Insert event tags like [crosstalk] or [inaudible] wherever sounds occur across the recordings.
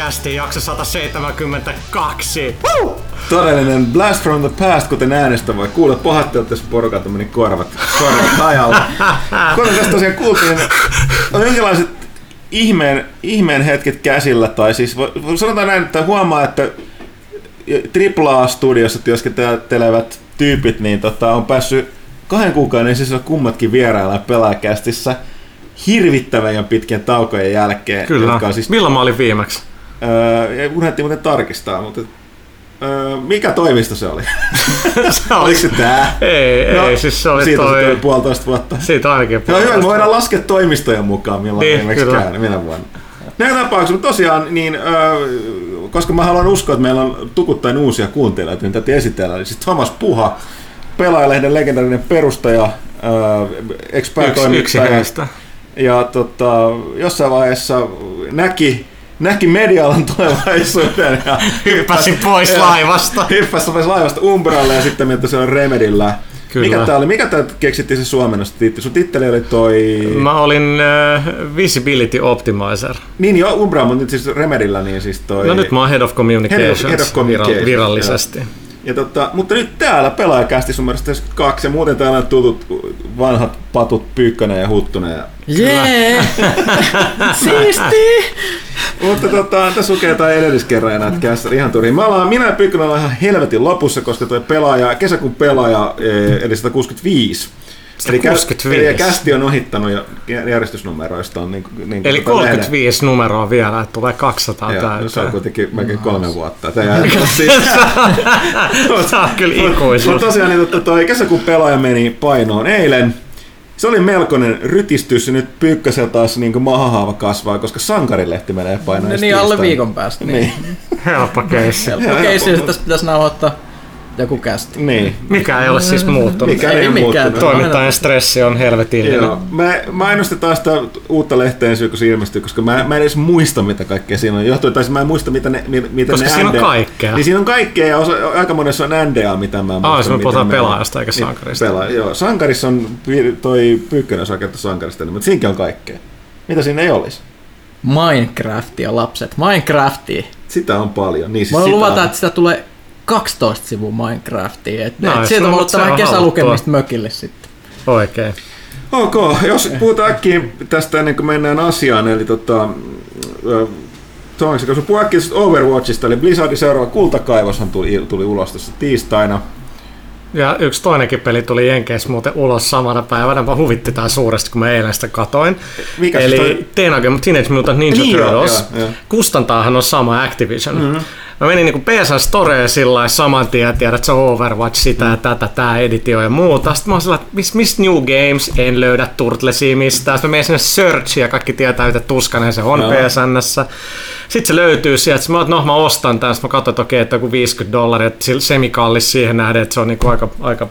pelaajakästiin jakso 172. Woo! Todellinen blast from the past, kuten äänestä voi kuulla. Pohattelut tässä porukalta meni korvat, korvat hajalla. Kuten tästä tosiaan kuultiin, on jonkinlaiset ihmeen, ihmeen hetket käsillä, tai siis sanotaan näin, että huomaa, että AAA-studiossa työskentelevät tyypit niin tota, on päässyt kahden kuukauden sisällä kummatkin vierailla pelaajakästissä hirvittävän ja pitkien taukojen jälkeen. Kyllä. Jotka siis... Milloin mä olin viimeksi? Öö, unohdettiin muuten tarkistaa, mutta öö, mikä toimisto se oli? [laughs] se oli... Oliko se tää? Ei, no, ei, siis se oli siitä toi... Siitä puolitoista vuotta. Siitä ainakin puolitoista. No hyvä, me voidaan laskea toimistojen mukaan, milloin niin, viimeksi käy, minä vuonna. Näin tapauksessa, mutta tosiaan, niin, öö, koska mä haluan uskoa, että meillä on tukuttain uusia kuuntelijoita, niin täytyy esitellä. Eli siis Thomas Puha, pelaajalehden legendaarinen perustaja, öö, ex Yksi, yksi heistä ja tota, jossain vaiheessa näki, näki medialan tulevaisuuden. Ja hyppäsi pois ja, laivasta. Hyppäsi pois laivasta Umbralle ja sitten että se on Remedillä. Kyllä. Mikä tämä oli? Mikä tämä keksittiin se suomennosta? Sun titteli oli toi... Mä olin uh, Visibility Optimizer. Niin jo, Umbra, mutta nyt siis Remedillä niin siis toi... No nyt mä oon Head of Communications, head of, head of communications virallisesti. Ja. Ja tota, mutta nyt täällä pelaajakästi sun mielestä 2 ja muuten täällä on tutut vanhat patut Pyykkönen ja Huttunen. Ja... Jee! [laughs] Siisti! mutta tota, tässä lukee jotain edelliskerran ja näitä käsissä ihan turhiin. Mä ollaan, minä ja Pyykkönen ollaan ihan helvetin lopussa, koska toi pelaaja, kesäkuun pelaaja, eh, eli 165 Eli, kästi, eli kästi on ohittanut jo järjestysnumeroista. Niin, niin eli 35 lehden. numeroa vielä, että tulee 200 Joo, täyteen. Se on kuitenkin melkein kolme vuotta. Tämä [laughs] on kyllä ikuisuus. Mutta tosiaan niin, toi kesäkuun pelaaja meni painoon eilen. Se oli melkoinen rytistys ja nyt Pyykkäsellä taas niin mahahaava kasvaa, koska Sankarilehti menee painoon. Niin alle viikon päästä. Niin. niin. Helppo keissi. Helppo keissi, että tässä pitäisi nauhoittaa joku kästi. Niin. Mikä ei ole siis muuttunut. Mikä ei, ei mikään. Toimittajan stressi on helvetillinen. Joo. Mä, mä sitä uutta lehteä ensi kun se ilmestyy, koska mä, mä en edes muista, mitä kaikkea siinä on. Johtuen, tai siis mä en muista, mitä ne, mitä koska ne siinä NDA. on kaikkea. Niin siinä on kaikkea ja osa, aika monessa on NDA, mitä mä muistan. Ah, se me puhutaan pelaajasta eikä niin, sankarista. Pela, joo. Sankarissa on toi Pyykkönen osaa kertoa sankarista, mutta siinäkin on kaikkea. Mitä siinä ei olisi? Minecraftia, lapset. Minecraftia. Sitä on paljon. Niin, siis Mä luvata, että sitä tulee 12 sivua Minecraftia. Et, no, et sieltä voi ottaa vähän kesälukemista mökille sitten. Oikein. Ok, jos puhutaan äkkiä tästä ennen kuin mennään asiaan, eli tota, Toiseksi, kun puhuu äkkiä Overwatchista, eli Blizzardin seuraava kultakaivoshan tuli, tuli ulos tässä tiistaina. Ja yksi toinenkin peli tuli Jenkeissä muuten ulos samana päivänä, vaan huvitti tää suuresti, kun mä eilen sitä katoin. Mikä Eli toi... Teenage Mutant Ninja niin, Turtles. Joo, joo. Kustantaahan on sama Activision. Mm-hmm. Mä menin niinku PSN Storeen sillä saman tien, tiedät, että se on Overwatch, sitä ja tätä, tää editio ja muuta. Sitten mä oon että miss, miss New Games, en löydä Turtlesia mistään. Sitten mä menin sinne Search ja kaikki tietää, että tuskanen se on no. PSNssä. Sitten se löytyy sieltä, mä oon, no mä ostan tämän, sitten mä katsoin, että okei, että joku 50 dollaria, että semikallis siihen nähden, että se on niinku aika, aika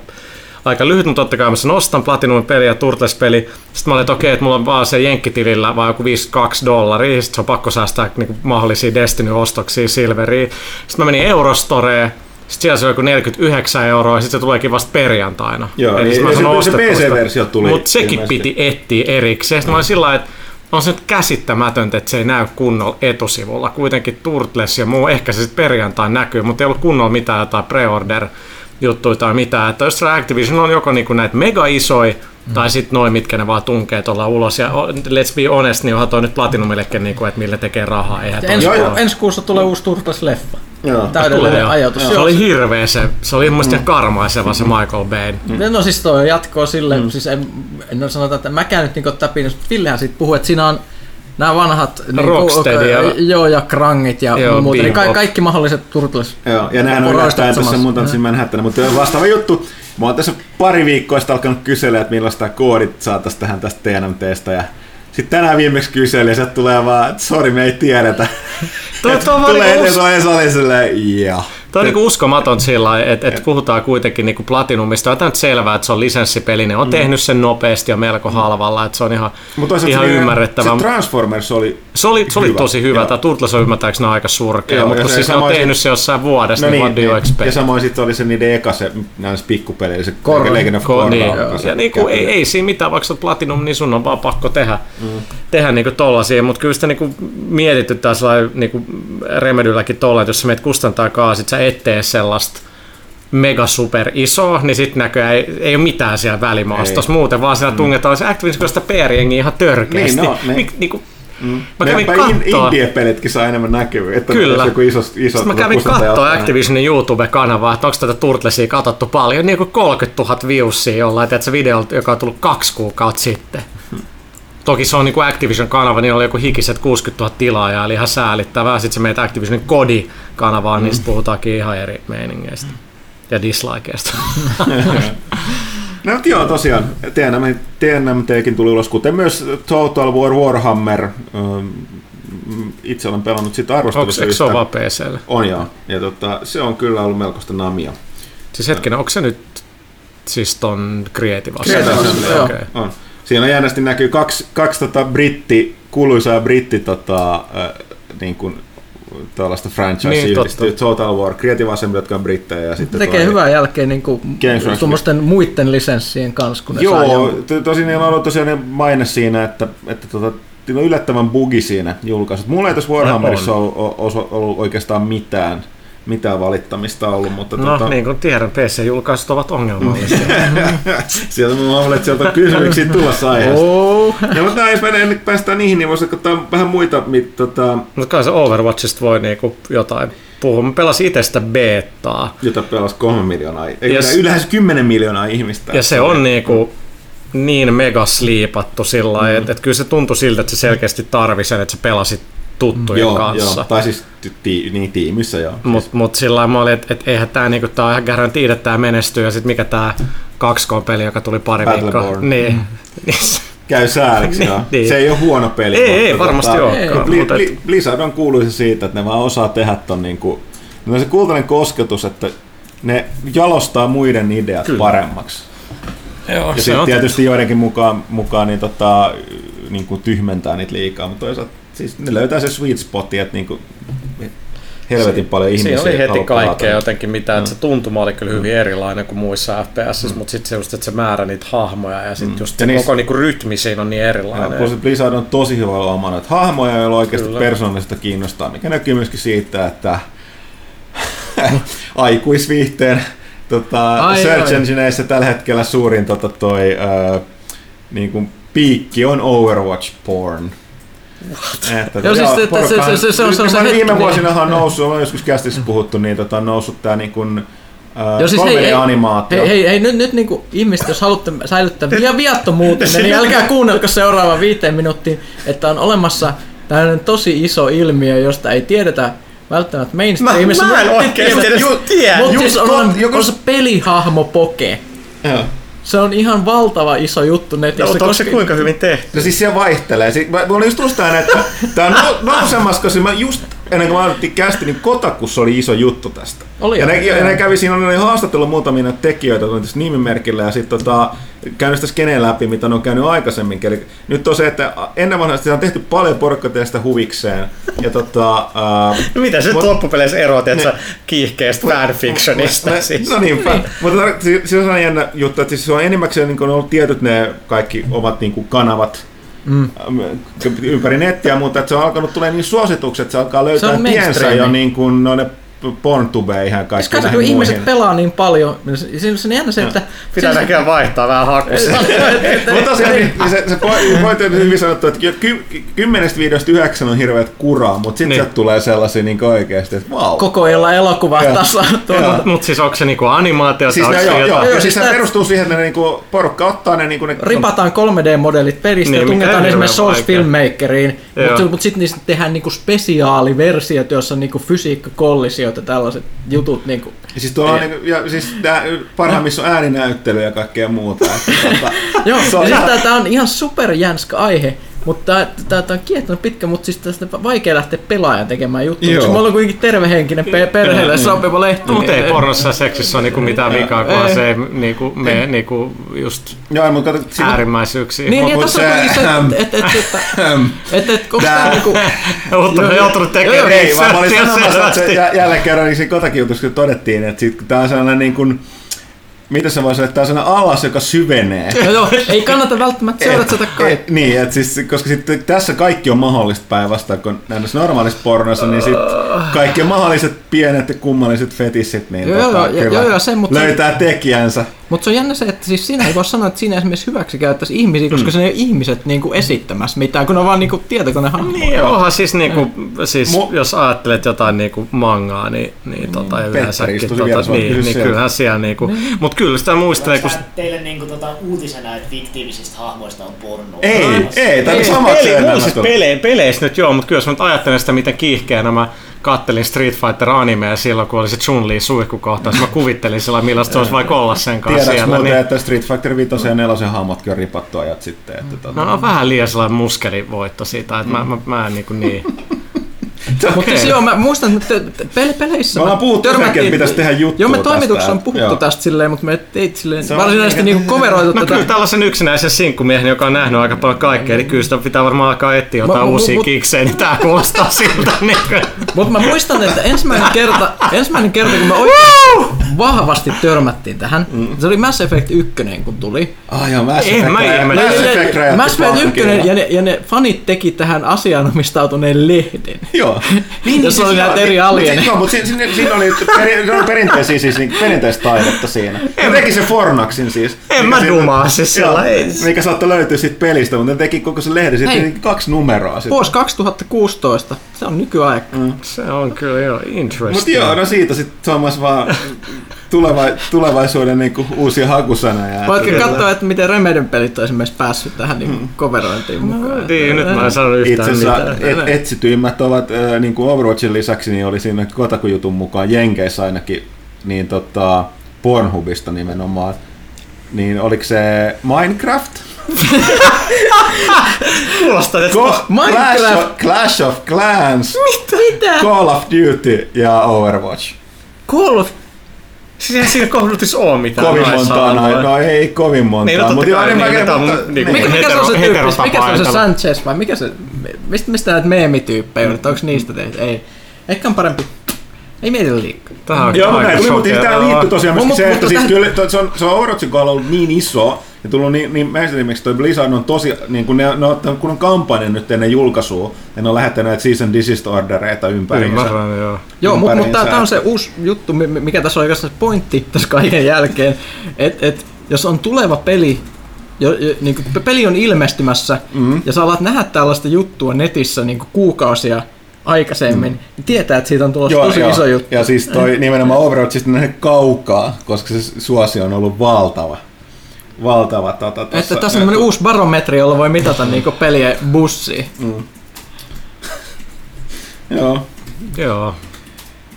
aika lyhyt, mutta totta kai mä sen ostan Platinum peli ja Turtles peli. Sitten mä olin, että okei, että mulla on vaan se jenkkitilillä vaan joku 52 dollaria, sitten se on pakko säästää niin mahdollisia Destiny-ostoksia Silveriin. Sitten mä menin Eurostoreen, sitten siellä se on joku 49 euroa ja sitten se tuleekin vasta perjantaina. Joo, Eli niin, se, se PC-versio tuli. Mutta sekin ilmeisesti. piti etsiä erikseen. Sitten mä olin sillä että on se nyt käsittämätöntä, että se ei näy kunnolla etusivulla. Kuitenkin Turtles ja muu, ehkä se sitten perjantai näkyy, mutta ei ollut kunnolla mitään jotain pre-order juttuja tai mitään. Että jos Activision on joko niinku näitä mega isoja, mm. tai sitten noin, mitkä ne vaan tunkee tuolla ulos. Ja let's be honest, niin onhan toi nyt Platinumillekin, niinku, että millä tekee rahaa. Eihän ensi, joo, ensi kuussa tulee uusi Turtles-leffa. Joo. Täydellinen ajatus. Se oli hirveä se, se oli mun mm. karmaiseva se Michael Bay. Mm. No siis toi jatkoa sille, mm. siis en, en sanota, että mäkään nyt niinku täpin, Villehän siitä puhuu, että siinä on nämä vanhat niin Rocksteady ja, joo, ja Krangit ja joo, muuta, niin ka- kaikki mahdolliset Turtles. Joo, ja nehän on näyttää tässä Mutantsin mm. Manhattan, mutta vastaava juttu. Mä oon tässä pari viikkoa sitten alkanut kysellä, että millaista koodit saataisiin tähän tästä TNMTstä ja sitten tänään viimeksi kyseli ja sieltä tulee vaan, että sori me ei tiedetä. Tuo, [laughs] tulee edes uusi... oli silleen, joo. Tuo on niinku uskomaton sillä että et puhutaan kuitenkin niinku Platinumista. On selvää, että se on lisenssipeli. Ne on mm. tehnyt sen nopeasti ja melko halvalla. Että se on ihan, ihan se ymmärrettävä. Se Transformers oli Se oli, se oli tosi hyvä. Tämä Turtles on ymmärtääkseni aika surkea, mutta kun siis ne on tehnyt se jossain vuodessa, no niin, niin, niin. Ja samoin sitten oli se niiden eka se näissä pikkupeleillä, se Korn. Legend of Korn. Niin. Ja niinku, ei, ei siinä mitään, vaikka Platinum, niin sun on vaan pakko tehdä, mm. tehdä niinku tollasia. Mutta kyllä sitä niinku mietitty taas niinku Remedylläkin tolla, että jos sä meet kustantaa kaasit, sä et tee sellaista mega super iso, niin sitten näköjään ei, ei ole mitään siellä välimaastossa muuten, vaan siellä mm. tungetaan se Activision PR-jengi ihan törkeästi. Niin, no, niin. Mik, niinku, Mm. Mä kävin kattoo... Indie-pelitkin saa enemmän näkyvyyttä. Kyllä. Joku iso, iso Sitten mä kävin katsoa Activisionin YouTube-kanavaa, että onko tätä Turtlesia katsottu paljon. Niin kuin 30 000 viewsia jollain, että se video, joka on tullut kaksi kuukautta sitten. Toki se on niin kuin Activision-kanava, niin oli joku hikiset 60 000 tilaajaa, eli ihan säälittävää. Sitten se meitä Activisionin Kodi-kanavaan, mm. niin sitten puhutaankin ihan eri meiningeistä ja dislikeista. [laughs] No joo, tosiaan, TNM, TNMTkin tuli ulos, kuten myös Total War Warhammer. Itse olen pelannut sitä arvostelusta. Onko se on vaan PClle? On joo, ja tota, se on kyllä ollut melkoista namia. Siis hetkinen, onko se nyt siis ton Creative Assembly? Joo, okay. on. Siinä jännästi näkyy kaksi, kaksi tota britti, kuuluisaa britti tota, äh, niin kuin tällaista franchise niin, Total War, Creative Assembly, jotka on brittejä. Ja sitten Tekee hyvää jälkeen niin kuin tuommoisten muiden lisenssien kanssa, kun ne Joo, saa tosin niillä on ollut tosiaan maine siinä, että, että tota, on yllättävän bugi siinä julkaisut. Mulla ei tässä Warhammerissa ollut, ollut oikeastaan mitään mitään valittamista ollut. Mutta no tota... niin kuin tiedän, PC-julkaisut ovat ongelmallisia. [laughs] sieltä mä luulen, että sieltä on kysymyksiä tulossa aiheesta. Oh. ja, mutta näin, nyt päästään niihin, niin voisi ottaa vähän muita. Mit, tota... Mutta kai se Overwatchista voi niinku jotain puhua. Mä pelasin itse sitä betaa. Jota pelasi kolme miljoonaa, ei yes. yleensä kymmenen miljoonaa ihmistä. Ja se on niinku, niin mega sliipattu sillä mm. että et kyllä se tuntui siltä, että se selkeästi tarvi sen, että sä pelasit tuttujen joo, kanssa. Joo. Tai siis ti, niin tiimissä joo. Mutta siis. mut sillä mä olin, että et eihän tämä niinku, tää on ihan garantiid, että tämä menestyy. Ja sitten mikä tämä 2K-peli, joka tuli pari viikkoa. Niin. [laughs] Mm. Käy sääliksi, [laughs] niin, niin. Se ei ole huono peli. Ei, ei tota, varmasti tota, olekaan. Bli, mutta... Bli, Blizzard on kuuluisa siitä, että ne vaan osaa tehdä ton niinku, no se kultainen kosketus, että ne jalostaa muiden ideat Kyllä. paremmaksi. Joo, ja sitten tietysti joidenkin mukaan, mukaan niin tota, niin kuin tyhmentää niitä liikaa, mutta toisaalta siis ne löytää se sweet spot, että niinku helvetin si- paljon ihmisiä Siinä oli heti kaikkea jotenkin, mitä, että se tuntuma oli kyllä hyvin erilainen kuin muissa FPS, mm. mutta sitten se just, että se määrä niitä hahmoja ja sitten mm. just ja se niissä... koko niinku rytmi siinä on niin erilainen. Ja, Blizzard on tosi hyvä omana, että hahmoja, joilla oikeasti kyllä. persoonallista kiinnostaa, mikä näkyy myöskin siitä, että [laughs] aikuisviihteen tota, ai, Search Engineissa tällä hetkellä suurin tota, toi, äh, niin kuin, piikki on Overwatch porn. Että, joo, siis, että se, se, se, se, on, se, on se viime vuosina on noussut, on joskus kästissä puhuttu, niin tota, on noussut tämä niin kuin, Joo, siis hei, hei, hei, hei, hei, nyt, nyt niin kuin ihmiset, jos haluatte säilyttää vielä viattomuutenne, niin älkää kuunnelko seuraava viiteen minuuttiin, että on olemassa tällainen tosi iso ilmiö, josta ei tiedetä välttämättä mainstreamissa. Mä, mä en oikeasti edes tiedä. Mutta siis on, on, on, se pelihahmo poke. Joo. Se on ihan valtava iso juttu netissä. No, onko se kuinka hyvin tehty? No siis se vaihtelee. Siis, mä, mä olin just tuosta että tämä on nousemassa, koska mä just ennen kuin mä aloitin kästi, niin Kotakussa oli iso juttu tästä. Oli ja, ne, ja ne kävi siinä, oli haastattelu muutamia tekijöitä nimimerkillä ja sitten tota, käynyt sitä skeneen läpi, mitä ne on käynyt aikaisemmin. Eli nyt on se, että ennen vanhasta on tehty paljon porukkateista huvikseen. Ja tota, uh, no mitä se loppupeleissä eroat, että sä kiihkeästä fanfictionista? No, siis. no niin, niin. mutta siis se on jännä juttu, että siis se on enimmäkseen niin on ollut tietyt ne kaikki ovat niin kuin kanavat, mm. ympäri nettiä, mutta että se on alkanut tulee niin suositukset, että se alkaa löytää se tiensä jo niin kuin noiden Porntube ihan kaikki siis kun ihmiset pelaa niin paljon, niin se on jännä se, että... Pitää se, näköjään vaihtaa vähän hakussa. [laughs] Mutta tosiaan niin, se, [laughs] se pointti on hyvin sanottu, että kymmenestä videosta yhdeksän on hirveät kuraa, mutta sitten niin. sieltä tulee sellaisia niin oikeasti, että vau. Koko ajan elokuva tasa. Mutta siis onko se niinku animaatio? Siis, joo, joo, joo, joo, siis se perustuu siihen, että ne niinku, porukka ottaa ne... Niinku, ne Ripataan 3D-modelit peristä niin, ja tungetaan esimerkiksi Source Filmmakeriin, mutta sitten niistä tehdään niinku spesiaaliversiot, joissa on niinku fysiikka kollisia ja tällaiset jutut. Niin kuin, ja siis, tuolla on, niin, ja siis tää, parhaimmissa on ääninäyttely ja kaikkea muuta. [laughs] Että, tota, Joo, on ihan... tämä on ihan superjänska aihe, Mutta tämä on kiehtonut pitkä, mutta siis tästä vaikea lähteä pelaajan tekemään juttuja, koska me ollaan kuitenkin tervehenkinen pe- perheelle niin. sopiva lehti. Mutta ei pornossa ja seksissä ole niinku mitään vikaa, kun se ei niinku, me niinku just Joo, mutta kato, äärimmäisyyksiin. Niin, niin tässä on kuitenkin se, että et, et, et, et, onko tämä niinku... [laughs] Mutta me joutunut tekemään researchia. Mä olin sanomassa, että jälleen kerran niin siinä kotakiutuksessa todettiin, että tämä on sellainen niin kuin, mitä se voisi olla, että tämä on alas, joka syvenee. [laughs] No joo, ei kannata välttämättä seurata sitä kaikkea. Niin, että siis, koska sitten tässä kaikki on mahdollista päinvastoin, kun näissä normaalissa pornoissa, niin sitten kaikki mahdolliset pienet ja kummalliset fetissit, niin joo, tota, joo, kyllä joo, joo, se, mutta löytää tekijänsä. Mutta se on jännä se, että siis siinä ei voi sanoa, että siinä esimerkiksi hyväksi käyttäisi ihmisiä, koska mm. se ei ole ihmiset niinku esittämässä mitään, kun on vaan niinku tietokonehahmoja. Niin, onhan siis, niinku, siis Mu- jos ajattelet jotain niinku mangaa, niin, niin tota, mm. yleensäkin, tota, niin, niin kyllähän siellä niinku, niin. mutta kyllä sitä muistelee, kun... Teille niinku tota, uutisena, että fiktiivisistä hahmoista on porno. Ei, ei, tämä on sama pele, peleissä nyt joo, mutta kyllä jos mä ajattelen sitä, miten kiihkeä nämä kattelin Street Fighter animea silloin, kun oli se Chun-Li suihkukohtaus. Mä kuvittelin sillä millaista se olisi vaikka olla sen kanssa Tiedätkö siellä. Muuten, niin... että Street Fighter 5 ja 4 hahmotkin on ripattu ajat sitten. Että, tota... No on vähän liian sellainen muskelivoitto siitä, että mm. mä, mä, mä en niin, kuin niin Okay. Mutta siis joo, mä muistan, että pele- peleissä... Me ollaan puhuttu senkin, että pitäisi tehdä juttua Joo, me toimituksessa on puhuttu joo. tästä silleen, mutta me ei silleen se varsinaisesti niinku coveroitu no, [laughs] tätä. kyllä tällaisen yksinäisen sinkkumiehen, joka on nähnyt aika paljon kaikkea, niin kyllä sitä pitää varmaan alkaa etsiä jotain uusia mut, kiksejä, niin tää kuulostaa [laughs] siltä. Niin mutta mä muistan, että ensimmäinen kerta, ensimmäinen kerta kun me oikeasti vahvasti törmättiin tähän, mm. se oli Mass Effect 1, kun tuli. Ah joo, Mass Effect. Mass Effect, Mass Effect 1 ja ne, ja ne fanit teki tähän asianomistautuneen lehden. Joo. [laughs] Niin, Jos oli näitä eri alieneja. Joo, mutta siinä, siinä oli per, perinteisiä, siis, niin, perinteistä taidetta siinä. Ne teki se Fornaxin siis. En mä dumaa siis sillä ei. Mikä saattoi löytyä siitä pelistä, mutta ne teki koko se lehden, sitten kaksi numeroa. Vuosi 2016. Se on nykyaika. Mm. Se on kyllä jo interesting. Mutta joo, no siitä sitten Thomas vaan tuleva, tulevaisuuden niin kuin, uusia hakusanoja. Voitko katsoa, että miten Remedyn pelit on esimerkiksi päässyt tähän niin kuin, mm. coverointiin mukaan? No, niin, nyt mä en sano yhtään Itse asiassa et, etsityimmät ovat, äh, niin kuin Overwatchin lisäksi, niin oli siinä Kotaku-jutun mukaan Jenkeissä ainakin, niin tota, Pornhubista nimenomaan. Niin oliko se Minecraft? Kuulostaa, että Ko- Minecraft. Clash of, Clash of Clans. Mitä? Mitä? Call of Duty ja Overwatch. Call of Siinä, siinä kohduttis ole mitään Kovin montaa noin. No ei kovin montaa. Niin, no mutta joo, niin, niin, mutta, niin, mikä, mikä, se on se tyyppis? Mikä se on se Sanchez vai mikä se, mistä, mistä näitä meemityyppejä on? Onko niistä tehty? Ei. Ehkä on parempi ei mietitä liikaa. Tämä on Joo, mutta mutta tämä liittyy tosiaan myöskin se, että siis kyllä, se on, se on Overwatchin kohdalla ollut niin iso, ja tullut niin, niin esimerkiksi toi Blizzard on tosi, niin kun ne, ne on, kun on kampanja nyt ennen julkaisua, ja ne on lähettänyt näitä season desist ordereita ympäriinsä. Ymmärrän, joo. Joo, mutta mut tämä on se uusi juttu, mikä tässä on oikeastaan pointti tässä kaiken jälkeen, että et, jos on tuleva peli, jo, jo, niin kuin, peli on ilmestymässä, mm-hmm. ja sä alat nähdä tällaista juttua netissä niin kuin kuukausia aikaisemmin, mm. niin tietää, että siitä on tulossa joo, tosi joo. iso juttu. Ja siis toi nimenomaan Overwatchista kaukaa, koska se suosio on ollut valtava valtava. Tota, tossa, että tässä on uusi barometri, jolla voi mitata niinku peliä bussiin. Mm. Joo. Joo.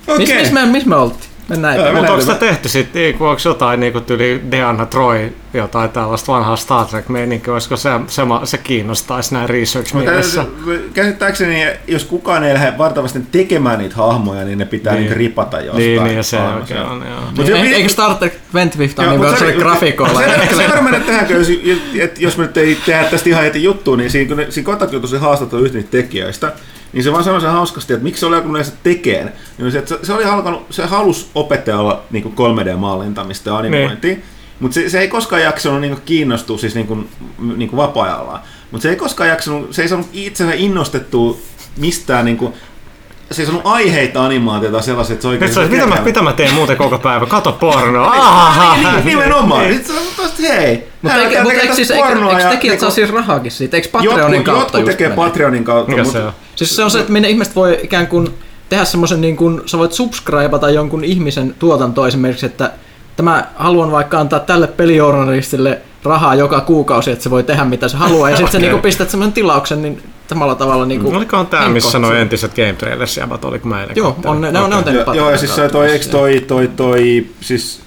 Okay. Missä mis me, mis me oltiin? Mennään Mutta onko sitä tehty sitten, onko jotain niin kuin tyli Diana Troy, jotain tällaista vanhaa Star Trek meininkiä, olisiko se, se, se kiinnostaisi näin research mielessä? Käsittääkseni, jos kukaan ei lähde vartavasti tekemään niitä hahmoja, niin ne pitää niin. ripata jostain. Niin, niin ja se oikein on, joo. Mut niin, eikö Star Trek 2050 niin kuin se grafiikolla? Se, se varmaan, että tehdäänkö, jos, jos me nyt ei tehdä tästä ihan heti juttuun, niin siinä, siinä kontaktiutussa haastattelu yhtä niitä tekijöistä, niin se vaan sanoi sen hauskasti, että miksi se oli alkanut näistä tekeen. Niin se, että se, oli alkanut, se halusi opetella niin 3D-mallintamista ja animointia, niin. mutta se, se, ei koskaan jaksanut niin kiinnostua siis niin kuin, niin kuin vapaa-ajalla. Mutta se ei koskaan jaksanut, se ei saanut itsensä innostettua mistään niin kuin, se on aiheita animaatiota sellaiset, että se oikein... Se, mitä, mä, mitä mä teen muuten koko päivä? Kato pornoa. Niin, nimenomaan. Niin. hei. Mutta eikö, mut eikö, siis, eikö, eikö tekijät saa siis rahaakin siitä? Eikö Patreonin jotkut, kautta Jotkut tekee Patreonin kautta. Mikä se on? Siis se on se, että minne ihmiset voi ikään kuin tehdä semmoisen, niin kuin, sä voit subscribeata jonkun ihmisen tuotantoa esimerkiksi, että tämä haluan vaikka antaa tälle pelijournalistille rahaa joka kuukausi, että se voi tehdä mitä se haluaa, ja sitten okay. sä niin pistät semmoisen tilauksen, niin samalla tavalla niin kuin... Olikohan tämä, missä nuo entiset Game Trailers jäbät, oliko mä eilen Joo, on, ne, ne, on, ne on tehnyt Joo, ja siis se toi, eikö toi, toi, toi, siis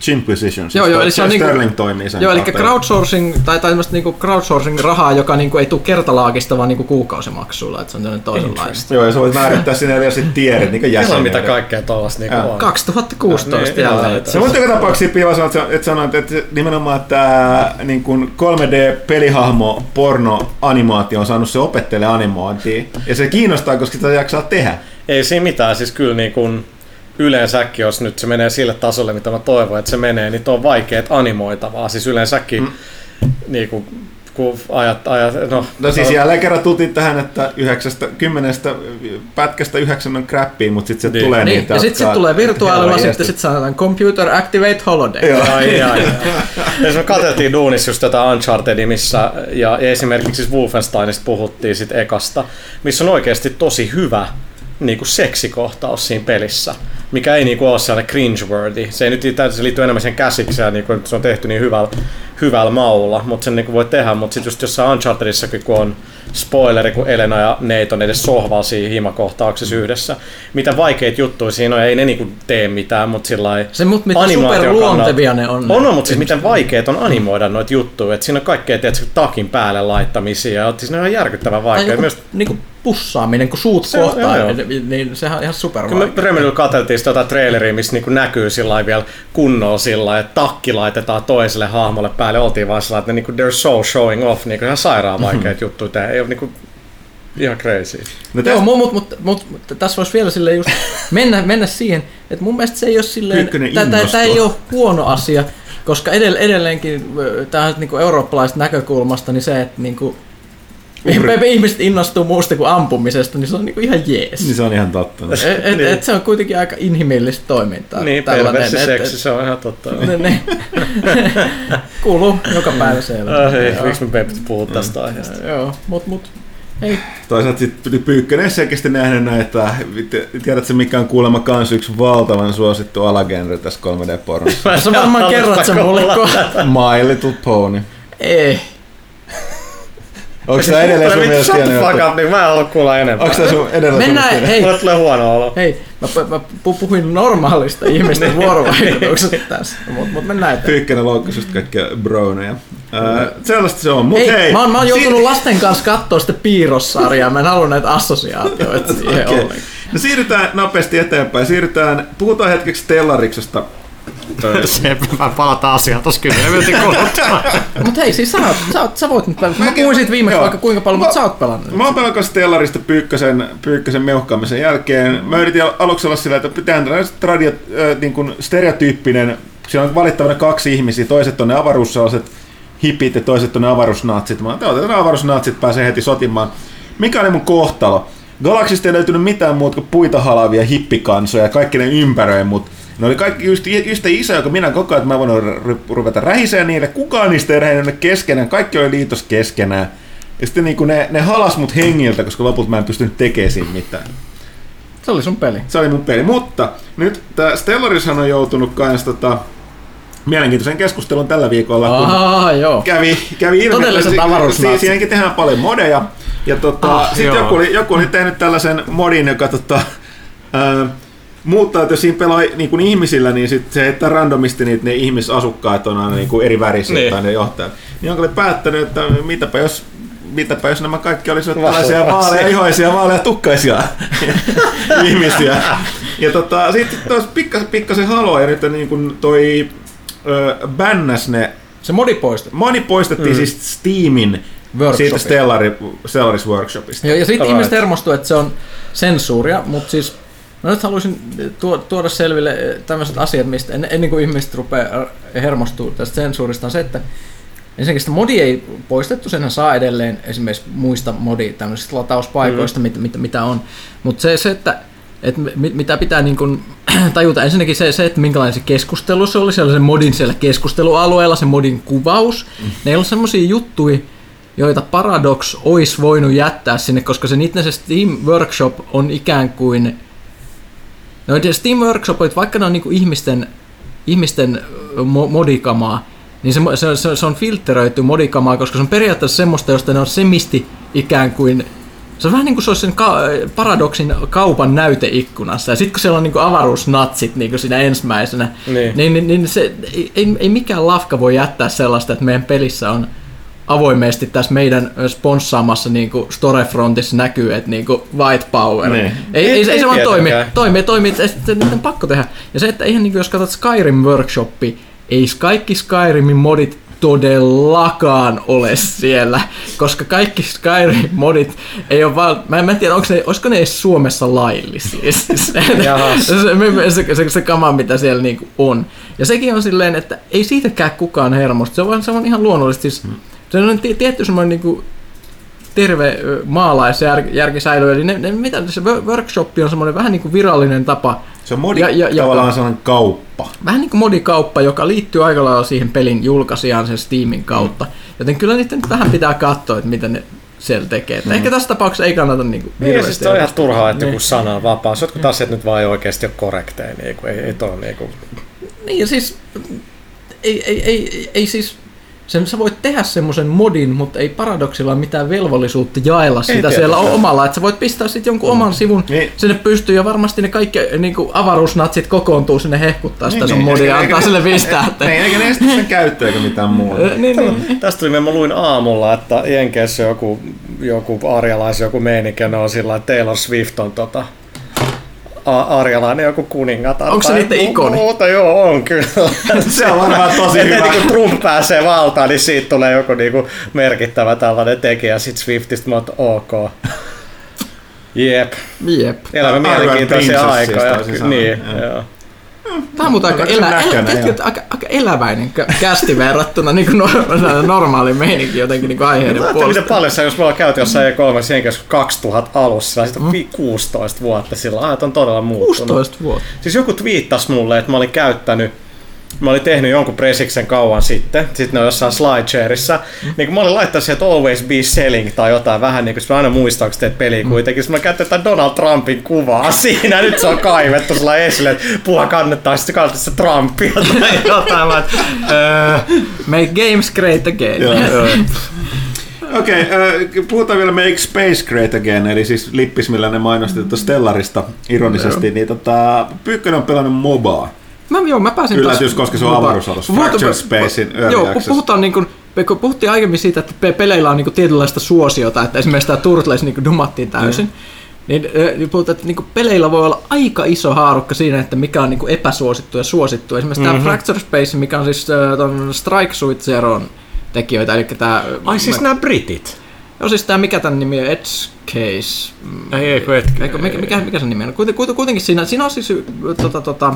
Chimposition. Joo, joo, eli se on Sterling niinku, toimii sen Joo, eli crowdsourcing, tai tämmöistä niinku crowdsourcing-rahaa, joka niinku ei tule kertalaakista, vaan niinku kuukausimaksuilla, että se on tämmöinen toisenlaista. Joo, ja sä voit määrittää sinne vielä sit tiedot, niin Siellä jäseniä. on mitä kaikkea tuollasta niinku Joo. on. 2016 Niin, jälleen. joo, Se mutta joka tapauksessa Piva sanoit, että sanoit, että nimenomaan tämä niin kuin 3D-pelihahmo porno animaatio on saanut se opettele animointia. Ja se kiinnostaa, koska sitä jaksaa tehdä. Ei siinä mitään, siis kyllä niin kuin yleensäkin, jos nyt se menee sille tasolle, mitä mä toivon, että se menee, niin tuo on vaikeet animoitavaa. Siis yleensäkin, mm. niin kuin, kun ajat, ajat no, No siis jälleen kerran tultiin tähän, että yhdeksästä, kymmenestä pätkästä yhdeksän on crappia, mutta sitten se Niin. tulee Niin, niitä, ja sitten sit tulee virtuaalilla, sitten sit sanotaan Computer Activate Holiday. Joo. Ai, ai. Ja [laughs] me katseltiin duunissa just tätä Unchartedia, missä, ja esimerkiksi siis Wolfensteinista puhuttiin sit ekasta, missä on oikeasti tosi hyvä niin kuin seksikohtaus siinä pelissä, mikä ei niin kuin ole sellainen cringe-worthy. Se, ei nyt, se liittyy enemmän sen käsikseen, niin kuin, se on tehty niin hyvällä, hyvällä maulla, mutta sen niin kuin voi tehdä, mutta sitten just jossain Unchartedissakin, kun on spoileri, kun Elena ja Nate on edes sohvalla siinä himakohtauksessa yhdessä. Mitä vaikeita juttuja siinä on, ei ne niin kuin tee mitään, mutta sillä Se, mut mitä superluontevia ne on. On, on mutta siis miten vaikeet on animoida noita juttuja. Että siinä on kaikkea tiedätkö, takin päälle laittamisia. Ja siis ne on järkyttävän vaikeita. joku, Myös niinku pussaaminen, kun suut Se kohtaa, joo, joo. niin, niin sehän on ihan super Kyllä me Remedillä katseltiin sitä jotain traileria, missä niinku näkyy sillä vielä kunnolla sillä että takki laitetaan toiselle hahmolle päälle. Oltiin vaan sillä että niinku, they're so showing off, niinku ihan sairaan vaikeita juttuja. Ei ole niinku ihan crazy. No Joo, tästä, mutta mut, mut, mut, tässä voisi vielä sille just mennä, mennä siihen, että mun mielestä se ei ole silleen, tämä ei ole huono asia, koska edell, edelleenkin tähän niinku eurooppalaisesta näkökulmasta, niin se, että niinku, ihmiset innostuu muusta kuin ampumisesta, niin se on niinku ihan jees. niin se on ihan totta. Et, et, et se on kuitenkin aika inhimillistä toimintaa. Niin, tällainen, perversi et- seksi, se on ihan totta. Ne, ne, [laughs] kuuluu joka päivä selvä. Äh, ei, Joo. miksi me Peppi puhuu tästä aiheesta? Joo, mut, mut ei, Toisaalta sitten Pyykkönen selkeästi nähnyt näitä, tiedätkö mikä on kuulemma kans yksi valtavan suosittu alagenre tässä 3D-pornossa? sä varmaan kerrot sen mulle kohta. My Little Pony. Ei. Onko tämä edelleen sun mielestä Shut the hieno fuck juttu? up, niin mä en halua kuulla enempää. Onko tämä sun edelleen sun Mennään, mielestä hei, Mulle tulee huono olo. hei, mä, mä pu- puhuin normaalista [laughs] ihmisten vuorovaikutuksesta tässä, mutta mut mennään eteenpäin. Pyykkönen loukkasi just kaikkia broneja. Öö, sellaista se on, mut Hei, hei. mä, oon, mä oon si- joutunut lasten kanssa katsoa sitä piirrossarjaa, mä en halua näitä assosiaatioita siihen Okei. ollenkaan. No siirrytään nopeasti eteenpäin. Siirrytään, puhutaan hetkeksi Stellariksesta. Se, mä palataan asiaan tossa 10 minuutin kuluttua. Mut hei, siis sä, oot, sä, oot, sä voit nyt pelata. Mä siitä viimeksi joo. vaikka kuinka paljon, Mä- mutta sä oot pelannut. Mä oon pelannut Stellarista Pyykkösen, Pyykkösen meuhkaamisen jälkeen. Mä yritin aluksi olla sillä, että pitää tällainen radio, äh, niin kuin stereotyyppinen, siellä on valittavana kaksi ihmisiä, toiset on ne avaruussalaset hipit ja toiset on ne avaruusnatsit. Mä että avaruusnatsit pääsee heti sotimaan. Mikä oli mun kohtalo? Galaksista ei löytynyt mitään muuta kuin puita halavia hippikansoja ja kaikki ne ympäröi mut. Ne oli kaikki just, just iso, joka minä koko ajan, että mä voin ru- ruveta rähiseen niille. Kukaan niistä ei rähinyt keskenään, kaikki oli liitos keskenään. Ja sitten niin ne, ne halas mut hengiltä, koska lopulta mä en pystynyt tekemään siinä mitään. Se oli sun peli. Se oli mun peli. Mutta nyt tää Stellarishan on joutunut kans tota, mielenkiintoisen keskustelun tällä viikolla, kun Ahaa, joo. kävi, kävi ilmi, että si- siinäkin tehdään paljon modeja. Ja tota, Ah, sitten joku oli, joku oli tehnyt tällaisen modin, joka tota, ää, muuttaa, että jos siinä pelaa niin kuin ihmisillä, niin sit se heittää randomisti niitä ne ihmisasukkaat on aina niin kuin eri värisiä Niin. tai ne johtajat. Niin onko oli päättänyt, että mitäpä jos mitäpä jos nämä kaikki olisivat tällaisia vaaleja ihoisia, vaaleja tukkaisia [laughs] ihmisiä. Ja tota, sitten taas pikkasen, pikkasen haloa ja nyt niin kuin toi ö, bännäs ne Se modi poistettu. Moni poistettiin mm. siis Steamin siitä Stellari, Stellaris Workshopista. Joo, ja sitten ihmiset hermostuu, että se on sensuuria, mutta siis mä nyt haluaisin tuo, tuoda selville tämmöiset asiat, mistä en, ennen kuin ihmiset rupeaa hermostuu tästä sensuurista, on se, että ensinnäkin sitä modi ei poistettu, senhän saa edelleen esimerkiksi muista modi tämmöisistä latauspaikoista, mm. mit, mit, mitä on, mutta se, se, että että mit, mitä pitää niin kuin [clears throat] tajuta, ensinnäkin se, se, että minkälainen se keskustelu se oli, siellä se modin siellä keskustelualueella, se modin kuvaus, ne ei ollut semmoisia juttuja, joita Paradox olisi voinut jättää sinne, koska se niiden se Steam Workshop on ikään kuin... No Steam Workshop, että vaikka ne on niinku ihmisten, ihmisten mo- modikamaa, niin se, se, se, se, on filtteröity modikamaa, koska se on periaatteessa semmoista, josta ne on semisti ikään kuin se on vähän niin kuin se olisi sen ka- paradoksin kaupan näyteikkunassa. Ja sitten kun siellä on niin kuin avaruusnatsit niin kuin siinä ensimmäisenä, niin, niin, niin, niin se, ei, ei mikään lafka voi jättää sellaista, että meidän pelissä on avoimesti tässä meidän sponssaamassa niin kuin Storefrontissa näkyy, että niin kuin white power. Niin. Ei, ei, ei, ei, se vaan toimi, toimi, toimi, että se on pakko tehdä. Ja se, että ihan niin kuin jos katsot Skyrim Workshopi, ei kaikki Skyrimin modit todellakaan ole siellä, koska kaikki Skyrim-modit ei ole vaan, mä en, mä en tiedä, onko ne, olisiko ne edes Suomessa laillisia, [laughs] se, se, se, se, se kama, mitä siellä niinku on. Ja sekin on silleen, että ei siitäkään kukaan hermosta, se on, se on ihan luonnollisesti, siis, se on tietty semmoinen niinku, terve maalaisjärki säilyy. Eli ne, ne, mitä, se workshop on semmoinen vähän niin kuin virallinen tapa. Se on modi, ja, ja, tavallaan joka, sellainen kauppa. Vähän niin kuin modikauppa, joka liittyy aika lailla siihen pelin julkaisijaan sen Steamin kautta. Mm. Joten kyllä niitä nyt vähän pitää katsoa, että mitä ne siellä tekee. Mm. Ehkä tässä tapauksessa ei kannata niinku niin, siis se on ihan turhaa, että niin. joku sana on vapaa. Jotkut mm. asiat nyt vaan ei oikeasti ole korrekteja. Niin kuin, ei, ei, toi, niin, kuin... niin siis ei, ei, ei, ei siis sen sä voit tehdä semmoisen modin, mutta ei paradoksilla mitään velvollisuutta jaella ei sitä siellä omalla. Että sä voit pistää sitten jonkun oman sivun niin. sinne pystyy ja varmasti ne kaikki niin kuin avaruusnatsit kokoontuu sinne hehkuttaa sitä niin, sun niin, modia ja antaa sille pistää. Että... Niin, eikä ne sen käyttöä eikä mitään muuta. niin, niin. Tästä tuli, mä luin aamulla, että Jenkeissä joku, joku arjalais, joku meininki on sillä että Taylor Swift on tota, arjalainen joku kuningatar. Onko se niiden ikoni? Muuta joo, on kyllä. [laughs] se on varmaan tosi hyvä. Että niin Trump pääsee valtaan, niin siitä tulee joku niinku merkittävä tällainen tekijä. Sitten Swiftistä mä ok. Jep. Jep. Elämä mielenkiintoisia aikoja. Niin, joo. Tämä on mutta aika, elä, elä, aika, aika eläväinen kästi verrattuna niin kuin normaali meininki jotenkin niin aiheiden puolesta. Miten paljon se, jos me ollaan käyty jossain E3 jenkeissä 2000 alussa, sitten mm. 16 vuotta sillä, ajat on todella muuttunut. 16 vuotta. Siis joku twiittasi mulle, että mä olin käyttänyt mä olin tehnyt jonkun presiksen kauan sitten, sitten ne on jossain SlideShareissa, mm. niin kun mä olin laittanut sieltä Always Be Selling tai jotain vähän niin kuin mä aina muistan, kun teet peliä mm. kuitenkin, mä käytän Donald Trumpin kuvaa [laughs] siinä, nyt se on kaivettu sulla esille, että puha kannattaa, sitten kannattaa se Trumpia tai jotain, mä, uh, Make games great again. [laughs] Okei, okay, puhutaan vielä Make Space Great Again, eli siis lippis, millä ne mainosti Stellarista ironisesti, niin tota, Pyykkönen on pelannut MOBAa. Mä, joo, mä pääsin Yllätys, taas, koska se on avaruusalus. Fractured Spacein Joo, kun puhutaan niin kuin, kun puhuttiin aiemmin siitä, että peleillä on niin kuin tietynlaista suosiota, että esimerkiksi tämä Turtles niin dumattiin täysin, mm. niin, niin puhutaan, että niin peleillä voi olla aika iso haarukka siinä, että mikä on niin kuin epäsuosittu ja suosittu. Esimerkiksi mm-hmm. tämä Fractured Space, mikä on siis ton Strike Suit Zeron tekijöitä, eli tämä... Ai siis nämä britit? Joo, siis tämä mikä tämän nimi on, Edge Case. Ei, ei, Eikö, mikä, mikä, mikä sen nimi on? Kuitenkin, kuitenkin siinä, siinä on siis tota, tota,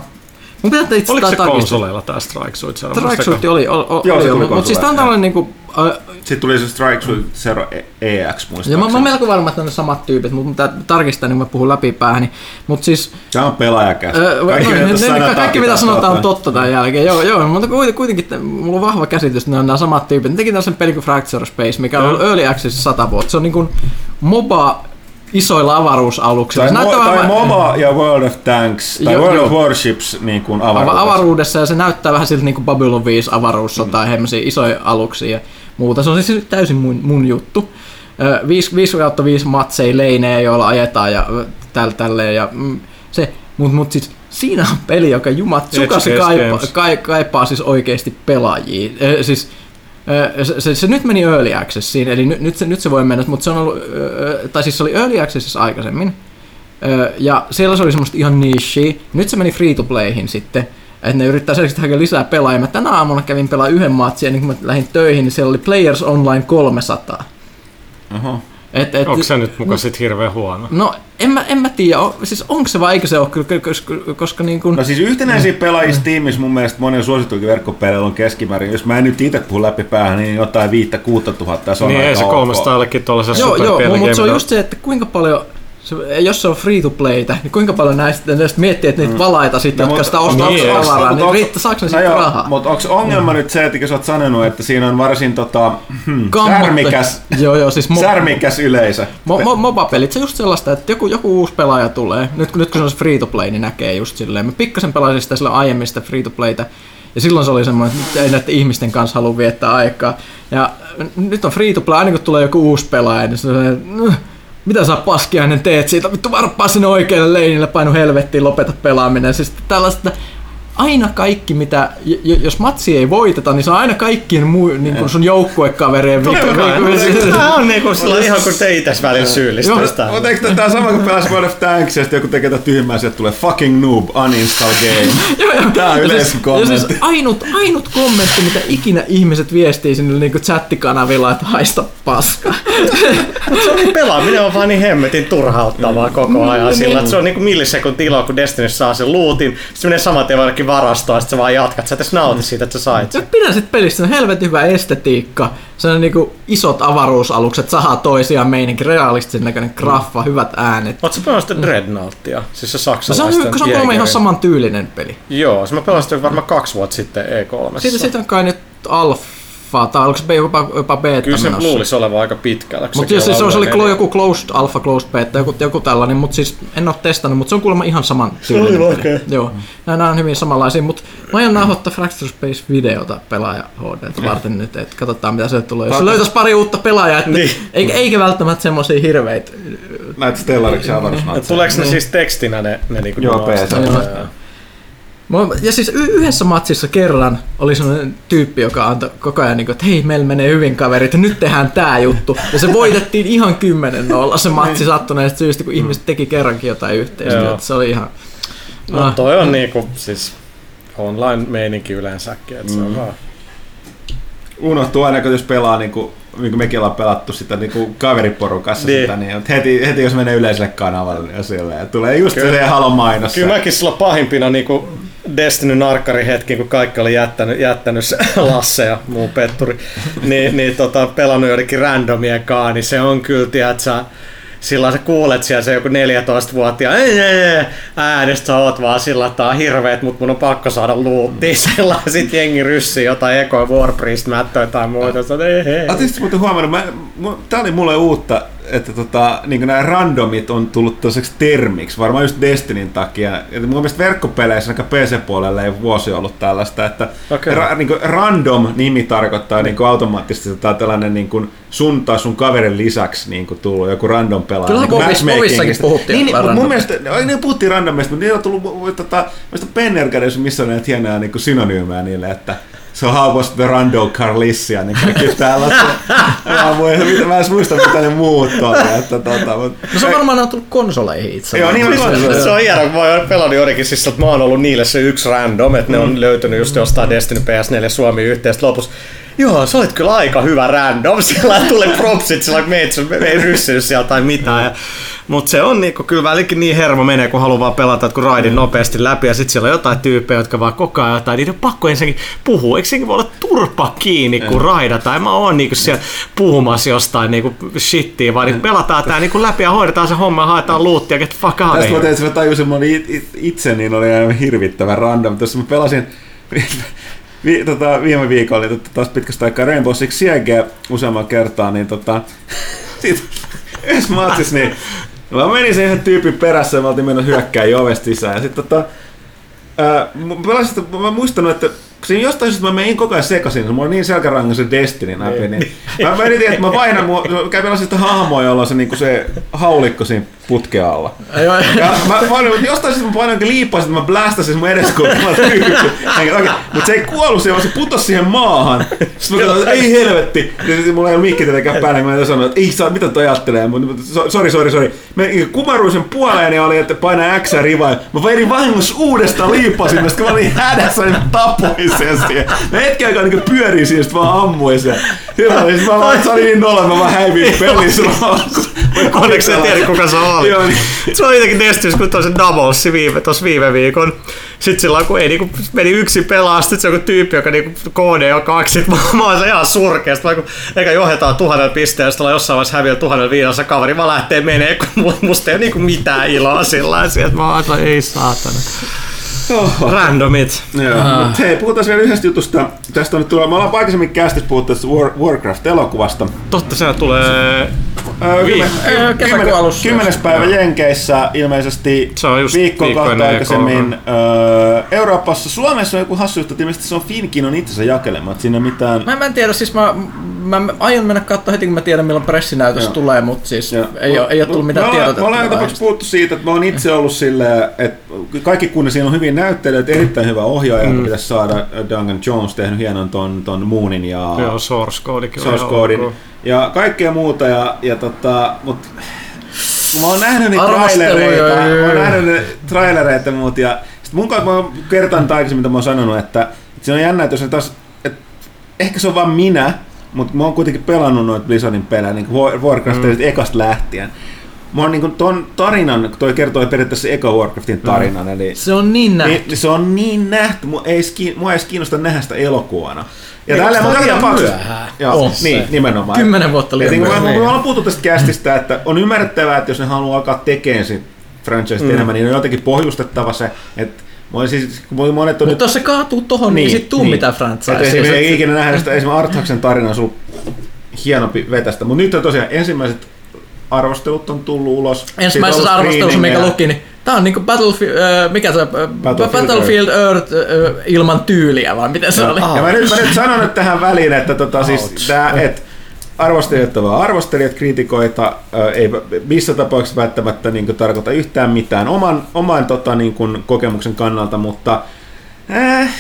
Mun pitää itse Oliko se konsoleilla tämä Strike Suit? Strike Suit oli, oli, oli, Joo, oli mutta siis tämä on tällainen niinku... Uh, Sitten tuli se Strike Suit Zero EX muistaakseni. Ja mä, mä oon melko varma, että ne samat tyypit, mutta mä tarkistan, niin mä puhun läpi päähäni. Mut siis... Tämä on pelaajakäs. Kaikki, no, mitä, ne, kaikki mitä sanotaan on totta tämän jälkeen. Joo, joo, mutta kuitenkin mulla on vahva käsitys, että ne on nämä samat tyypit. Ne teki tällaisen pelin kuin Fracture Space, mikä on Early Access 100 vuotta. Se on niin kuin MOBA isoilla avaruusaluksilla. Tai, mo- tai MOBA ja World of Tanks, tai jo, World jo. of Warships niin kuin avaruudessa. avaruudessa. ja se näyttää vähän siltä niin kuin Babylon 5 avaruussota, mm. isoja aluksia ja muuta. Se on siis täysin mun, mun juttu. 5, 5 kautta 5 matseja leinejä, joilla ajetaan ja tällä tälleen. Ja, mm, se, mut, mut siis siinä on peli, joka jumat sukasi kaipaa, kaipaa siis oikeasti pelaajia. Siis se, se, se, nyt meni Early Accessiin, eli nyt, nyt, se, nyt se voi mennä, mutta se on ollut, tai siis se oli Early Accessissa aikaisemmin, ja siellä se oli semmoista ihan niche. Nyt se meni free to playhin sitten, että ne yrittää selkeästi hakea lisää pelaajia. Tänä aamuna kävin pelaa yhden matsin, ja niin kun mä lähdin töihin, niin siellä oli Players Online 300. Oho. Et, et, Onko se nyt muka no, sit hirveän huono? No en mä, en mä tiedä, o, siis onko se vai eikö se ole, koska, koska niin kun... No siis yhtenäisiä pelaajia Steamissa mun mielestä monen suosituikin verkkopeleillä on keskimäärin, jos mä en nyt itse puhu läpi päähän, niin jotain viittä kuutta tuhatta, se on Niin ei se 300 allekin tuollaisessa Joo, joo, mutta se on just se, että kuinka paljon se, jos se on free to playtä, niin kuinka paljon näistä, näistä miettii, että niitä mm. valaita sitten, no, jotka sitä ostaa niin, tavaraa, niin riittää, saako ne sitten no rahaa? Mutta onko ongelma mm. nyt se, että sä oot sanonut, että siinä on varsin tota, hmm, särmikäs, joo, joo, siis mo- särmikäs yleisö? Mo- mo- MOBA-pelit, se on just sellaista, että joku, joku uusi pelaaja tulee, nyt, nyt kun se on free to play, niin näkee just silleen. Mä pikkasen pelasin sitä sillä aiemmin sitä free to playtä, ja silloin se oli semmoinen, että ei näiden ihmisten kanssa halua viettää aikaa. Ja nyt on free to play, aina kun tulee joku uusi pelaaja, niin se on mitä sä paskiainen teet siitä, vittu varppaa sinne oikealle leinille, painu helvettiin, lopeta pelaaminen. Siis tällaista, aina kaikki, mitä, jos matsi ei voiteta, niin se on aina kaikkien muu, niin kuin sun joukkuekaverien vika. Tämä on niin kuin sillä ihan kuin te itse välillä syyllistystä. Mutta eikö tämä sama kuin pelas World of Tanks, ja joku tekee tätä tyhmää, että tulee fucking noob, uninstall game. [laughs] Tämä on yleensä siis, kommentti. Siis ainut, ainut kommentti, mitä ikinä ihmiset viestii sinne niin kuin chattikanavilla, että haista paska. [laughs] se on niin pelaaminen on vaan niin hemmetin turhauttavaa koko ajan sillä, että se on niin kuin millisekunti iloa, kun Destiny saa sen lootin, sitten menee saman tien johonkin varastoon, sitten sä vaan jatkat. Sä et nauti siitä, että sä sait sen. Pidän sit pelistä, se on helvetin hyvä estetiikka. Se on niinku isot avaruusaluksat sahaa toisiaan meininkin, realistisen näköinen graffa, mm. hyvät äänet. Oletko sä pelannut sitä Dreadnoughttia? Siis se saksalaisten no, se on, se on kolme ihan saman tyylinen peli. Joo, se mä pelasin varmaan kaksi vuotta sitten E3. Siitä, siitä on kai nyt alfa alfaa, tai oliko se jopa, jopa beta Kyllä se menossa. luulisi olevan aika pitkällä. Mutta siis se, oli oli joku closed, alpha closed beta, joku, joku tällainen, mutta siis en ole testannut, mutta se on kuulemma ihan saman tyylinen peli. Okay. Joo, nämä on hyvin samanlaisia, mutta mä aion nauhoittaa Fracture Space-videota pelaaja HD varten nyt, että katsotaan mitä se tulee. Jos se löytäisi pari uutta pelaajaa, että niin. eikä, eikä välttämättä semmoisia hirveitä. Näitä Stellariksi ja Tuleeko ne siis tekstinä ne, ne niinku Joo, PC. Ja siis y- yhdessä matsissa kerran oli sellainen tyyppi, joka antoi koko ajan, niin kuin, että hei, meillä menee hyvin kaverit, ja nyt tehdään tämä juttu. Ja se voitettiin ihan kymmenen nolla se matsi sattuneesta syystä, kun ihmiset teki kerrankin jotain yhteistyötä. Se oli ihan... No, no toi on niinku siis online-meininki yleensäkin, että mm. se on mm. vaan... Unohtuu aina, kun jos pelaa niinku niin kuin mekin ollaan pelattu sitä niin kuin kaveriporukassa niin. sitä, niin heti, heti jos menee yleiselle kanavalle, niin silleen, tulee just Kyllä. se halon mainos. Kyllä mäkin silloin pahimpina niin kuin Destiny narkkari hetki, kun kaikki oli jättänyt, jättänyt [laughs] Lasse ja muu petturi, niin, niin tota, pelannut joidenkin randomien kaa, niin se on kyllä, tiedätkö, silloin sä kuulet siellä se joku 14-vuotiaan äänestä sä oot vaan sillä, että on hirveet, mutta mun on pakko saada luuttia [laughs] sillä sit jengi ryssii jotain Eko Warpriest mättöä tai muuta. Oletko muuten huomannut, mä, tää oli mulle uutta, että tota, niin nämä randomit on tullut toiseksi termiksi, varmaan just Destinyn takia. Ja mun mielestä verkkopeleissä, aika PC-puolella ei vuosi ollut tällaista, että okay. ra, niin random-nimi tarkoittaa niin automaattisesti tota, tällainen niin kuin sun tai sun kaverin lisäksi niin kuin tullut joku random pelaaja. Kyllä niin Bovissakin puhuttiin niin, niin, mun mielestä, niin puhuttiin randomista, mutta niillä on tullut, tota, missä missä on näitä hienoja niin synonyymejä niille, että So how was the Rando Carlissia, niin kaikki täällä mä, muista, mä en muista mitä ne muut oli. Että, tota, mutta... No se on varmaan tullut konsoleihin itse. Joo, niin on. Se on hieno, kun mä oon pelannut jotenkin, siis, että mä oon ollut niille se yksi random, että mm. ne on mm. löytynyt just jostain Destiny PS4 Suomi yhteistä lopussa. Joo, sä olit kyllä aika hyvä random. Sillä tulee propsit, sillä meitsi ei ryssinyt sieltä tai mitään. Ja mutta se on niinku, kyllä välikin niin hermo menee, kun haluaa vaan pelata kun raidin nopeasti läpi ja sitten siellä on jotain tyyppejä, jotka vaan koko ajan jotain, niiden on pakko ensinnäkin puhua. Eikö senkin voi olla turpa kiinni, kun raidataan? En mä oon niinku siellä puhumassa jostain niinku shittiä, vaan niinku pelataan tää niinku läpi ja hoidetaan se homma, haetaan luuttia, get fuck out Tästä mä tein, mä tajusin mun itse, niin oli aivan hirvittävän random. Tuossa mä pelasin [laughs] vi, tota, viime viikolla oli tota, taas pitkästä aikaa Rainbow Six Siege useamman kertaa, niin tota, [laughs] sit, yhdessä matsissa, niin Mä menin sen yhden tyypin perässä ja mä oltiin mennyt hyökkää ovesta sisään. Ja sitten tota, ää, mä muistan, että siinä jostain syystä mä menin koko ajan sekaisin, mulla on niin selkärangan Destiny läpi, niin, niin. mä menitin, että mä vainan, mä pelasin sitä hahmoa, jolla on se, niin se haulikko siinä putken alla. Ja mä painoin, että jostain syystä mä painoin liippasin, että mä blästäsin mun edes, kun mä Mutta se ei kuollut siihen, vaan se putosi siihen maahan. Sitten mä katsoin, että ei helvetti. Ja sitten mulla ei ole mikki tietenkään päällä, niin mä sanoin, että ei saa, mitä toi ajattelee. Mutta sori, sori, sori. Mä kumaruin sen puoleen ja oli, että painaa X rivaa. Mä vedin vahingossa uudestaan liippasin, koska mä olin hädässä, niin tapoin sen siihen. Mä hetken aikaa niin pyörin siihen, sitten vaan ammuin sen. Hyvä, siis mä vaan, se oli niin nolla, mä vaan häivin pelissä. [laughs] Onneksi en tiedä, kuka se oli. Joo, niin. Se oli jotenkin Destiny, kun toisen Doubles viime, tossa viime viikon. Sitten silloin, kun ei niinku, meni yksi pelaa, sitten se on joku tyyppi, joka niinku KD on kaksi, mä, mä oon se ihan surkeasta, vaikka eikä johdetaan tuhannen pisteen, sitten jossain vaiheessa häviää tuhannen viidassa kaveri, vaan lähtee menee, kun musta ei ole niinku mitään iloa sillä että mä oon ei saatana. Oho. Randomit. Joo. Uh. Hei, puhutaan vielä yhdestä jutusta. Tästä on nyt tullut, me ollaan aikaisemmin kästissä puhuttu War, Warcraft-elokuvasta. Totta, se tulee kesäkuun alussa. Kymmenes päivä Jenkeissä ilmeisesti se on just viikkoon kahta aikaisemmin öö, Euroopassa. Suomessa on joku hassu juttu, että ilmeisesti se on Finkinon itsensä jakelemat. Siinä mitään... Mä, mä en tiedä, siis mä, mä aion mennä katsoa heti kun mä tiedän milloin pressinäytös Joo. tulee, mutta siis ei, ole, ei ole tullut mitään tiedotetta. Me ollaan tapauksessa puhuttu siitä, että mä oon itse ollut silleen, että kaikki kun siinä on hyvin näyttelijät, erittäin hyvä ohjaaja, mm. pitäisi saada Duncan Jones tehnyt hienon ton, ton Moonin ja... Joo, Source Codekin Source Codin ja kaikkea muuta, ja, ja tota, mut mä oon nähnyt niitä trailereita, mä oon nähnyt ne trailereita ja muut, ja sit mun kanssa mä oon kertaan aikaisemmin, mitä mä oon sanonut, että, että se on jännä, että jos taas, että ehkä se on vaan minä, mutta mä oon kuitenkin pelannut noita Blizzardin pelejä, niin kuin Warcraftin mm. ekasta lähtien. Mä oon niin ton tarinan, toi kertoo periaatteessa eka Warcraftin tarinan. Mm. Eli, se on niin nähty. Niin, se on niin nähty. Mua ei, mua ei edes kiinnosta nähdä sitä elokuvana. Ja tällä on liian myöhään. Joo, niin, nimenomaan. Kymmenen vuotta liian niin myöhään. Me ollaan puhuttu tästä kästistä, että on ymmärrettävää, että jos ne haluaa alkaa tekemään sit franchise mm. enemmän, niin on jotenkin pohjustettava se, että siis, kun monet on Mutta nyt... jos se kaatuu tohon, niin, niin sit tuu niin. mitään franchise. Esimerkiksi ei ikinä nähdä sitä, esimerkiksi Arthaksen tarina on hienompi vetästä. Mutta nyt on tosiaan ensimmäiset arvostelut on tullut ulos. Ensimmäisessä arvostelussa, mikä luki, niin Tämä on niinku Battlefield, äh, mikä se, Battlefield, Battlefield Earth, Earth äh, ilman tyyliä, vai miten se no, oli? Ja mä nyt, mä nyt sanon nyt tähän väliin, että tota, siis tää, et, arvostelijat ovat arvostelijat, kriitikoita, äh, ei missä tapauksessa välttämättä niin tarkoita yhtään mitään oman, oman tota, niin kuin, kokemuksen kannalta, mutta Äh,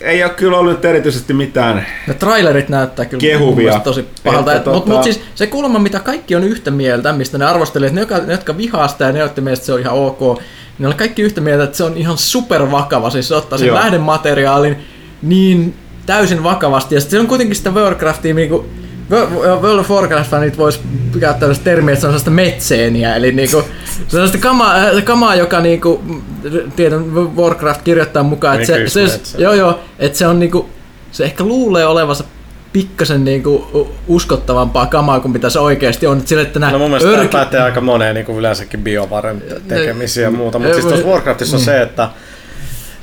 ei ole kyllä ollut erityisesti mitään Ne trailerit näyttää kyllä kehuvia. tosi pahalta. Tota... Mutta mut siis se kulma, mitä kaikki on yhtä mieltä, mistä ne arvostelijat, ne, jotka, ne jotka vihaa sitä ja ne, jotka mielestä se on ihan ok, ne on kaikki yhtä mieltä, että se on ihan super vakava. Siis se ottaa sen lähdemateriaalin niin täysin vakavasti. Ja sitten se on kuitenkin sitä Warcraftia niinku, World of Warcraft-fanit vois käyttää tällaista termiä, että se on sellaista metseeniä, eli niinku, sellaista kamaa, äh, kamaa joka niinku, tiedän, Warcraft kirjoittaa mukaan, että se, se, se, joo, joo, että se on niinku, se ehkä luulee olevansa pikkasen niinku uskottavampaa kamaa kuin mitä se oikeasti on. Sille, että no mun mielestä örki... tämä pätee aika moneen niin kuin yleensäkin biovaren tekemisiä ja muuta, mutta siis tuossa Warcraftissa on se, että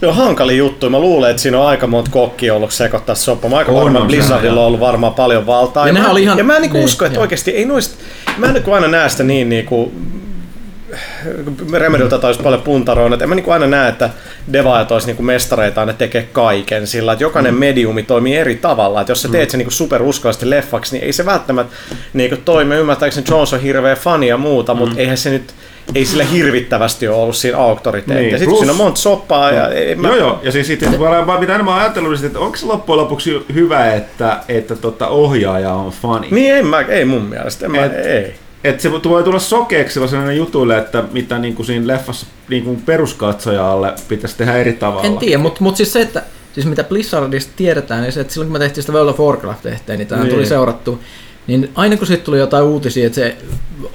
Joo, hankali juttu. Mä luulen, että siinä on aika monta kokkia ollut sekoittaa soppaa. Mä aika on, varma, Blizzardilla on ollut varmaan paljon valtaa. Ja, ja, mä, oli ihan... ja mä en niinku niin, usko, että oikeasti ei noista... Mä en niinku aina näe sitä niin niinku Remedilta taisi paljon puntaroon, että en mä niin aina näe, että devaajat olisi niin mestareita ne tekee kaiken sillä, että jokainen mm. mediumi toimii eri tavalla. Että jos sä teet mm. sen niin superuskoisesti leffaksi, niin ei se välttämättä niin toimi. Ymmärtääkseni Jones on hirveä fani ja muuta, mm. mutta eihän se nyt ei sillä hirvittävästi ole ollut siinä auktoriteettia. Niin, sitten siinä on monta soppaa. Ja ei, mä... Joo, joo. Ja siis sitten, mitä enemmän ajatellut, että onko se loppujen lopuksi hyvä, että, että tota ohjaaja on fani? Niin, ei, mä, ei mun mielestä. En mä, Et, ei. Että se voi tulla sokeeksi sellainen jutuille, että mitä niin kuin siinä leffassa niin kuin peruskatsojalle pitäisi tehdä eri tavalla. En tiedä, mutta mut siis se, että siis mitä Blizzardista tiedetään, niin se, että silloin kun me tehtiin sitä World of Warcraft tehteen, niin tämä niin. tuli seurattu niin aina kun siitä tuli jotain uutisia, että se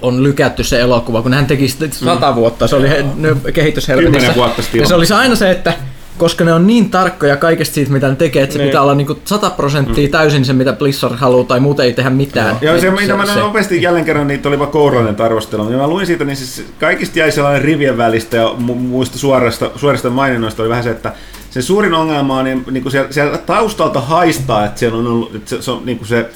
on lykätty se elokuva, kun hän teki sitä sata mm. vuotta, se oli kehityshelvetissä. Vuotta Ja se olisi aina se, että koska ne on niin tarkkoja kaikesta siitä, mitä ne tekee, että se niin. pitää olla niinku 100 prosenttia mm. täysin se, mitä Blizzard haluaa, tai muuten ei tehdä mitään. Joo, se, mitä mä nopeasti jälleen kerran, niitä olipa kourallinen arvostelu, mutta mä luin siitä, niin siis kaikista jäi sellainen rivien välistä ja muista suorasta, suorista maininnoista oli vähän se, että se suurin ongelma on, niin, niin kuin siellä, siellä taustalta haistaa, että siellä on ollut, että se, se, on, niin kuin se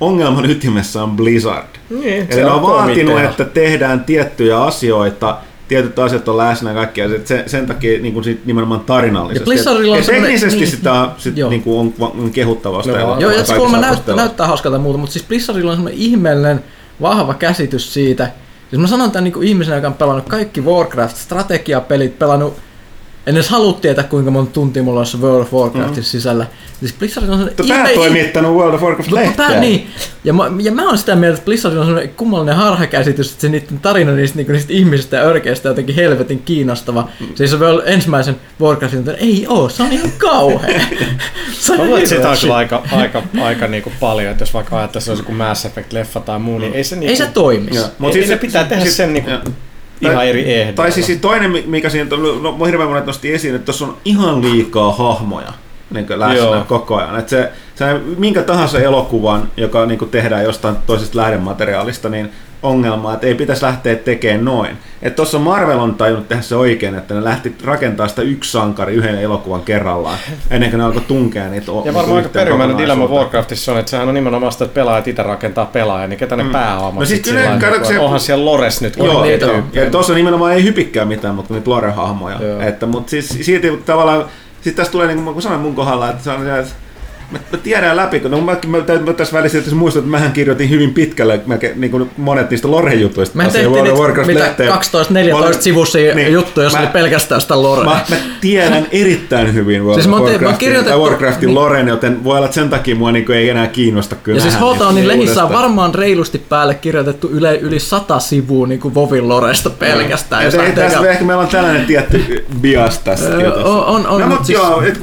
ongelman ytimessä on Blizzard. Niin, Eli ne on vaatinut, että tehdään tiettyjä asioita, tietyt asiat on läsnä ja kaikki asiat. Sen, sen takia niin kuin sit nimenomaan tarinallisesti. Ja, ja teknisesti niin, sitä sit, niin kuin on, on kehuttavasta. Joo, joo ja se kuulemma näyttää, näyttää hauskalta muuta, mutta siis Blizzardilla on semmoinen ihmeellinen vahva käsitys siitä, Siis mä sanon tämän niin kuin ihmisenä, joka on pelannut kaikki Warcraft-strategiapelit, pelannut en edes halua tietää, kuinka monta tuntia mulla on World of Warcraftin mm. sisällä. Siis Blizzard on sellainen... Ihme... toimittanut World of Warcraft lehteä. niin. Ja mä, ja mä oon sitä mieltä, että Blizzard on sellainen kummallinen harhakäsitys, että se niiden tarina niistä, niinku, niistä ihmisistä ja örkeistä jotenkin helvetin kiinnostava. Mm. Siis se on ensimmäisen Warcraftin, että ei oo, se on ihan kauhea. [laughs] se on mä sitä on kyllä aika, aika, aika niinku paljon, että jos vaikka ajattelee, se olisi joku Mass Effect-leffa tai muu, niin ei se, niinku, ei se toimisi. Mutta siis se pitää tehdä sen niinku, ihan eri ehdoilla. Tai siis toinen, mikä siinä no, hirveän monet nosti esiin, että tuossa on ihan liikaa hahmoja. Niin läsnä Joo. koko ajan. Et se, se, minkä tahansa elokuvan, joka niin tehdään jostain toisesta lähdemateriaalista, niin ongelma, että ei pitäisi lähteä tekemään noin. Että tuossa Marvel on tajunnut tehdä se oikein, että ne lähti rakentamaan sitä yksi sankari yhden elokuvan kerrallaan, ennen kuin ne alkoi tunkea niitä Ja varmaan aika perimmäinen dilemma Warcraftissa on, että sehän on nimenomaan sitä, että pelaajat itse rakentaa pelaajia, niin ketä ne mm. pääomat no siis sillä, se... onhan siellä Lores nyt. Joo, niitä ja tuossa nimenomaan ei hypikkää mitään, mutta niitä Lore-hahmoja. Että, mutta siis silti tavallaan, sitten tässä tulee niin kuin sanoin mun kohdalla, että, se on, että Mä, mä tiedän läpi, kun no, mä, mä, mä, tässä välissä että muistat, että mähän kirjoitin hyvin pitkälle mä, niin kuin monet niistä Lore-jutuista. Mä tehtiin niitä, mitä 12-14 sivuisia niin, juttuja, jos oli pelkästään sitä Lore. Mä, mä tiedän erittäin hyvin World siis Warcraftin, kirjoitettu, Warcraftin niin, Loren, joten voi olla, että sen takia mua niin ei enää kiinnosta kyllä Ja siis Hotaunin lehissä on varmaan reilusti päälle kirjoitettu yli, yli sata sivua niin kuin Vovin Loresta pelkästään. Ja ei, tässä ehkä meillä on tällainen tietty bias tässä. On, on, on, no, siis,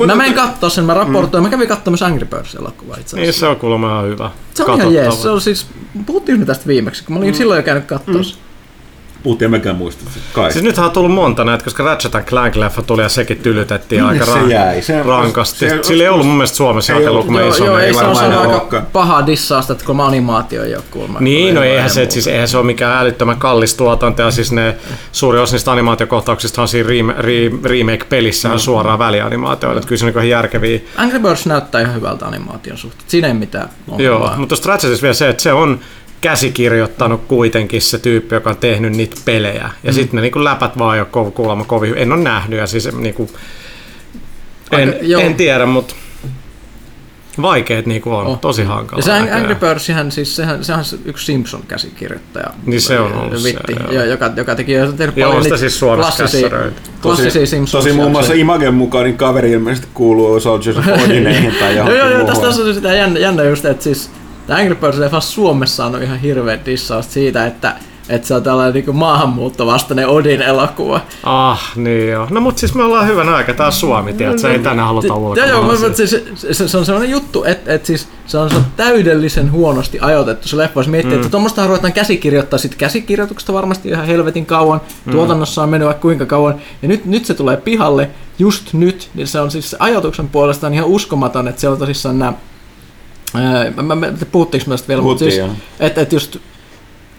mä menen katsoa sen, mä raportoin, mä kävin katsomassa Angry Birds-elokuva itse asiassa. Niin, se on kuulemma ihan hyvä. Se on ihan jees. Se on siis, puhuttiin tästä viimeksi, kun mä olin mm. silloin jo käynyt katsoa. Mm. Puhuttiin mekään muista. Kai. Siis nythän on tullut monta näitä, koska Ratchet Clank-leffa tuli ja sekin tylytettiin Minne aika se jäi? Se, rankasti. Se, Sillä ei ollut mun mielestä Suomessa jakelu, kun me iso. Joo, ei se on aika paha dissausta, että kun mä animaatio ei ole kuulemma. Niin, no eihän se, siis eihän se ole mikään älyttömän kallis tuotanto, ja siis ne suuri osa niistä animaatiokohtauksista on siinä remake-pelissä mm. suoraan välianimaatioita, että kyllä se on ihan järkeviä. Angry Birds näyttää ihan hyvältä animaation suhteen, siinä ei mitään Joo, mutta tuosta Ratchetissa vielä se, että se on käsikirjoittanut kuitenkin se tyyppi, joka on tehnyt niitä pelejä. Ja mm. sitten ne niin läpät vaan jo kuulemma kovin En ole nähnyt ja siis niin kuin, en, Aika, en tiedä, mutta vaikeet niin on, oh. tosi hankala. Ja se Angry Birdsihän, siis sehän, sehän on yksi Simpson-käsikirjoittaja. Niin se on ollut Vitti, se, joo. joka, joka teki jo tehnyt joo, paljon siis klassisia, klassisia Simpsons. Tosi muun muassa Imagen mukaan niin kaveri ilmeisesti kuuluu Soldiers of Odineihin tai [laughs] johonkin Joo, joo, tästä on sitä jännä, jännä just, että siis Tämä Angry Birds leffa Suomessa on ihan hirveä dissaus siitä, että että se on tällainen niin maahanmuuttovastainen Odin elokuva. Ah, niin joo. No mutta siis me ollaan hyvän aika, on Suomi, tiedät, se ei tänään haluta ulkoa. Joo, mutta siis, se, se, on sellainen juttu, että, että siis se on, se on täydellisen huonosti ajoitettu se leffa, jos miettii, mm. että tuommoista ruvetaan käsikirjoittaa, sitten käsikirjoituksesta varmasti ihan helvetin kauan, mm. tuotannossa on mennyt vaikka kuinka kauan, ja nyt, nyt se tulee pihalle, just nyt, niin se on siis se ajatuksen puolestaan ihan uskomaton, että se on tosissaan nämä Mä, mä, puhuttiinko tästä vielä, mutta siis, että et just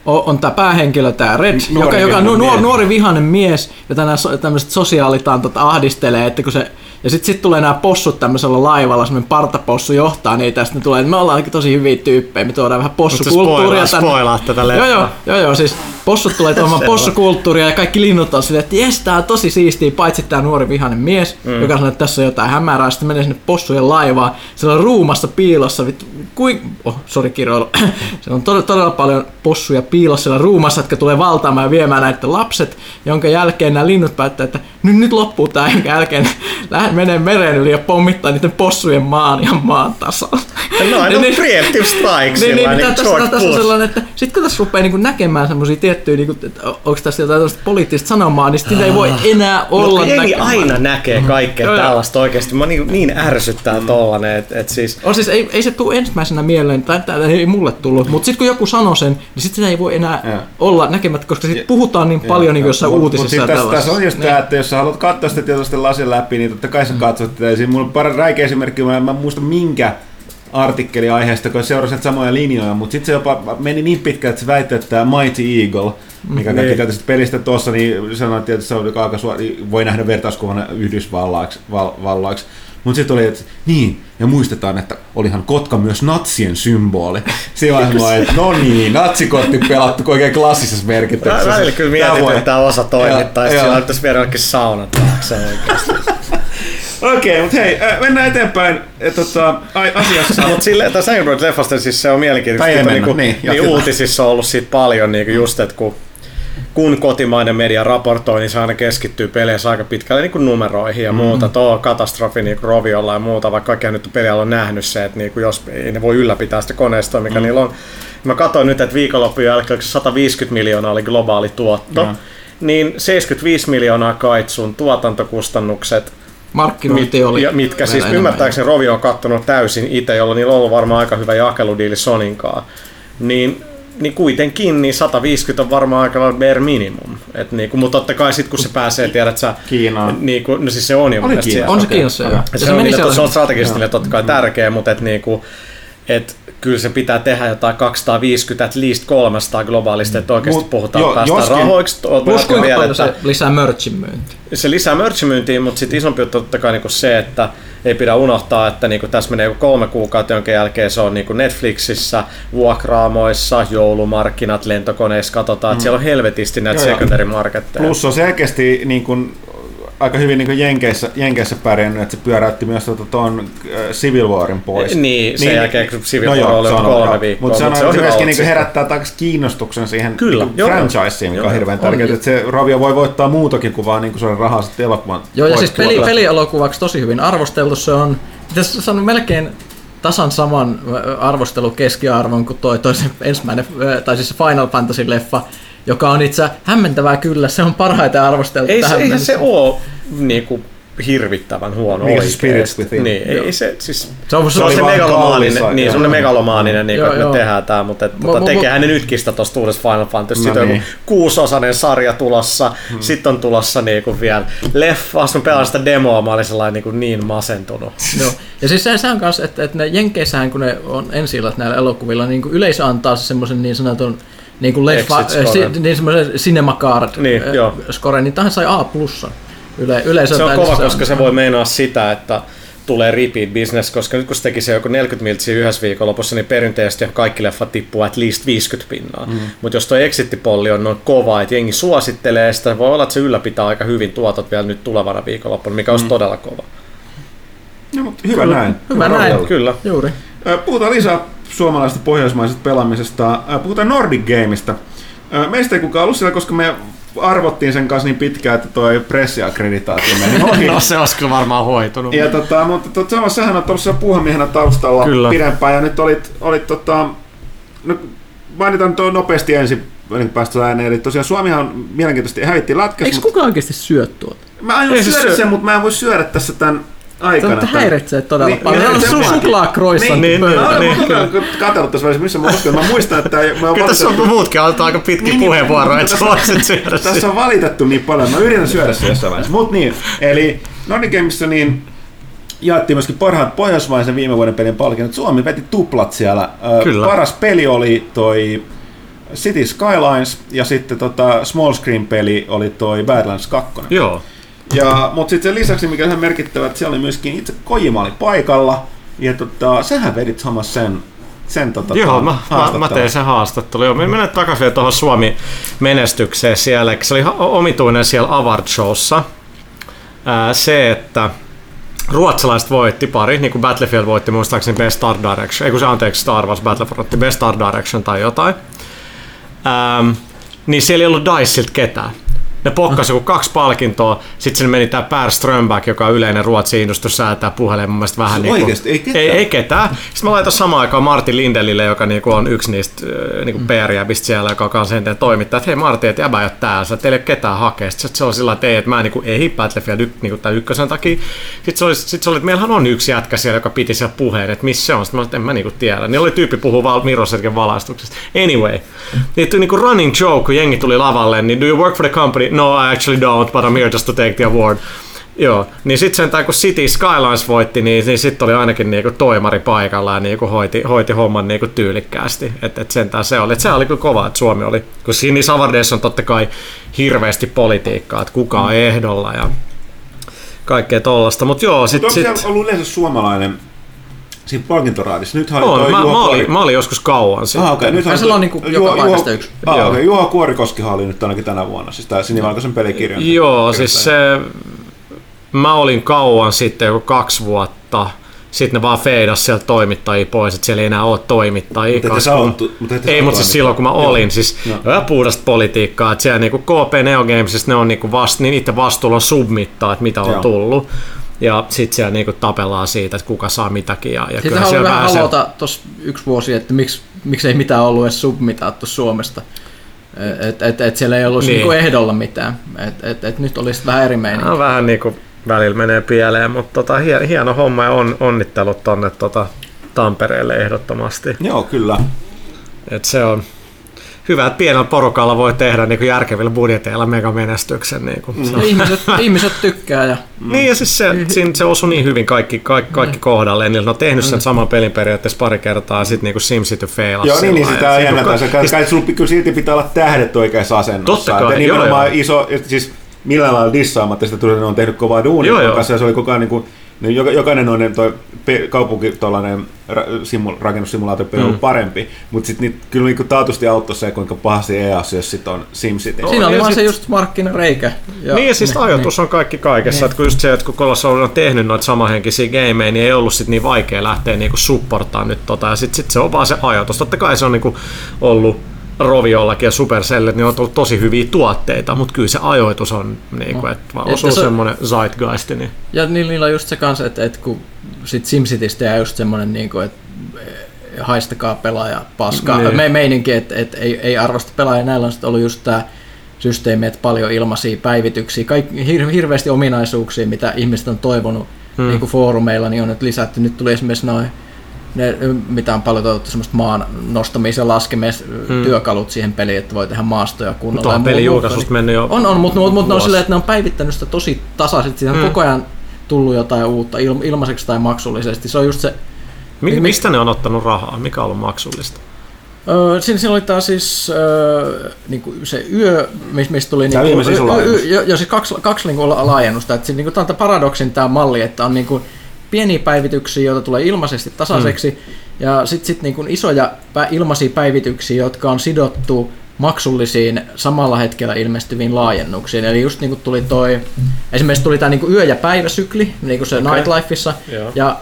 on, on tämä päähenkilö, tämä Red, nuori joka, joka nuori, nuori vihainen mies, jota nämä tämmöiset sosiaalitantot ahdistelee, että kun se ja sitten sit tulee nämä possut tämmöisellä laivalla, semmoinen partapossu johtaa niitä, ja sitten tulee, että me ollaan tosi hyviä tyyppejä, me tuodaan vähän possukulttuuria tänne. Spoilaa tätä leffaa. Joo, joo, joo, joo, siis possut tulee tuomaan possukulttuuria, ja kaikki linnut on silleen, että jes, tää on tosi siistiä, paitsi tämä nuori vihainen mies, mm. joka sanoo, että tässä on jotain hämärää, sitten menee sinne possujen laivaan, se on ruumassa piilossa, vittu, kuin, oh, sori kiroilu, [clears throat] se on todella, todella paljon possuja piilossa siellä ruumassa, jotka tulee valtaamaan ja viemään näitä lapset, jonka jälkeen nämä linnut päättää, että nyt, nyt loppuu tämä, jonka jälkeen [laughs] menee meren yli ja pommittaa niiden possujen maan ja maan tasolla. No, no niin, preemptive strike niin, niin, niin, tässä, tässä on sellainen, että sitten kun tässä rupeaa niin näkemään semmoisia tiettyjä, niin kuin, että onko tässä jotain poliittista sanomaa, niin sitä ei voi ah. enää olla no, näkemään. aina näkee kaikkea mm. tällaista oikeasti. Mä niin, niin ärsyttää mm. tollanen, että et siis... On siis, ei, ei se tule ensimmäisenä mieleen, tai tämä ei mulle tullut, mutta sitten kun joku sanoo sen, niin sitten sitä ei voi enää ja. olla näkemättä, koska sitten puhutaan niin paljon niin jossain uutisissa. Mutta tässä, tässä on just tämä, että jos sä haluat katsoa sitä tietoisesti lasin läpi, niin totta kai sä mm. katsot tätä. Siinä mulla on räikeä esimerkki, mä en muista minkä artikkeli aiheesta, kun seurasi samoja linjoja, mutta sitten se jopa meni niin pitkälle, että se väitti, että tämä Mighty Eagle, mikä mm, kaikki niin. pelistä tuossa, niin sanottiin, että se on aika suori, voi nähdä vertauskuvana Yhdysvalloiksi. Val, mutta sitten oli, että niin, ja muistetaan, että olihan kotka myös natsien symboli. Silloin [laughs] mä että no niin, natsikortti pelattu oikein klassisessa merkityksessä. Välillä kyllä mietin, että tämä osa toimittaa, ja sillä pitäisi viedä jollekin saunan taakse oikeasti. Okei, mutta hei, mennään eteenpäin tota, asiassa. mutta silleen, tässä Angry siis se on mielenkiintoista. Niin, niin, niin, niin uutisissa on ollut siitä paljon niin just, että kun kun kotimainen media raportoi, niin se aina keskittyy peleissä aika pitkälle niin kuin numeroihin ja mm. muuta. Tuo katastrofi niin kuin Roviolla ja muuta, vaikka kaikki nyt pelialla on nähnyt se, että niin kuin jos ei ne voi ylläpitää sitä koneistoa, mikä mm. niillä on. Mä katsoin nyt, että viikonloppujen jälkeen 150 miljoonaa oli globaali tuotto, mm. niin 75 miljoonaa kaitsun tuotantokustannukset – markkinointi oli. Ja mitkä siis ymmärtääkseni Rovi on kattonut täysin itse, jolla niillä on ollut varmaan aika hyvä jakeludiili Soninkaan. Niin niin kuitenkin niin 150 on varmaan aika lailla bare minimum. Et niin kuin, mutta totta kai sitten kun se pääsee, tiedät sä... Kiinaan. Niin kuin, no siis se on jo. Oli Kiina. On se Kiinassa, joo. Se, se, se, on, niille, se on strategisesti totta kai tärkeä, mutta et niin kuin, et kyllä se pitää tehdä jotain 250, at least 300 globaalisti, että oikeasti Mut, puhutaan jo, päästä joskin, rahoiksi. Plus kuinka paljon se lisää merchin myyntiä? Se lisää merchin myyntiä, mutta sitten isompi juttu totta kai niin se, että ei pidä unohtaa, että niin tässä menee kolme kuukautta, jonka jälkeen se on niin Netflixissä, vuokraamoissa, joulumarkkinat, lentokoneissa, katsotaan, mm. että siellä on helvetisti näitä secondary marketteja. Plus on selkeästi niin kuin aika hyvin niin Jenkeissä, Jenkeissä pärjännyt, että se pyöräytti myös tuon tuota, äh, Civil Warin pois. Niin, sen niin, jälkeen kun Civil no War oli kolme viikkoa. Mutta se, on, se myöskin niin herättää taas kiinnostuksen siihen Kyllä, niin franchiseen, mikä on hirveän tärkeää. Että se Ravio voi voittaa muutakin kuin vaan niin se rahaa sitten elokuvan. Joo, ja siis peli, pelielokuvaksi tosi hyvin arvosteltu. Se on, pitäisi sanoa melkein tasan saman arvostelu keskiarvon kuin toi, toi se ensimmäinen, tai siis Final Fantasy-leffa, joka on itse hämmentävää kyllä, se on parhaiten arvosteltu ei tähän se, se ole niinku, hirvittävän huono niin, Spirits Within. Niin, ei se, siis, se on se, on se megalomaaninen, niin, semmoinen megalomaaninen, niin, että me tehdään tämä, mutta et, tota, tekee hänen nytkistä tuosta uudesta Final Fantasy. No Sitten on niin. kuusosainen sarja tulossa, hmm. sitten on tulossa niinku vielä leffa, mä pelaan sitä demoa, mä olin sellainen niin, niin masentunut. [laughs] Joo. Ja siis se, se on kanssa, että, että ne Jenkeissähän, kun ne on ensi näillä elokuvilla, niin yleisö antaa semmoisen niin sanotun niin kuin leffa, äh, si, niin semmoisen Cinema Card niin, äh, score, niin tähän sai A plussan. Yle, yleisö se on kova, koska se voi meinaa sitä, että tulee repeat business, koska nyt kun se teki se joku 40 miltsiä yhdessä viikonlopussa, niin perinteisesti kaikki leffat tippuu at least 50 pinnaa. Mm. Mutta jos tuo exit-polli on noin kova, että jengi suosittelee sitä, voi olla, että se ylläpitää aika hyvin tuotot vielä nyt tulevana viikonloppuna, mikä mm. olisi todella kova. No, mutta hyvä kyllä. näin. Hyvä, hyvä näin, kyllä. Juuri. Puhutaan lisää suomalaisesta pohjoismaisesta pelaamisesta. Puhutaan Nordic Gameista. Meistä ei kukaan ollut siellä, koska me arvottiin sen kanssa niin pitkään, että tuo pressiakreditaatio meni [laughs] ohi. no se olisi kyllä varmaan hoitunut. Ja tota, mutta tot, samassa sähän olet ollut puuhamiehenä taustalla kyllä. pidempään ja nyt olit, olit tota, no, mainitan tuo nopeasti ensin, niin päästä ääneen. Eli tosiaan Suomihan on mielenkiintoisesti hävitti lätkäs. Eikö mutta... kukaan oikeasti syö tuota? Mä aion syödä syö... sen, mutta mä en voi syödä tässä tämän aikana. Tämä häiritsee todella niin, paljon. Niin, on suklaakroissa. Niin, niin, niin, niin. Katsellut tässä välissä, missä mä uskon. Mä muistan, että... Mä Kyllä tässä on muutkin antaa aika pitkiä niin, puheenvuoroja, että sä voisit syödä Tässä on valitettu niin paljon. Mä yritän syödä se jossain vaiheessa. Mut niin, eli Nordic Gamesissa niin jaettiin myöskin parhaat pohjoismaisen viime vuoden pelin palkinnot. Suomi veti tuplat siellä. Kyllä. Paras peli oli toi City Skylines ja sitten tota small screen peli oli toi Badlands 2. Joo. Ja, mutta sitten sen lisäksi, mikä on merkittävä, että siellä oli myöskin itse Kojima oli paikalla, ja tota, sähän vedit samassa sen sen tota, Joo, mä, mä, mä tein sen haastattelun. mennään takaisin tuohon Suomi-menestykseen siellä. Se oli omituinen siellä Award Showssa. Ää, se, että ruotsalaiset voitti pari, niin kuin Battlefield voitti muistaakseni Best Star Direction, ei kun se anteeksi Star Wars Battlefront, Best Star Direction tai jotain. Ähm, niin siellä ei ollut Diceilt ketään ne pokkasi joku kaksi palkintoa, sitten sinne meni tämä Per Strömback, joka on yleinen Ruotsin industus säätää puheleen mun mielestä vähän niin kuin, ei ketään? Ei, ei ketään. Sitten mä laitoin samaan aikaan Martin Lindelille, joka niinku on yksi niistä niinku mm. PR-jäbistä siellä, joka on sen toimittaja, että hei Martin, että jäbä ei ole täällä, teillä ei ole ketään hakea. Sitten se oli sillä että ei, että mä niinku, ei Battlefield y, niinku, tämän ykkösen takia. Sitten se oli, sit se oli että meillähän on yksi jätkä siellä, joka piti siellä puheen, että missä se on. Sitten mä että en mä niinku tiedä. Niin oli tyyppi puhuu val, Miroserkin valaistuksesta. Anyway, niin niinku running joke, kun jengi tuli lavalle, niin do you work for the company? No, I actually don't, but I'm here just to take the award. Joo, niin sitten sen kun City Skylines voitti, niin, niin sitten oli ainakin niinku toimari paikalla ja niinku hoiti, hoiti homman niinku tyylikkäästi. Että et sentään se oli. Et se oli kyllä kova, että Suomi oli. Kun siinä Savardeessa on totta kai hirveästi politiikkaa, että kuka on ehdolla ja kaikkea tollasta. Mutta joo, sitten... Mut onko sit... ollut yleensä suomalainen siinä palkintoraadissa. Nythän on, toi mä, Juha mä, olin, mä olin joskus kauan sitten. Ah, okay. Nythän se on niinku joka paikasta yksi. Ah, okay. Juha Kuorikoskihan oli nyt ainakin tänä vuonna, siis tämä sinivalkoisen pelikirjan. Joo, siis se, mä olin kauan sitten, joku kaksi vuotta, sitten ne vaan feidas sieltä toimittajia pois, että siellä ei enää ole toimittajia. Mutta ette kun... mutta ette ei, mutta siis silloin kun mä olin, Joo. siis no. puhdasta politiikkaa, että siellä niinku KP Neo Gamesissa ne on niinku vast, niin itse vastuulla on submittaa, että mitä on Joo. tullut. Ja sitten siellä niinku tapellaan siitä, että kuka saa mitäkin. Ja, ja Sitten oli vähän halota tuossa yksi vuosi, että miksi, miksi ei mitään ollut edes submitaattu Suomesta. Että et, et siellä ei ollut niin. niinku ehdolla mitään. Et, et, et nyt olisi vähän eri meininki. No, vähän niin kuin välillä menee pieleen, mutta tota, hieno, hieno homma ja on, onnittelut tonne tota, Tampereelle ehdottomasti. Joo, kyllä. Et se on, hyvä, että pienellä porukalla voi tehdä niin kuin järkevillä budjeteilla megamenestyksen. Niin kuin. Mm. ihmiset, ihmiset tykkää. Ja... Mm. [laughs] Niin ja siis se, siinä, se osui niin hyvin kaikki, kaikki, kaikki mm. kohdalle, niin ne on tehnyt sen mm. saman pelin periaatteessa pari kertaa, ja sitten niin SimCity failasi. Joo, niin, niin sitä on jännä. Se, kai, kai kyllä silti pitää olla tähdet oikeassa asennossa. Totta kai, joo, joo. iso, siis millään lailla dissaamatta sitä, että ne on tehnyt kovaa duunia kanssa, ja se oli koko ajan niin kuin, niin jokainen noinen toi kaupunki tuollainen simul, rakennussimulaatio on mm. parempi, mutta sitten kyllä niinku taatusti auttoi se, kuinka pahasti EAS, jos sit on SimCity. No, Siinä oli vaan sit... se just markkinareikä. Ja, niin ja siis ne, ajoitus ne. on kaikki kaikessa, niin. että kun just se, että kun Colossal on tehnyt noita samahenkisiä gameja, niin ei ollut sit niin vaikea lähteä niinku supportaa nyt tota, ja sitten sit se on vaan se ajoitus. Totta kai se on niinku ollut Roviollakin ja Supercellet, niin on tullut tosi hyviä tuotteita, mutta kyllä se ajoitus on, niin kuin, että vaan osuu se, semmoinen zeitgeist. Niin. Ja niillä on just se kanssa, että, että kun sit SimCitystä jää just semmoinen, niin kuin, että haistakaa pelaaja paskaa niin. me, meininki, että, että ei, ei arvosta pelaajia. Näillä on sitten ollut just tämä systeemi, että paljon ilmaisia päivityksiä, kaikki, hir, hirveästi ominaisuuksia, mitä ihmiset on toivonut hmm. niin kuin foorumeilla, niin on nyt lisätty. Nyt tuli esimerkiksi noin ne, mitä on paljon toivottu, semmoista maan nostamis- ja laskemis hmm. työkalut siihen peliin, että voi tehdä maastoja kunnolla. Mutta on peli julkaisusta mennyt jo On, on, mutta, mutta, mutta ne on silleen, että ne on päivittänyt sitä tosi tasaisesti. Siinä on hmm. koko ajan tullut jotain uutta ilmaiseksi tai maksullisesti. Se on just se... Mi- mistä ne on ottanut rahaa? Mikä on ollut maksullista? Öö, siinä, siinä oli taas siis öö, niin kuin se yö, mistä tuli niin kuin, siis jo, jo, siis kaksi, kaksi niin kuin laajennusta. Että, niin kuin, tämä on paradoksin tämä malli, että on niin kuin, pieniä päivityksiä, joita tulee ilmaisesti tasaiseksi, mm. ja sitten sit niin isoja ilmaisia päivityksiä, jotka on sidottu maksullisiin samalla hetkellä ilmestyviin laajennuksiin. Eli just niin kuin tuli toi, esimerkiksi tuli tämä niin yö- ja päiväsykli, niin kuin se okay. Nightlifeissa, Joo. ja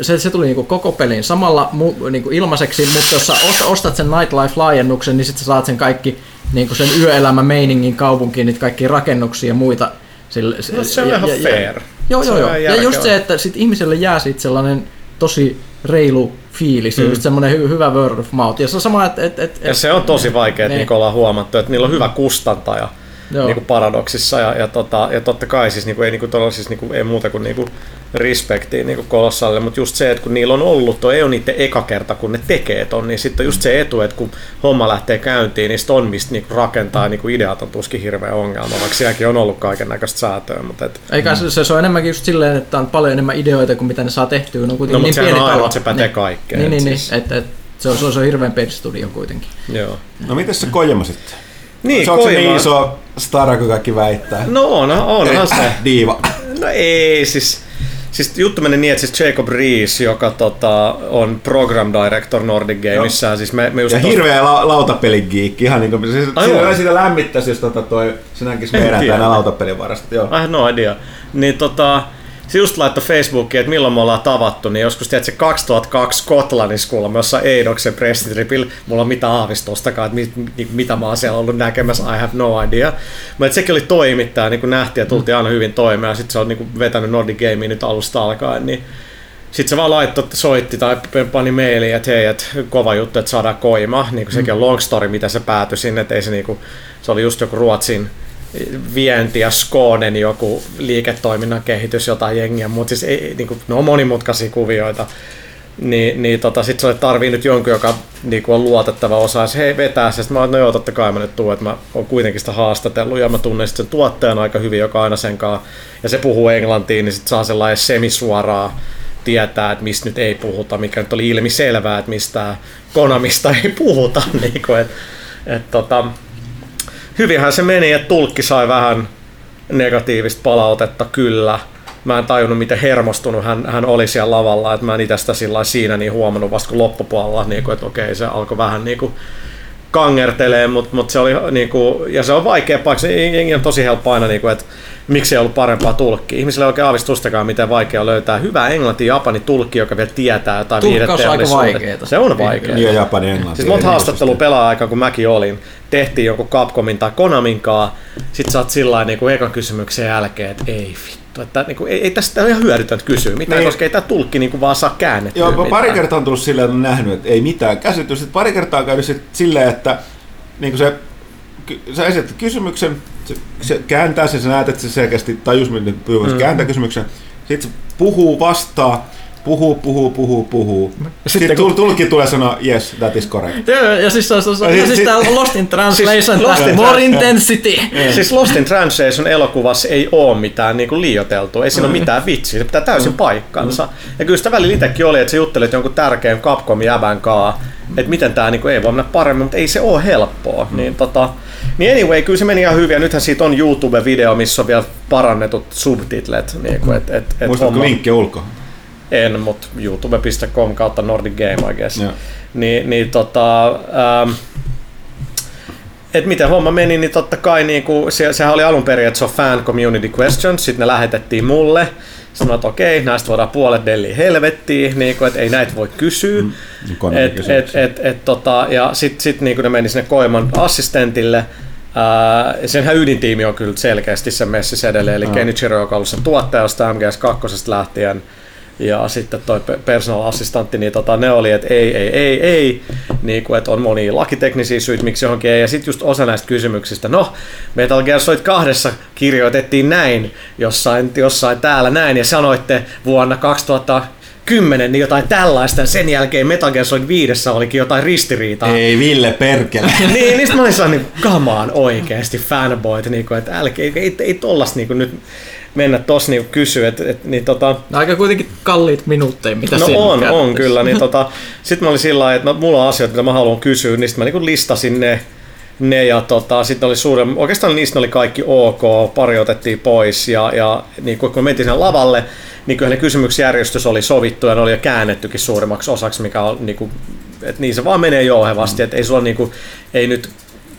se, se tuli niin kuin koko pelin samalla niin kuin ilmaiseksi, mutta jos sä ostat sen Nightlife-laajennuksen, niin sitten sä saat sen kaikki niin kuin sen yöelämä meiningin kaupunkiin, niitä kaikki rakennuksia ja muita. Sille, no, se on ja, ihan ja, fair. Ja, Joo, joo, joo. Ja just se, että sit ihmiselle jää sit sellainen tosi reilu fiilis, mm. just semmoinen hy- hyvä word of mouth. Ja se on sama, että... Et, et, ja se on tosi vaikea, että niin ollaan huomattu, että niillä on hyvä kustantaja niin kuin paradoksissa ja, ja, tota, ja totta kai siis, niin kuin, ei, niin kuin, siis, niin kuin, ei muuta kuin, niin kuin respektiin niin Kolossalle, mutta just se, että kun niillä on ollut, toi ei ole niiden eka kerta, kun ne tekee ton, niin sitten just se etu, että kun homma lähtee käyntiin, niin on mistä niin rakentaa niin ideat on tuskin hirveä ongelma, vaikka sielläkin on ollut kaiken näköistä säätöä. Mutta et, Eikä mm. se, se, on enemmänkin just silleen, että on paljon enemmän ideoita kuin mitä ne saa tehtyä, no, kuitenkin no, niin pieni on aina, se pätee niin, kaikkeen. Niin, niin, siis. niin, että, et, se on, se on, se on hirveän pieni studio kuitenkin. Joo. No miten se Kojima sitten? Niin, se on se niin iso stara kuin kaikki väittää? No on, onhan se. Diiva. No ei, siis Siis juttu meni niin, että siis Jacob Rees, joka tota, on program director Nordic Gamesissa. No. Siis me, me just ja tosta... hirveä la- lautapeligeekki, ihan niin kuin, siis, Ai sitä lämmittäisi, jos tota toi, se näkisi [laughs] meidän tänä lautapelin varasta. Joo. I no idea. Niin tota, se just laittoi Facebookiin, että milloin me ollaan tavattu, niin joskus tiedät, se 2002 Skotlannissa kuulemma jossain Eidoksen pressitripillä, mulla on mitään aavistustakaan, että mit, mit, mitä mä oon siellä ollut näkemässä, I have no idea. Mutta sekin oli toimittaja, niin kuin nähtiin ja tultiin aina hyvin toimeen, ja sitten se on niin vetänyt Nordic Gamea nyt alusta alkaen, niin sitten se vaan laittoi, soitti tai pani mailiin, että hei, että kova juttu, että saadaan koima. Niin kuin sekin on long story, mitä se päätyi sinne, että ei se, niin kuin, se oli just joku Ruotsin vienti ja Skoonen joku liiketoiminnan kehitys, jotain jengiä, mutta siis ei, niin kuin, ne on monimutkaisia kuvioita. Niin, niin tota, sit se tarvii nyt jonkun, joka niin kuin on luotettava osa, ja hei vetää se, mä oon, no joo, totta kai mä nyt tuun, että mä oon kuitenkin sitä haastatellut, ja mä tunnen sen tuottajan aika hyvin, joka aina sen kanssa, ja se puhuu englantiin, niin sit saa sellainen semisuoraa tietää, että mistä nyt ei puhuta, mikä nyt oli ilmi selvää, että mistä Konamista ei puhuta, [laughs] niin kuin, että, että tota, hyvinhän se meni, että tulkki sai vähän negatiivista palautetta kyllä. Mä en tajunnut, miten hermostunut hän, hän oli siellä lavalla, että mä en itse sitä siinä niin huomannut vasta kun loppupuolella, niin kuin, että okei, se alkoi vähän niin kuin kangertelee, mutta, mutta se oli niin kuin, ja se on vaikea paikka, se on tosi helppo aina, niin kuin, että miksi ei ollut parempaa tulkkia. Ihmisillä ei oikein aavistustakaan, miten vaikea löytää hyvää englanti japani tulkki, joka vielä tietää jotain vaikeaa. Se on vaikeaa. Niin japani englanti. Siis monta haastattelu pelaa aikaa, kun mäkin olin. Tehtiin joku Capcomin tai Konaminkaa. Sitten sä oot sillä niin ekan kysymyksen jälkeen, että ei vittu. Että niin kuin, ei, ei tästä ole ihan hyödytöntä kysyä mitään, niin. koska ei tämä tulkki niin kuin vaan saa käännettyä Joo, mitään. pari kertaa on tullut silleen, että on nähnyt, että ei mitään käsitystä. Pari kertaa on käynyt silleen, että niin kuin se, sä esität kysymyksen, se, se kääntää sen, sä näet, että se selkeästi tajus, miten mm. kääntää kysymyksen. Sitten se puhuu, vastaa, puhuu, puhuu, puhuu, puhuu. Sitten, Sitten kun... tulkki tulee sanoa, yes, that is correct. Joo, ja siis, on, on, ja siis tää Lost in Translation, siis Lost in more intensity. Yeah. Siis Lost in Translation elokuvassa ei ole mitään niinku liioteltua, ei siinä ole mitään vitsiä, se pitää täysin mm. paikkansa. Mm. Ja kyllä sitä välillä itsekin oli, että sä juttelit jonkun tärkeän jäbän kaa, mm. että miten tämä niinku ei voi mennä paremmin, mutta ei se ole helppoa. Mm. Niin, tota, niin anyway, kyllä se meni ihan hyvin, ja nythän siitä on YouTube-video, missä on vielä parannetut subtitlet. Niin kuin, et, et, et Muistatko homma... linkki ulkoa? En, mutta youtube.com kautta Nordic Game, I guess. Yeah. Niin, niin tota, ähm, et miten homma meni, niin totta kai niinku, se, sehän oli alun perin, että se on fan community questions, sitten ne lähetettiin mulle. Sanoin, että okei, näistä voidaan puolet delli helvettiin, niin kuin, että ei näitä voi kysyä. Mm, et, et, et, et, tota, ja sitten sit, niin ne meni sinne Koiman assistentille, Ää, senhän ydintiimi on kyllä selkeästi se messissä edelleen, eli Kenichiro, joka on ollut sen tuottaja MGS2 lähtien, ja sitten toi personal assistantti, niin tota, ne oli, että ei, ei, ei, ei, niin kuin, että on monia lakiteknisiä syitä, miksi johonkin ei, ja sitten just osa näistä kysymyksistä, no, Metal Gear Solid kahdessa kirjoitettiin näin, jossain, jossain täällä näin, ja sanoitte vuonna 2000 kymmenen, niin jotain tällaista, ja sen jälkeen Metal Gear Solid 5 olikin jotain ristiriitaa. Ei Ville perkele. [laughs] niin, niin mä olin sellainen, niin, come on, oikeasti fanboyt, niin kuin, että älkää, ei, ei, ei tollas niin kuin nyt mennä tossa niin kysyä, että et, niin tota... No, aika kuitenkin kalliit minuutteja, mitä No on, on kyllä, niin tota, [laughs] sitten mä olin sillä lailla, että no, mulla on asioita, mitä mä haluan kysyä, niin sitten mä niin listasin ne, ne ja tota, sitten oli suuren, oikeastaan niistä oli kaikki ok, pari otettiin pois ja, ja niin kun me mentiin sinne lavalle, niin kyllä ne kysymyksjärjestys oli sovittu ja ne oli jo käännettykin suurimmaksi osaksi, mikä on niin kuin, että niin se vaan menee jouhevasti, mm. että ei sulla niin kuin, ei nyt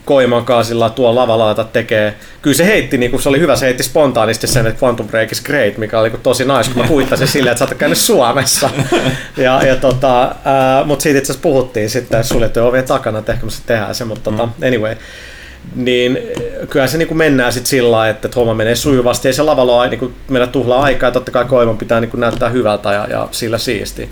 Koimankaan sillä tuo lavalla laita tekee. Kyllä se heitti, niin kuin se oli hyvä, se heitti spontaanisti sen, että Quantum Break is great, mikä oli tosi nice, kun mä kuittasin [laughs] silleen, että sä oot käynyt Suomessa. Ja, ja tota, äh, mutta siitä itse asiassa puhuttiin sitten suljettujen ovien takana, että ehkä me se tehdään se, mutta tota, mm. anyway niin kyllä se niin kuin mennään sitten sillä lailla, että, homma menee sujuvasti. Ei se lavalla ole niin kuin meillä tuhlaa aikaa, ja totta kai koiman pitää niin kuin näyttää hyvältä ja, ja sillä siisti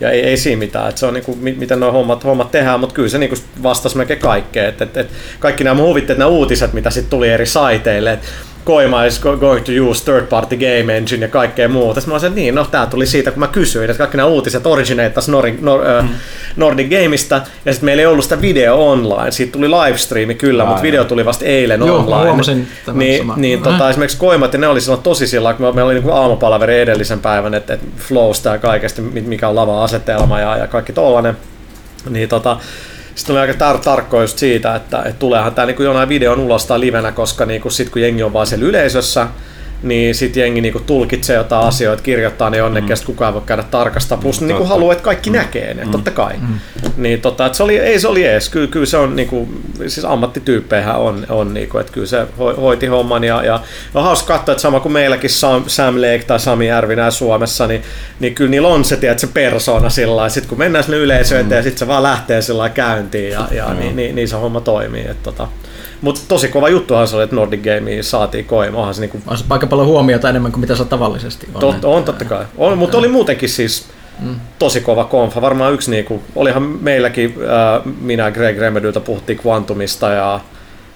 ja ei, ei siinä mitään, että se on niin kuin, miten nuo hommat, hommat tehdään, mutta kyllä se niin kuin vastasi melkein kaikkeen, että, että, että kaikki nämä huvitteet, nämä uutiset, mitä sitten tuli eri saiteille, että Koima is going to use third party game engine ja kaikkea muuta. Sitten mä olisin, niin, no tää tuli siitä, kun mä kysyin, että kaikki nämä uutiset origineittaisi Nordic, Nor, mm. Nordic Gameista, ja sitten meillä ei ollut sitä video online. Siitä tuli livestreami kyllä, mutta video tuli vasta eilen Joo, online. niin, niin tota, äh. esimerkiksi Koimat, ja ne oli silloin tosi sillä kun meillä oli niin aamupalaveri edellisen päivän, että, että flowsta ja kaikesta, mikä on lava-asetelma ja, ja kaikki tollanen. Niin tota, sitten oli aika tar- tarkkoa just siitä, että, että tuleehan tämä niin jonain videon ulos tai livenä, koska niin kuin sit kun jengi on vaan siellä yleisössä, niin sitten jengi niinku tulkitsee jotain asioita, kirjoittaa ne jonnekin, mm. kukaan voi käydä tarkastaa. Plus niinku haluaa, että kaikki mm. näkee ne, mm. totta kai. Mm. Niin tota, se oli, ei se oli ees. Kyllä, kyllä se on, niinku, siis ammattityyppejä on, on niinku, että kyllä se hoiti homman. Ja, ja on hauska katsoa, että sama kuin meilläkin Sam, Sam Lake tai Sami Järvinä Suomessa, niin, niin kyllä niillä on se, tiedät, se persona sillä Sitten kun mennään sinne yleisöön, mm. ja sitten se vaan lähtee sillä käyntiin, ja, ja mm. niin, niin, niin, se homma toimii. Että, tota, mutta tosi kova juttuhan se oli, että Nordic Gameen saatiin koima. Onhan se niinku... On se aika paljon huomiota enemmän kuin mitä se tavallisesti on. Tot, on totta kai. On, mutta oli muutenkin siis mm. tosi kova konfa. Varmaan yksi, niinku, olihan meilläkin, äh, minä Greg Remedyltä puhuttiin Quantumista ja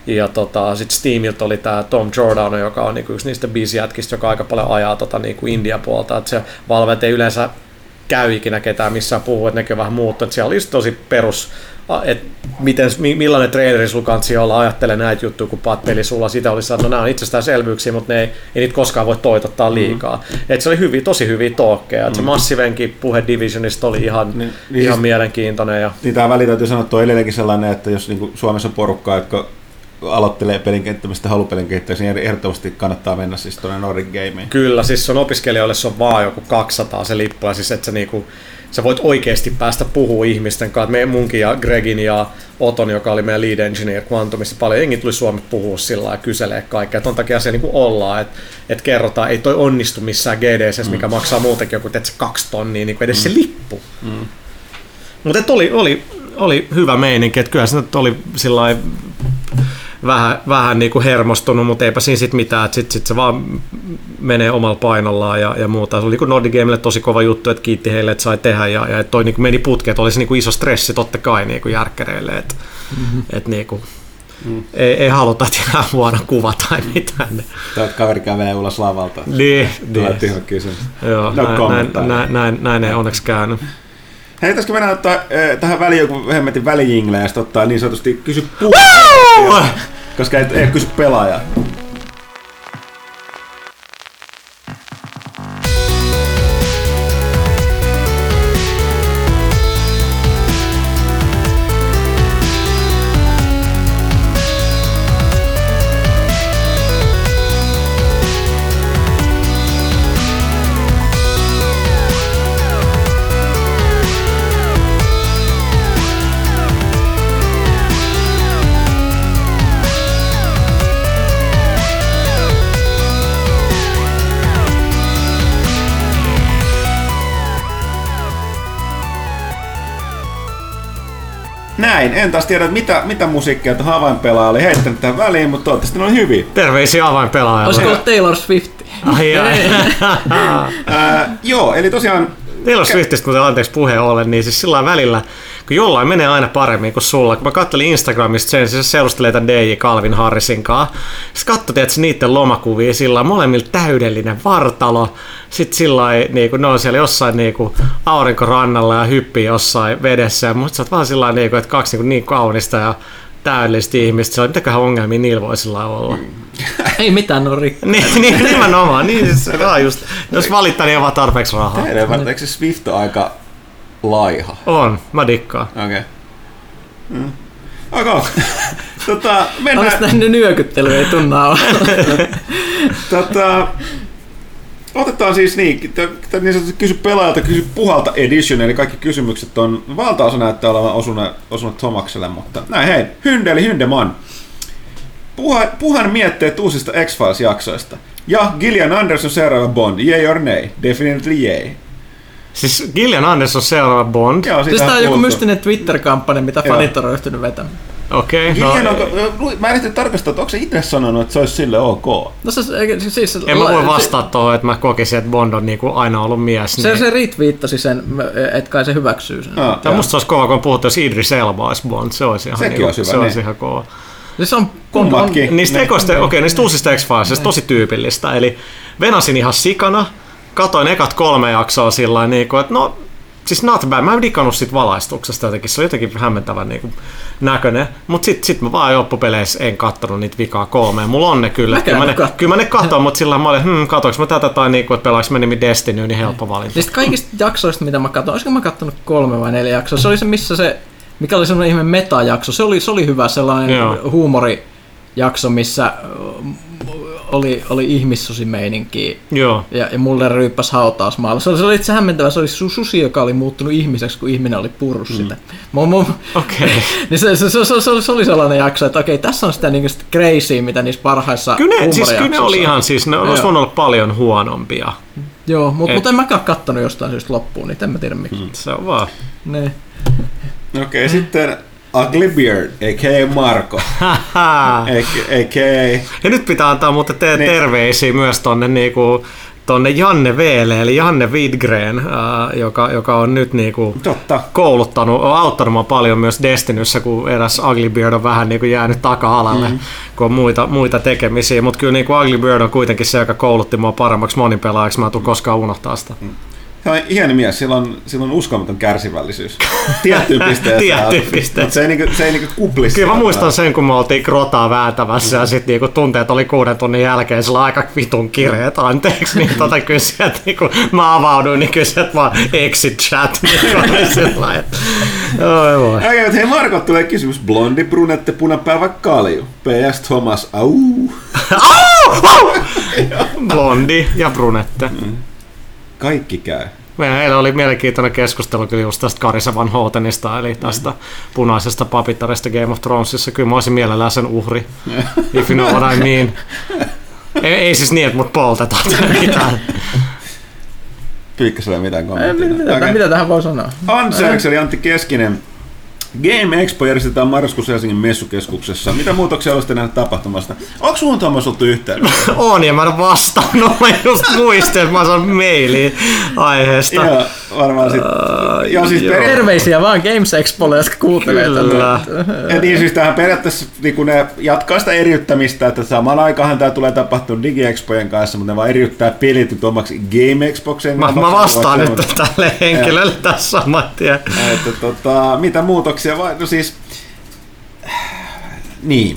ja tota, sitten Steamilta oli tämä Tom Giordano, joka on niinku yksi niistä biisijätkistä, joka aika paljon ajaa tota, niinku India-puolta. Että se Valve ei yleensä käy ikinä ketään missään puhuu, että nekin vähän muuttuu. Että siellä oli tosi perus että miten, millainen traileri sulla kansi olla, ajattele näitä juttuja, kun paat peli sulla, sitä olisi että no nämä on itsestäänselvyyksiä, mutta ne ei, ei niitä koskaan voi toitottaa liikaa. Mm. Et se oli hyvin, tosi hyviä talkkeja, mm. se mm-hmm. Massivenkin puhe Divisionista oli ihan, niin, niin ihan siis, mielenkiintoinen. Ja... Niin tämä väli täytyy sanoa, että on edelleenkin sellainen, että jos niin Suomessa on porukkaa, jotka aloittelee pelin kehittämistä halupelin kehittämistä, niin ehdottomasti kannattaa mennä siis tuonne Nordic Gameen. Kyllä, siis on opiskelijoille se on vaan joku 200 se lippu, ja siis että se niinku, sä voit oikeasti päästä puhua ihmisten kanssa. Me, munkin ja Gregin ja Oton, joka oli meidän lead engineer Quantumissa, paljon jengi tuli Suomi puhua sillä ja kyselee kaikkea. Ton takia se niin ollaan, että et kerrotaan, ei toi onnistu missään GDS, mm. mikä maksaa muutenkin joku se kaksi tonnia, niin edes mm. se lippu. Mm. Mutta oli, oli, oli hyvä meininki, että kyllä se oli sillä vähän, vähän niin kuin hermostunut, mutta eipä siinä sitten mitään, että sitten sit se vaan menee omalla painollaan ja, ja muuta. Se oli niin Nordic Gamelle tosi kova juttu, että kiitti heille, että sai tehdä ja, ja toi niin kuin meni putkeen, että oli se niin kuin iso stressi totta kai niin kuin järkkäreille, että mm-hmm. et niin kuin, mm. ei, ei haluta, että ihan huono kuva tai mitään. Tai että kaveri kävelee ulos lavalta. Niin, niin. Joo, no näin, näin, näin, näin, näin ei onneksi käynyt. Hei, pitäisikö mennä ottaa äh, tähän väliin joku hemmetin välijingle ja sitten ottaa niin sanotusti kysy puhua, koska ei, ei kysy pelaajaa. Näin. En taas tiedä, mitä, mitä musiikkia tuohon avainpelaaja oli heittänyt tähän väliin, mutta toivottavasti ne oli hyvin. Terveisiä avainpelaajalle. Olisiko ollut Taylor Swift? Ai, ai. [laughs] äh, joo, eli tosiaan... Taylor Swiftistä, kuten anteeksi puheen ollen, niin siis sillä välillä kun jollain menee aina paremmin kuin sulla. Kun mä kattelin Instagramista sen, se seurustelee tämän DJ Calvin Harrisin kanssa. Sitten katsoin, että niiden lomakuvia, sillä on molemmilla täydellinen vartalo. Sitten sillä niin kuin, ne on siellä jossain niin kuin, aurinkorannalla ja hyppii jossain vedessä. Ja musta sä oot vaan sillä niin kuin, että kaksi niin, kuin, niin kaunista ja täydellistä ihmistä. On, mitäköhän ongelmia niillä voi sillä olla. Ei mitään, on rikki. niin, [laughs] niin, nimenomaan. Niin, siis, se on just, jos valittaa, niin ei vaan tarpeeksi rahaa. Teidän, eikö se Swift on aika laiha. On, mä dikkaan. Okei. Okay. Mm. [laughs] Okay. tota, mennään... Onko nähnyt nyökyttely, ei tunnaa [laughs] tota, Otetaan siis niin, t- niin sanotusti kysy pelaajalta, kysy puhalta edition, eli kaikki kysymykset on, valtaosa näyttää olevan osunut, osunut Tomakselle, mutta näin hei, Hynde eli Hyndeman. Puha, puhan mietteet uusista X-Files-jaksoista. Ja Gillian Anderson seuraava Bond, yay or nay? Definitely yay. Siis Gillian Anderson seuraava Bond. Joo, siis tämä on joku mystinen Twitter-kampanja, mitä Joo. fanit on ryhtynyt vetämään. Okei, okay, no, on, mä en ehtinyt tarkastaa, että onko se itse sanonut, että se olisi sille ok? No se, siis, en mä voi vastata tuohon, että mä kokisin, että Bond on niinku aina ollut mies. Se, niin. se retweettasi sen, että kai se hyväksyy sen. No, Tämä musta olisi kova, kun puhuttu, jos Idris Elba olisi Bond. Se olisi ihan, Sekin niinku, olisi hyvä, se niin. olisi ihan kova. Siis on, Kummatkin. On, niistä, ekoista, okei, okay, niistä uusista x tosi tyypillistä. Eli venasin ihan sikana, katoin ekat kolme jaksoa sillä niin kuin, että no siis not bad. Mä en digannut siitä valaistuksesta jotenkin, se on jotenkin hämmentävän niin kuin, näköinen. Mutta sitten sit mä vaan loppupeleissä en kattonut niitä vikaa kolmeen. Mulla on ne kyllä. Kyllä mä ne, kyllä mä ne katon, mutta sillä mä olin, hmm, katoinko mä tätä tai niin kuin, että pelaaks mä nimi Destiny, niin helppo valinta. Siis kaikista jaksoista, mitä mä katson, olisiko mä kattonut kolme vai neljä jaksoa? Se oli se, missä se, mikä oli semmoinen ihme meta-jakso. Se oli, se oli hyvä sellainen Joo. huumorijakso, missä oli, oli ihmissusimeininki. Joo. Ja, ja mulle ryyppäs hautausmaalla. Se oli, se oli itse hämmentävä, se oli susi, joka oli muuttunut ihmiseksi, kun ihminen oli purru mm. sitä. Okei. Okay. [laughs] niin se, se, se, se, se, se, oli sellainen jakso, että okei, tässä on sitä, niin sitä crazy, mitä niissä parhaissa Kyllä ne, siis, kyllä ne oli ihan siis, ne olisi voinut olla paljon huonompia. Joo, mutta mut en mäkään kattonut jostain syystä loppuun, niin en mä tiedä miksi. Mm, se on vaan. Ne. Okei, okay, sitten Ugly Beard, a.k.a. Marko. a.k.a. Ja nyt pitää antaa muuten te- niin. terveisiä myös tonne niinku, tonne Janne Veele, eli Janne Widgren, äh, joka, joka on nyt niinku Totta. kouluttanut, on auttanut paljon myös Destinyssä, kun eräs Ugly Beard on vähän niinku jäänyt taka-alalle, mm. kun on muita, muita tekemisiä. Mutta kyllä niinku Ugly Beard on kuitenkin se, joka koulutti mua paremmaksi monipelaajaksi, mä en tule koskaan unohtaa sitä. Mm. Hän on hieno mies, sillä on, sillä on uskomaton kärsivällisyys. Tiettyyn [laughs] pisteeseen. Tiettyyn pisteeseen. Se ei, niinku, se ei niinku kuplissa. Kyllä mä muistan sen, kun me oltiin krotaa vääntämässä mm. ja sitten niinku tunteet oli kuuden tunnin jälkeen sillä aika vitun kireet, anteeksi, niin tota kyllä sieltä niinku, mä avauduin, niin kyllä sieltä vaan exit chat. [laughs] Niin sillä että, oi voi. Okei, hei Marko tulee kysymys. Blondi, brunette, punapäivä, kalju. PS Thomas, au. au! [laughs] Blondi ja brunette. Mm. Kaikki käy. Meillä oli mielenkiintoinen keskustelu kyllä just tästä Karisa Van Hotenista, eli tästä punaisesta papittarista Game of Thronesissa. Kyllä mä olisin mielellään sen uhri, [laughs] if you know what I mean. Ei, ei siis niin, että mut poltetaan mitään. Pyykkäsellä mitään kommenttia. Mitä, okay. mitä tähän voi sanoa? Anserks eli Antti Keskinen Game Expo järjestetään marraskuussa Helsingin messukeskuksessa. Mitä muutoksia olisitte nähdä tapahtumasta? Onko suun Tuomas oltu yhteydessä? [laughs] on, ja mä en vastannut. Mä just muistin, että mä saan mailiin aiheesta. Joo, varmaan sit ja siis per... Terveisiä vaan Games Expolle, jotka kuuntelee Kyllä. Ja niin siis tähän periaatteessa niin kun ne jatkaa sitä eriyttämistä, että samaan aikaan tämä tulee tapahtua DigiExpojen kanssa, mutta ne vaan eriyttää pelit omaksi Game Expokseen. Mä, mä vastaan nyt tälle henkilölle tässä saman tien. Että, tota, mitä muutoksia vai? No siis, niin.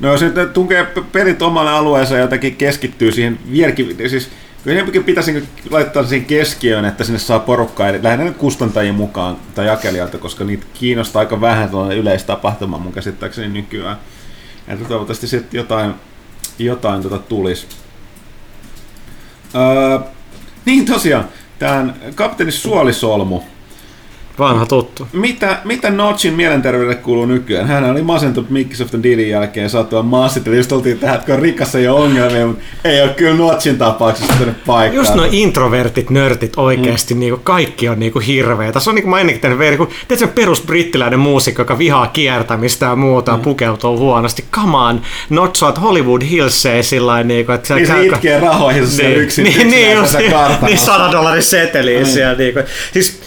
No jos nyt tunkee pelit omalle alueeseen jotenkin keskittyy siihen vierki, siis Kyllä pitäisi laittaa siihen keskiöön, että sinne saa porukkaa, lähinnä nyt kustantajien mukaan tai jakelijalta, koska niitä kiinnostaa aika vähän tuollainen yleistapahtuma mun käsittääkseni nykyään. Että toivottavasti sitten jotain, jotain tota tulisi. Öö, niin tosiaan, tämän kapteeni Suolisolmu, Vanha tuttu. Mitä, mitä Notchin mielenterveydelle kuuluu nykyään? Hän oli masentunut Microsoftin dealin jälkeen saatua maassitella. Just oltiin tähän, että kun rikassa ole ongelmia, mutta ei ole kyllä Notchin tapauksessa tänne paikkaan. Just nuo introvertit, nörtit oikeasti, mm. niinku, kaikki on niinku hirveitä. Se on niinku mä ennenkin tehnyt veri, kun se perus brittiläinen muusikko, joka vihaa kiertämistä ja muuta, mm. pukeutuu huonosti. Come on, Notch oot Hollywood Hillseen sillä niinku, että niin se itkee rahoihin niin, yksin, niin, yksin niin, just, niin, 100 dollarin seteliin mm. siellä. Niinku. Siis,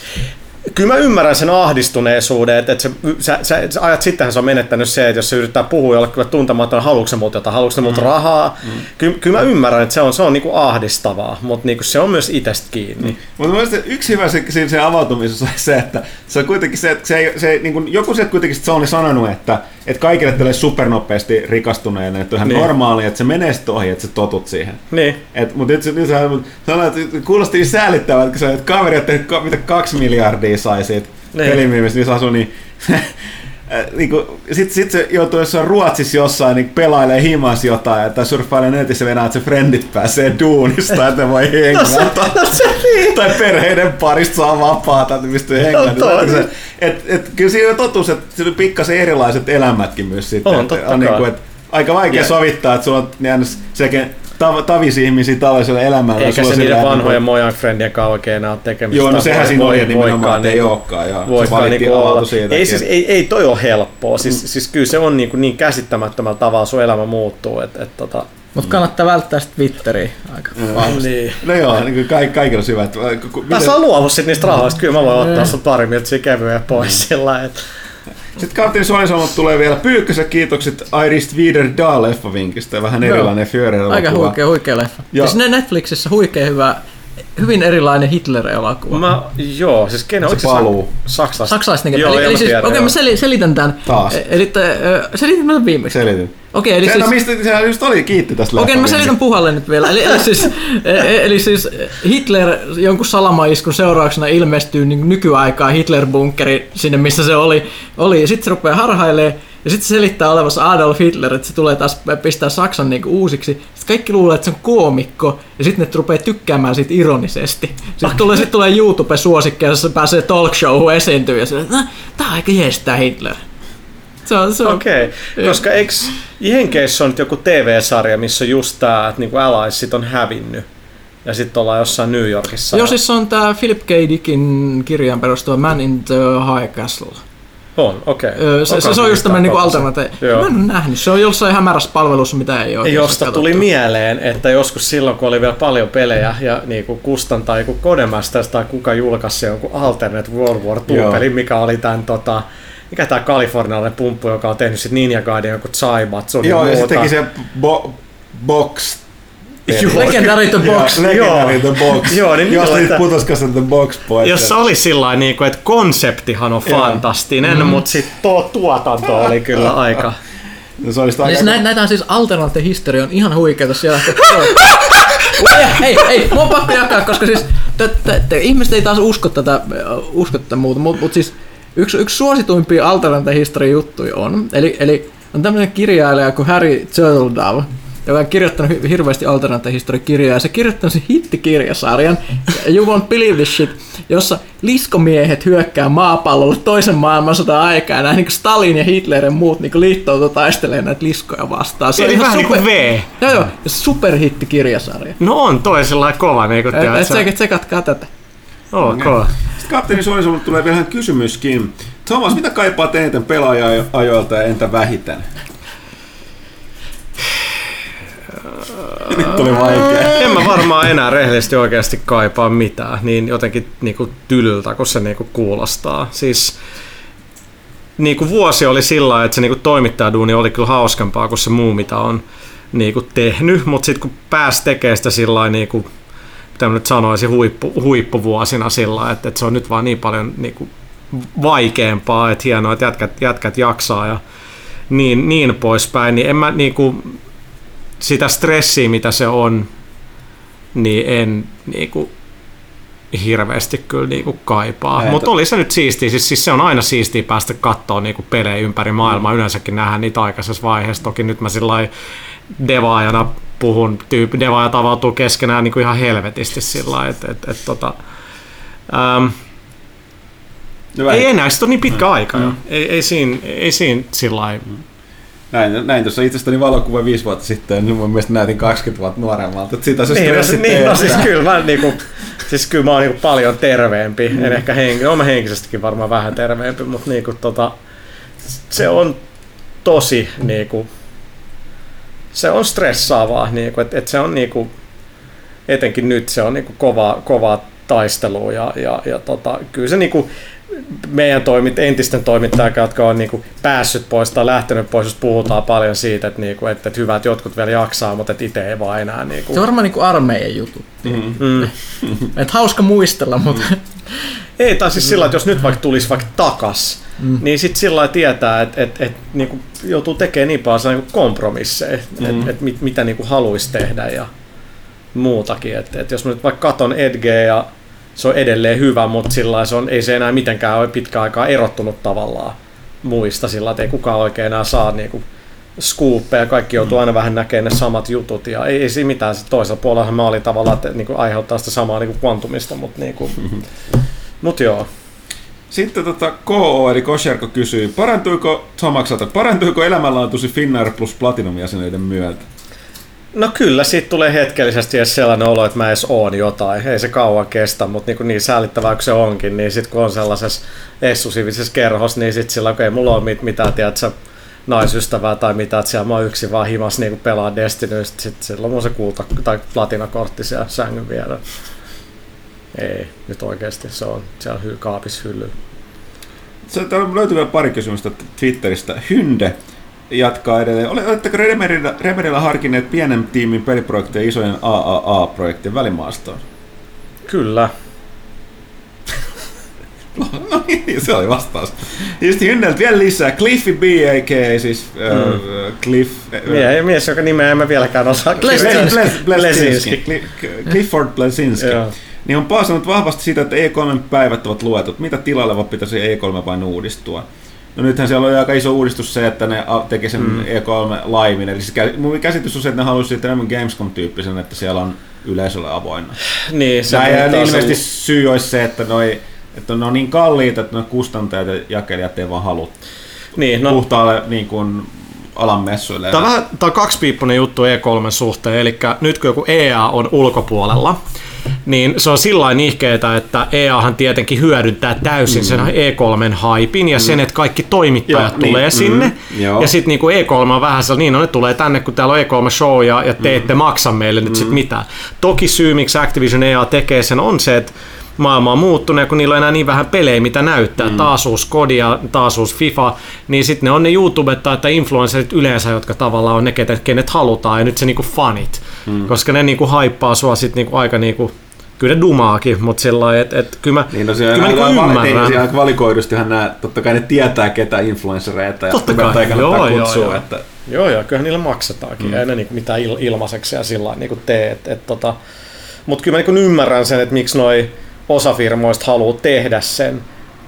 kyllä mä ymmärrän sen ahdistuneisuuden, että, että se, sä, sä, sä ajat sittenhän se on menettänyt se, että jos se yrittää puhua jollekin tuntematon, haluatko se muuta jotain, haluatko se muuta mm. rahaa. Mm. Ky, kyllä mä ymmärrän, että se on, se on niinku ahdistavaa, mutta niinku se on myös itsestä kiinni. Mm. Mutta mielestäni yksi hyvä se, se, se avautumisessa on se, että se on kuitenkin se, että se, ei, se niin kuin, joku se kuitenkin se oli sanonut, että, että kaikille tälle supernopeasti rikastuneena, että on ihan niin. normaali, että se menee sitten ohi, että sä totut siihen. Niin. Et, mutta nyt, nyt sä sanoit, että kuulosti säälittävältä, kun sä että kaveri on tehnyt mitä kaksi miljardia sai siitä niin. pelimyynnistä, niin se asuu niin [laughs] niin sitten sit se joutuu jossain Ruotsissa jossain niin pelailee himas jotain, että surffailee netissä venää, että se frendit pääsee duunista, että voi. [laughs] No se, no niin. Tai perheiden parista saa vapaata, että pystyy hengata. No, se, et, et, kyllä siinä on totuus, että se on pikkasen erilaiset elämätkin myös sitten. On, totta on, niin kuin, että aika vaikea ja. sovittaa, että sulla on niin sekä tav- tavisi ihmisiä tavallisella elämällä. Eikä se niiden vanhojen Mojang Friendien kanssa oikein enää ole tekemistä. Joo, no sehän siinä oli nimenomaan, että ei niinku- olekaan. Ja voikaan niinku olla. Siitä, ei, siis, ei, ei toi ole helppoa. Siis, mm. siis kyllä se on niin, kuin niin käsittämättömällä tavalla sun elämä muuttuu. että et, tota, mutta kannattaa välttää sitä Twitteriä aika mm. niin. No joo, niin kuin kaik, kaikilla on syvät. Tässä on sitten niistä rahoista. Kyllä mä voin ottaa sun pari miltsiä kevyjä pois sillä että sitten Kapteeni Suonisalmot tulee vielä Pyykkösen kiitokset Iris Wieder Da leffavinkistä ja vähän erilainen Führer Aika huikea, huikea leffa. Ja. Siis Netflixissä huikea hyvä hyvin erilainen Hitler-elokuva. Mä, joo, siis kenen se paluu. Saksalais. Saksalais joo, eli, eli siis, okei, okay, mä selitän tämän. Taas. Eli selitin mä viimeksi. Selitin. Okei, eli se, siis... No mistä se just oli, kiitti tästä Okei, mä selitän puhalle nyt vielä. Eli, eli, siis, e- e- eli siis Hitler jonkun salamaiskun seurauksena ilmestyy niin nykyaikaa Hitler-bunkkeri sinne, missä se oli. oli. Sitten se rupeaa harhailemaan ja sitten se selittää olevassa Adolf Hitler, että se tulee taas pistää Saksan niinku uusiksi. Sitten kaikki luulee, että se on koomikko, ja sitten ne rupeaa tykkäämään siitä ironisesti. Sitten okay. tulee, sit tulee YouTube-suosikki, jossa se pääsee talk showhun esiintyä, ja se, että tää on aika jees tää Hitler. Se on, se on. Okei, okay. koska eikö Jenkeissä on nyt joku TV-sarja, missä just tää, että niinku Allies on hävinnyt ja sitten ollaan jossain New Yorkissa. Joo, siis on tämä Philip K. Dickin kirjaan perustuva Man in the High Castle. On, okei. Okay. Se, se, se, on just tämmöinen niin alternatiivi. Mä en ole nähnyt. Se on jossain hämärässä palvelussa, mitä ei ole. Josta tuli mieleen, että joskus silloin, kun oli vielä paljon pelejä ja niin kuin Kustan tai joku Codemasters tai kuka julkaisi jonkun Alternate World War 2 mikä oli tämän tota, mikä tämä kalifornialainen pumppu, joka on tehnyt sitten Ninja Gaiden joku Zaibatsu. Joo, ja se teki se bo- box Legendary the Box. Legendary the Box. Joo, [laughs] niin Jos niitä putoskassa the box pois. Jossa oli sillä niin kuin, että konseptihan on fantastinen, mm. mutta sitten tuo tuotanto oli kyllä [laughs] aika... No, se olisi aika... Siis näitä, näitä on siis Alternate History on ihan huikeeta siellä. hei, hei, mua on pakko jakaa, koska siis te, te, te, ihmiset ei taas usko tätä, usko tätä muuta, mutta mut siis yksi, yksi suosituimpia Alternate History juttuja on, eli, eli on tämmöinen kirjailija kuin Harry Turtledove, joka on kirjoittanut hirveästi alternatiivistorikirjoja, ja se kirjoittanut sen hittikirjasarjan, [laughs] You Won't Believe This Shit, jossa liskomiehet hyökkää maapallolle toisen maailmansodan aikaa, ja niin Stalin ja Hitler ja muut niin liittoutuu taistelemaan näitä liskoja vastaan. Se on ihan super, niin V. Joo, joo, superhittikirjasarja. No on toisella kova, niin kuin et, et, tsekatkaa tätä. Ok. Okay. Sitten kapteeni Suolisolta tulee vielä kysymyskin. Thomas, mitä kaipaa eniten pelaaja-ajoilta ja entä vähiten? Nyt tuli vaikea. En mä varmaan enää rehellisesti oikeasti kaipaa mitään niin jotenkin niinku tylyltä, kun se niinku kuulostaa. Siis niinku vuosi oli sillä että se niinku toimittajaduuni oli kyllä hauskempaa kuin se muu, mitä on niinku tehnyt, mutta sitten kun pääsi tekemään sitä sillä niinku, mitä nyt sanoisin, huippu, huippuvuosina sillä että, että se on nyt vaan niin paljon niinku vaikeampaa, että hienoa, että jätkät, jätkät jaksaa ja niin, niin poispäin, niin en mä niinku, sitä stressiä, mitä se on, niin en niinku, hirveästi kyllä niinku kaipaa. Mutta oli se nyt siistiä, siis, siis se on aina siistiä päästä katsoa niinku pelejä ympäri maailmaa, mm. yleensäkin nähdään niitä aikaisessa vaiheessa. Toki nyt mä sillä devaajana puhun, tyyppi, devaajat avautuu keskenään niinku ihan helvetisti sillä että et, et, tota, ähm, no, ei enää, sitten on niin pitkä mm. aika mm. Ei, ei siinä, ei siinä sillä lailla mm näin, näin tuossa itsestäni valokuva viisi vuotta sitten, niin mun mielestä näytin 20 vuotta nuoremmalta. Että sitä se niin, no, niin, no, siis kyllä mä, niinku, siis kyllä mä oon niinku paljon terveempi. Mm. En ehkä henki, on mä henkisestikin varmaan vähän terveempi, mutta niinku, tota, se on tosi niinku, se on stressaavaa, niinku, että et se on niinku, etenkin nyt se on niinku kova, kovaa taistelua ja, ja, ja tota, kyllä se niinku, meidän toimit, entisten toimittajat, jotka on niinku päässyt pois tai lähtenyt pois, jos puhutaan paljon siitä, että, niinku, että, että hyvät jotkut vielä jaksaa, mutta että itse ei vaan enää. Niinku. Se on varmaan niinku armeijan juttu. Mm. Mm. Et hauska muistella, mutta... Mm. ei, tai siis sillä että jos nyt vaikka tulisi vaikka takas, mm. niin sitten sillä tietää, että et, et, niinku joutuu tekemään niin paljon niinku kompromisseja, mm. että et, mit, mitä niinku haluaisi tehdä ja muutakin. Et, et jos mä nyt vaikka katon Edgeä ja se on edelleen hyvä, mutta sillä se on, ei se enää mitenkään ole pitkä aikaa erottunut tavallaan muista sillä, että ei kukaan oikein enää saa niinku skuuppeja, kaikki joutuu aina vähän näkemään ne samat jutut ja ei, ei siinä mitään. Toisella puolella mä olin tavallaan, että niinku aiheuttaa sitä samaa niinku kvantumista, mutta niinku, [laughs] mut joo. Sitten tota, KO eli Kosherko kysyy, parantuiko, Tomaksalta, parantuiko elämänlaatuisi Finnair plus Platinum jäsenyyden myötä? No kyllä, siitä tulee hetkellisesti edes sellainen olo, että mä edes oon jotain. Ei se kauan kestä, mutta niin, niin säällittävää kuin se onkin, niin sitten kun on sellaisessa eksklusiivisessa kerhossa, niin sitten sillä ei mulla ole mit, mitään, tiedätkö, naisystävää tai mitä, että siellä mä oon yksin vaan himas niin pelaa Destiny, sitten sit silloin on se kulta- tai platinakortti siellä sängyn vielä. Ei, nyt oikeasti se on siellä hy- kaapis hylly. Täällä löytyy vielä pari kysymystä Twitteristä. Hynde jatkaa edelleen. Oletteko Remerillä, Remerillä harkinneet pienen tiimin peliprojekteja isojen AAA-projektien välimaastoon? Kyllä. no niin, se oli vastaus. Just Hynneltä vielä lisää. Cliffy B, a.k.a. siis mm. uh, Cliff... Mie, mies, joka nimeä en mä vieläkään osaa. Blesinski. Clifford Blesinski. Niin on paasannut vahvasti siitä, että E3 päivät ovat luetut. Mitä tilalle pitäisi E3 vain uudistua? No nythän siellä oli aika iso uudistus se, että ne teki sen mm. E3 laimin. Eli siis mun käsitys on se, että ne halusivat enemmän Gamescom-tyyppisen, että siellä on yleisölle avoinna. Niin, se ja ilmeisesti sen... syy olisi se, että, noi, että ne on niin kalliita, että ne kustantajat ja jakelijat ei vaan halua niin, no, puhtaalle niin kuin, alan messuille. Tämä on, tämä on kaksipiippunen juttu E3 suhteen, eli nyt kun joku EA on ulkopuolella, niin se on sillä nihkeetä, että EAhan tietenkin hyödyntää täysin mm. sen E3-haipin ja mm. sen, että kaikki toimittajat Joo, tulee niin, sinne. Mm, ja sitten niinku E3 on vähän sellainen, niin no ne tulee tänne, kun täällä on E3-show ja, ja te mm. ette maksa meille nyt mm. sit mitään. Toki syy, miksi Activision EA tekee sen, on se, että maailma on muuttunut ja kun niillä on enää niin vähän pelejä, mitä näyttää, mm. taas uusi Kodi ja taas uusi FIFA, niin sitten ne on ne YouTubet tai influencerit yleensä, jotka tavallaan on ne, kenet, kenet halutaan ja nyt se niinku fanit, mm. koska ne niinku haippaa sua sit niinku aika niinku kyllä ne dumaakin, mutta sillä että et, kyllä mä, niin, no kyllä mä niinku ymmärrän. Niin, aika valikoidustihan nämä, totta kai ne tietää ketä influenssereita ja totta kai, joo, joo, kutsua, joo. Että... Joo, joo, kyllähän niillä maksetaankin, mm. ei ne niinku mitään il- ilmaiseksi ja sillä niinku tee, et, et, tota, mutta kyllä mä niinku ymmärrän sen, että miksi noi osa firmoista haluaa tehdä sen,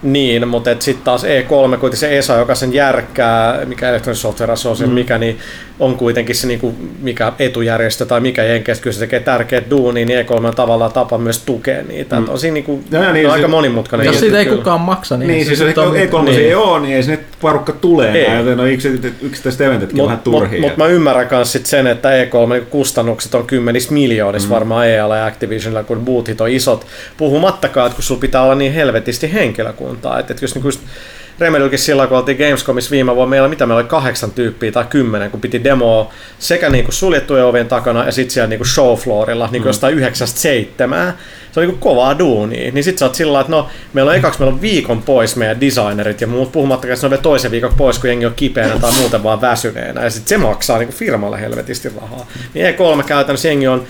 niin, mutta sitten taas E3, kuitenkin se ESA, joka sen järkkää, mikä Electronic Software Association, mm. mikä, niin on kuitenkin se, niin kuin, mikä etujärjestö tai mikä Jenkeissä, kyllä se tekee tärkeät duunia, niin E3 on tavallaan tapa myös tukea niitä. Mm. On siinä niin kuin, ja, ja niin, aika monimutkainen. Jos siitä ei kyllä. kukaan maksa, niin, niin siis se, on, E3 niin. ei ole, niin ei sinne porukka tulee, ei. joten on yksittäiset eventitkin mut, vähän turhia. Mutta mä ymmärrän myös sit sen, että E3 kustannukset on kymmenissä miljoonissa mm. varmaan EA ja Activisionilla, kun boothit on isot, puhumattakaan, että kun sulla pitää olla niin helvetisti henkilökuntaa, että, että jos niin Remedykin silloin, kun oltiin Gamescomissa viime vuonna, meillä, mitä meillä oli kahdeksan tyyppiä tai kymmenen, kun piti demoa sekä niin kuin suljettujen ovien takana ja sitten siellä niin kuin showfloorilla, niin kuin mm. jostain yhdeksästä seitsemää. Se on niin kuin kovaa duunia. Niin sitten sä oot sillä että no, meillä on ekaksi meillä on viikon pois meidän designerit ja muut puhumattakaan, että se on vielä toisen viikon pois, kun jengi on kipeänä tai muuten vaan väsyneenä. Ja sitten se maksaa niin kuin firmalle helvetisti rahaa. Niin E3 käytännössä jengi on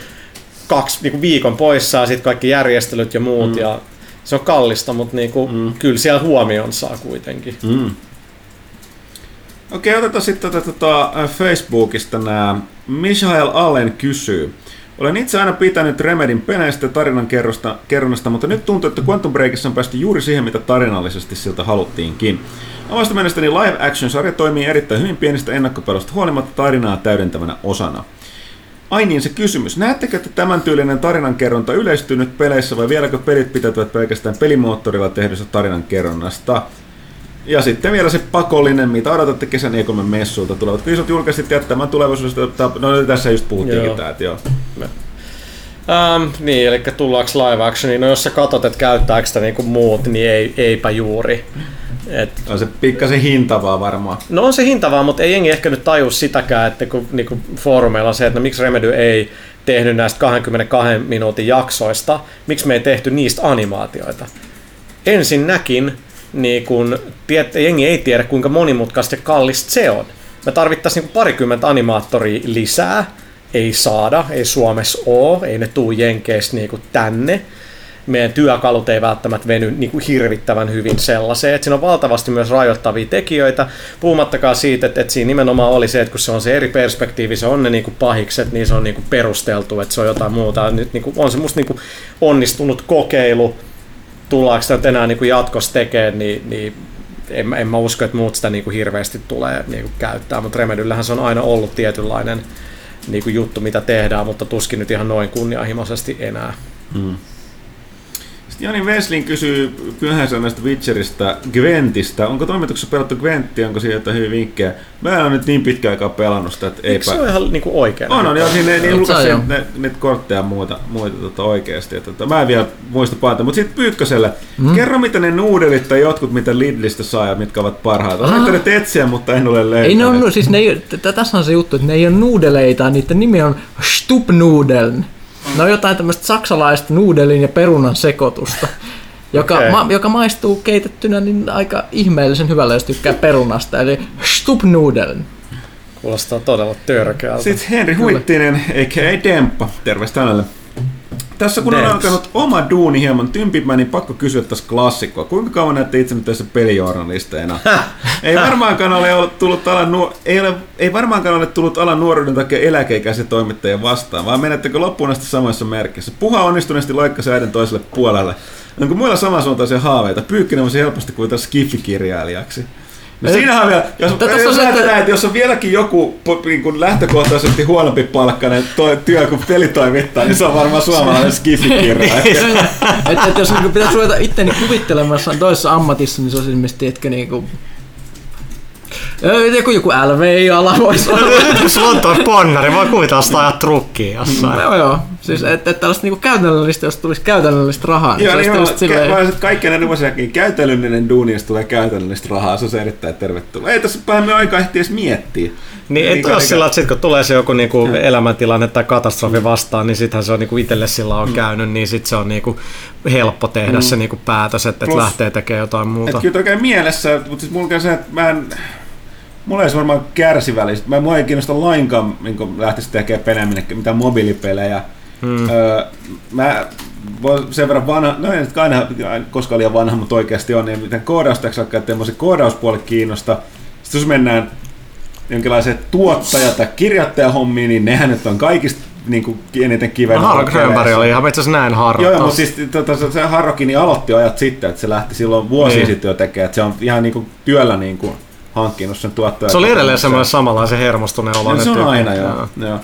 kaksi niin kuin viikon poissa ja sitten kaikki järjestelyt ja muut. Mm. Ja se on kallista, mutta niinku, mm. kyllä siellä huomioon saa kuitenkin. Mm. Okei, okay, otetaan sitten tätä tota, Facebookista nämä. Michael Allen kysyy. Olen itse aina pitänyt Remedin peneistä tarinan kerronnasta, mutta nyt tuntuu, että Quantum Breakissa on päästy juuri siihen, mitä tarinallisesti siltä haluttiinkin. Omasta mielestäni live action-sarja toimii erittäin hyvin pienistä ennakkopelosta huolimatta tarinaa täydentävänä osana. Ai niin, se kysymys. Näettekö, että tämän tyylinen tarinankerronta yleistyy nyt peleissä vai vieläkö pelit pitäytyvät pelkästään pelimoottorilla tehdystä tarinankerronnasta? Ja sitten vielä se pakollinen, mitä odotatte kesän E3 messuilta tulevat. isot julkaisit jättämään tulevaisuudesta, no tässä just puhuttiinkin tämä, että joo. Um, niin, eli tullaanko live actioniin? No jos sä katsot, että käyttääkö sitä niinku muut, niin ei, eipä juuri. Et, on se pikkasen hintavaa varmaan. No on se hintavaa, mutta ei jengi ehkä nyt taju sitäkään, että kun niinku foorumeilla on se, että no, miksi Remedy ei tehnyt näistä 22 minuutin jaksoista, miksi me ei tehty niistä animaatioita. Ensinnäkin niin kun, tiet, jengi ei tiedä, kuinka monimutkaista ja kallista se on. Me tarvittaisiin niin parikymmentä animaattoria lisää, ei saada, ei Suomessa ole, ei ne tuu Jenkeistä niin tänne. Meidän työkalut ei välttämättä veny niin kuin hirvittävän hyvin sellaiseen, että siinä on valtavasti myös rajoittavia tekijöitä, puhumattakaan siitä, että, että siinä nimenomaan oli se, että kun se on se eri perspektiivi, se on ne niin kuin pahikset, niin se on niin kuin perusteltu, että se on jotain muuta. Nyt niin kuin, on se musta niin kuin onnistunut kokeilu, tullaanko sitä enää niin kuin jatkossa tekemään, niin, niin en, en mä usko, että muut sitä niin kuin hirveästi tulee niin kuin käyttää, mutta Remedyllähän se on aina ollut tietynlainen niin kuin juttu, mitä tehdään, mutta tuskin nyt ihan noin kunnianhimoisesti enää. Mm. Sitten Jani Weslin kysyy Pyhänsä näistä Witcherista Gwentistä. Onko toimituksessa pelattu Gwentti, onko siitä jotain hyviä vinkkejä? Mä en ole nyt niin pitkä aikaa pelannut sitä, että eipä... se on ihan niinku oikein? On, on, joo, siinä ne, niin lukasi ne, ne, kortteja ja muuta, muuta tota, oikeasti. Että, tota, mä en vielä muista paita, mutta sitten Pyykköselle. Mm. Kerro, mitä ne nuudelit tai jotkut, mitä Lidlistä saa ja mitkä ovat parhaita. Olen yrittänyt etsiä, mutta en ole löytänyt. Ei ne on, siis ne ei, tässä on se juttu, että ne ei ole nuudeleita, niiden nimi on Stupnudeln. No jotain tämmöistä saksalaista nuudelin ja perunan sekoitusta, joka, okay. ma, joka maistuu keitettynä niin aika ihmeellisen hyvällä, jos tykkää perunasta, eli Stupnudeln. Kuulostaa todella törkeältä. Sitten Henri Huittinen, a.k.a. Demppa. Terveys hänelle. Tässä kun Dance. on alkanut oma duuni hieman tympimään, niin pakko kysyä tässä klassikkoa. Kuinka kauan näette itse nyt tässä pelijournalisteina? [laughs] ei varmaankaan ole tullut alan, nu- ei, ole, ei varmaankaan ole tullut alan nuoruuden takia eläkeikäisen toimittajien vastaan, vaan menettekö loppuun asti samoissa merkissä? Puha onnistuneesti loikkasääden toiselle puolelle. Onko muilla samansuuntaisia haaveita? Pyykkinen voisi helposti kuvitella skiffikirjailijaksi. No siinähän on vielä, jos, jos, on että... että jos on vieläkin joku niin kuin lähtökohtaisesti huonompi palkkainen to, työ kuin pelitoimittaja, niin se on varmaan suomalainen skifikirja. [laughs] että, että jos niin pitäisi ruveta itteni kuvittelemassa toisessa ammatissa, niin se olisi ilmeisesti, että niin kuin joku, joku LV-ala voisi olla. Sulla on toi ponnari, voi kuvitella sitä ajaa trukkiin jossain. Joo, joo. Siis että et tällaista niinku käytännöllistä, jos tulisi käytännöllistä rahaa. Niin joo, niin joo, silleen... kaikkea näiden vuosiakin käytännöllinen duuni, jos tulee käytännöllistä rahaa, se on erittäin tervetullut. Ei tässä päämme aika ehti edes miettiä. Niin, et jos sillä, että sit, kun tulee se joku niinku elämäntilanne tai katastrofi vastaan, niin sittenhän se on niinku itselle sillä on mm. käynyt, niin sitten se on niinku helppo tehdä mm. se niinku päätös, että et lähtee tekemään jotain muuta. Et kyllä oikein mielessä, mutta siis mulla on se, että mä en, Mulla ei varmaan kärsivällistä. Mä, mua ei kiinnosta lainkaan niin lähtisi tekemään pelejä, mitään mobiilipelejä. Hmm. Öö, mä sen verran vanha, no en aina koska liian vanha, mutta oikeasti on, niin miten koodausta että se koodauspuoli kiinnosta. Sitten jos mennään jonkinlaiseen tuottaja- tai kirjoittajahommiin, niin nehän nyt on kaikista niin kuin eniten kiven. Harro Grönberg oli ihan itse näin Harro. Joo, mutta siis tota, se Harrokin niin aloitti ajat sitten, että se lähti silloin vuosi niin. sitten jo tekemään, että se on ihan niin kuin työllä niin kuin hankkinut sen tuottajan. Se oli edelleen semmoinen samanlainen hermostuneen olo. No, se on aina, joo. joo. joo.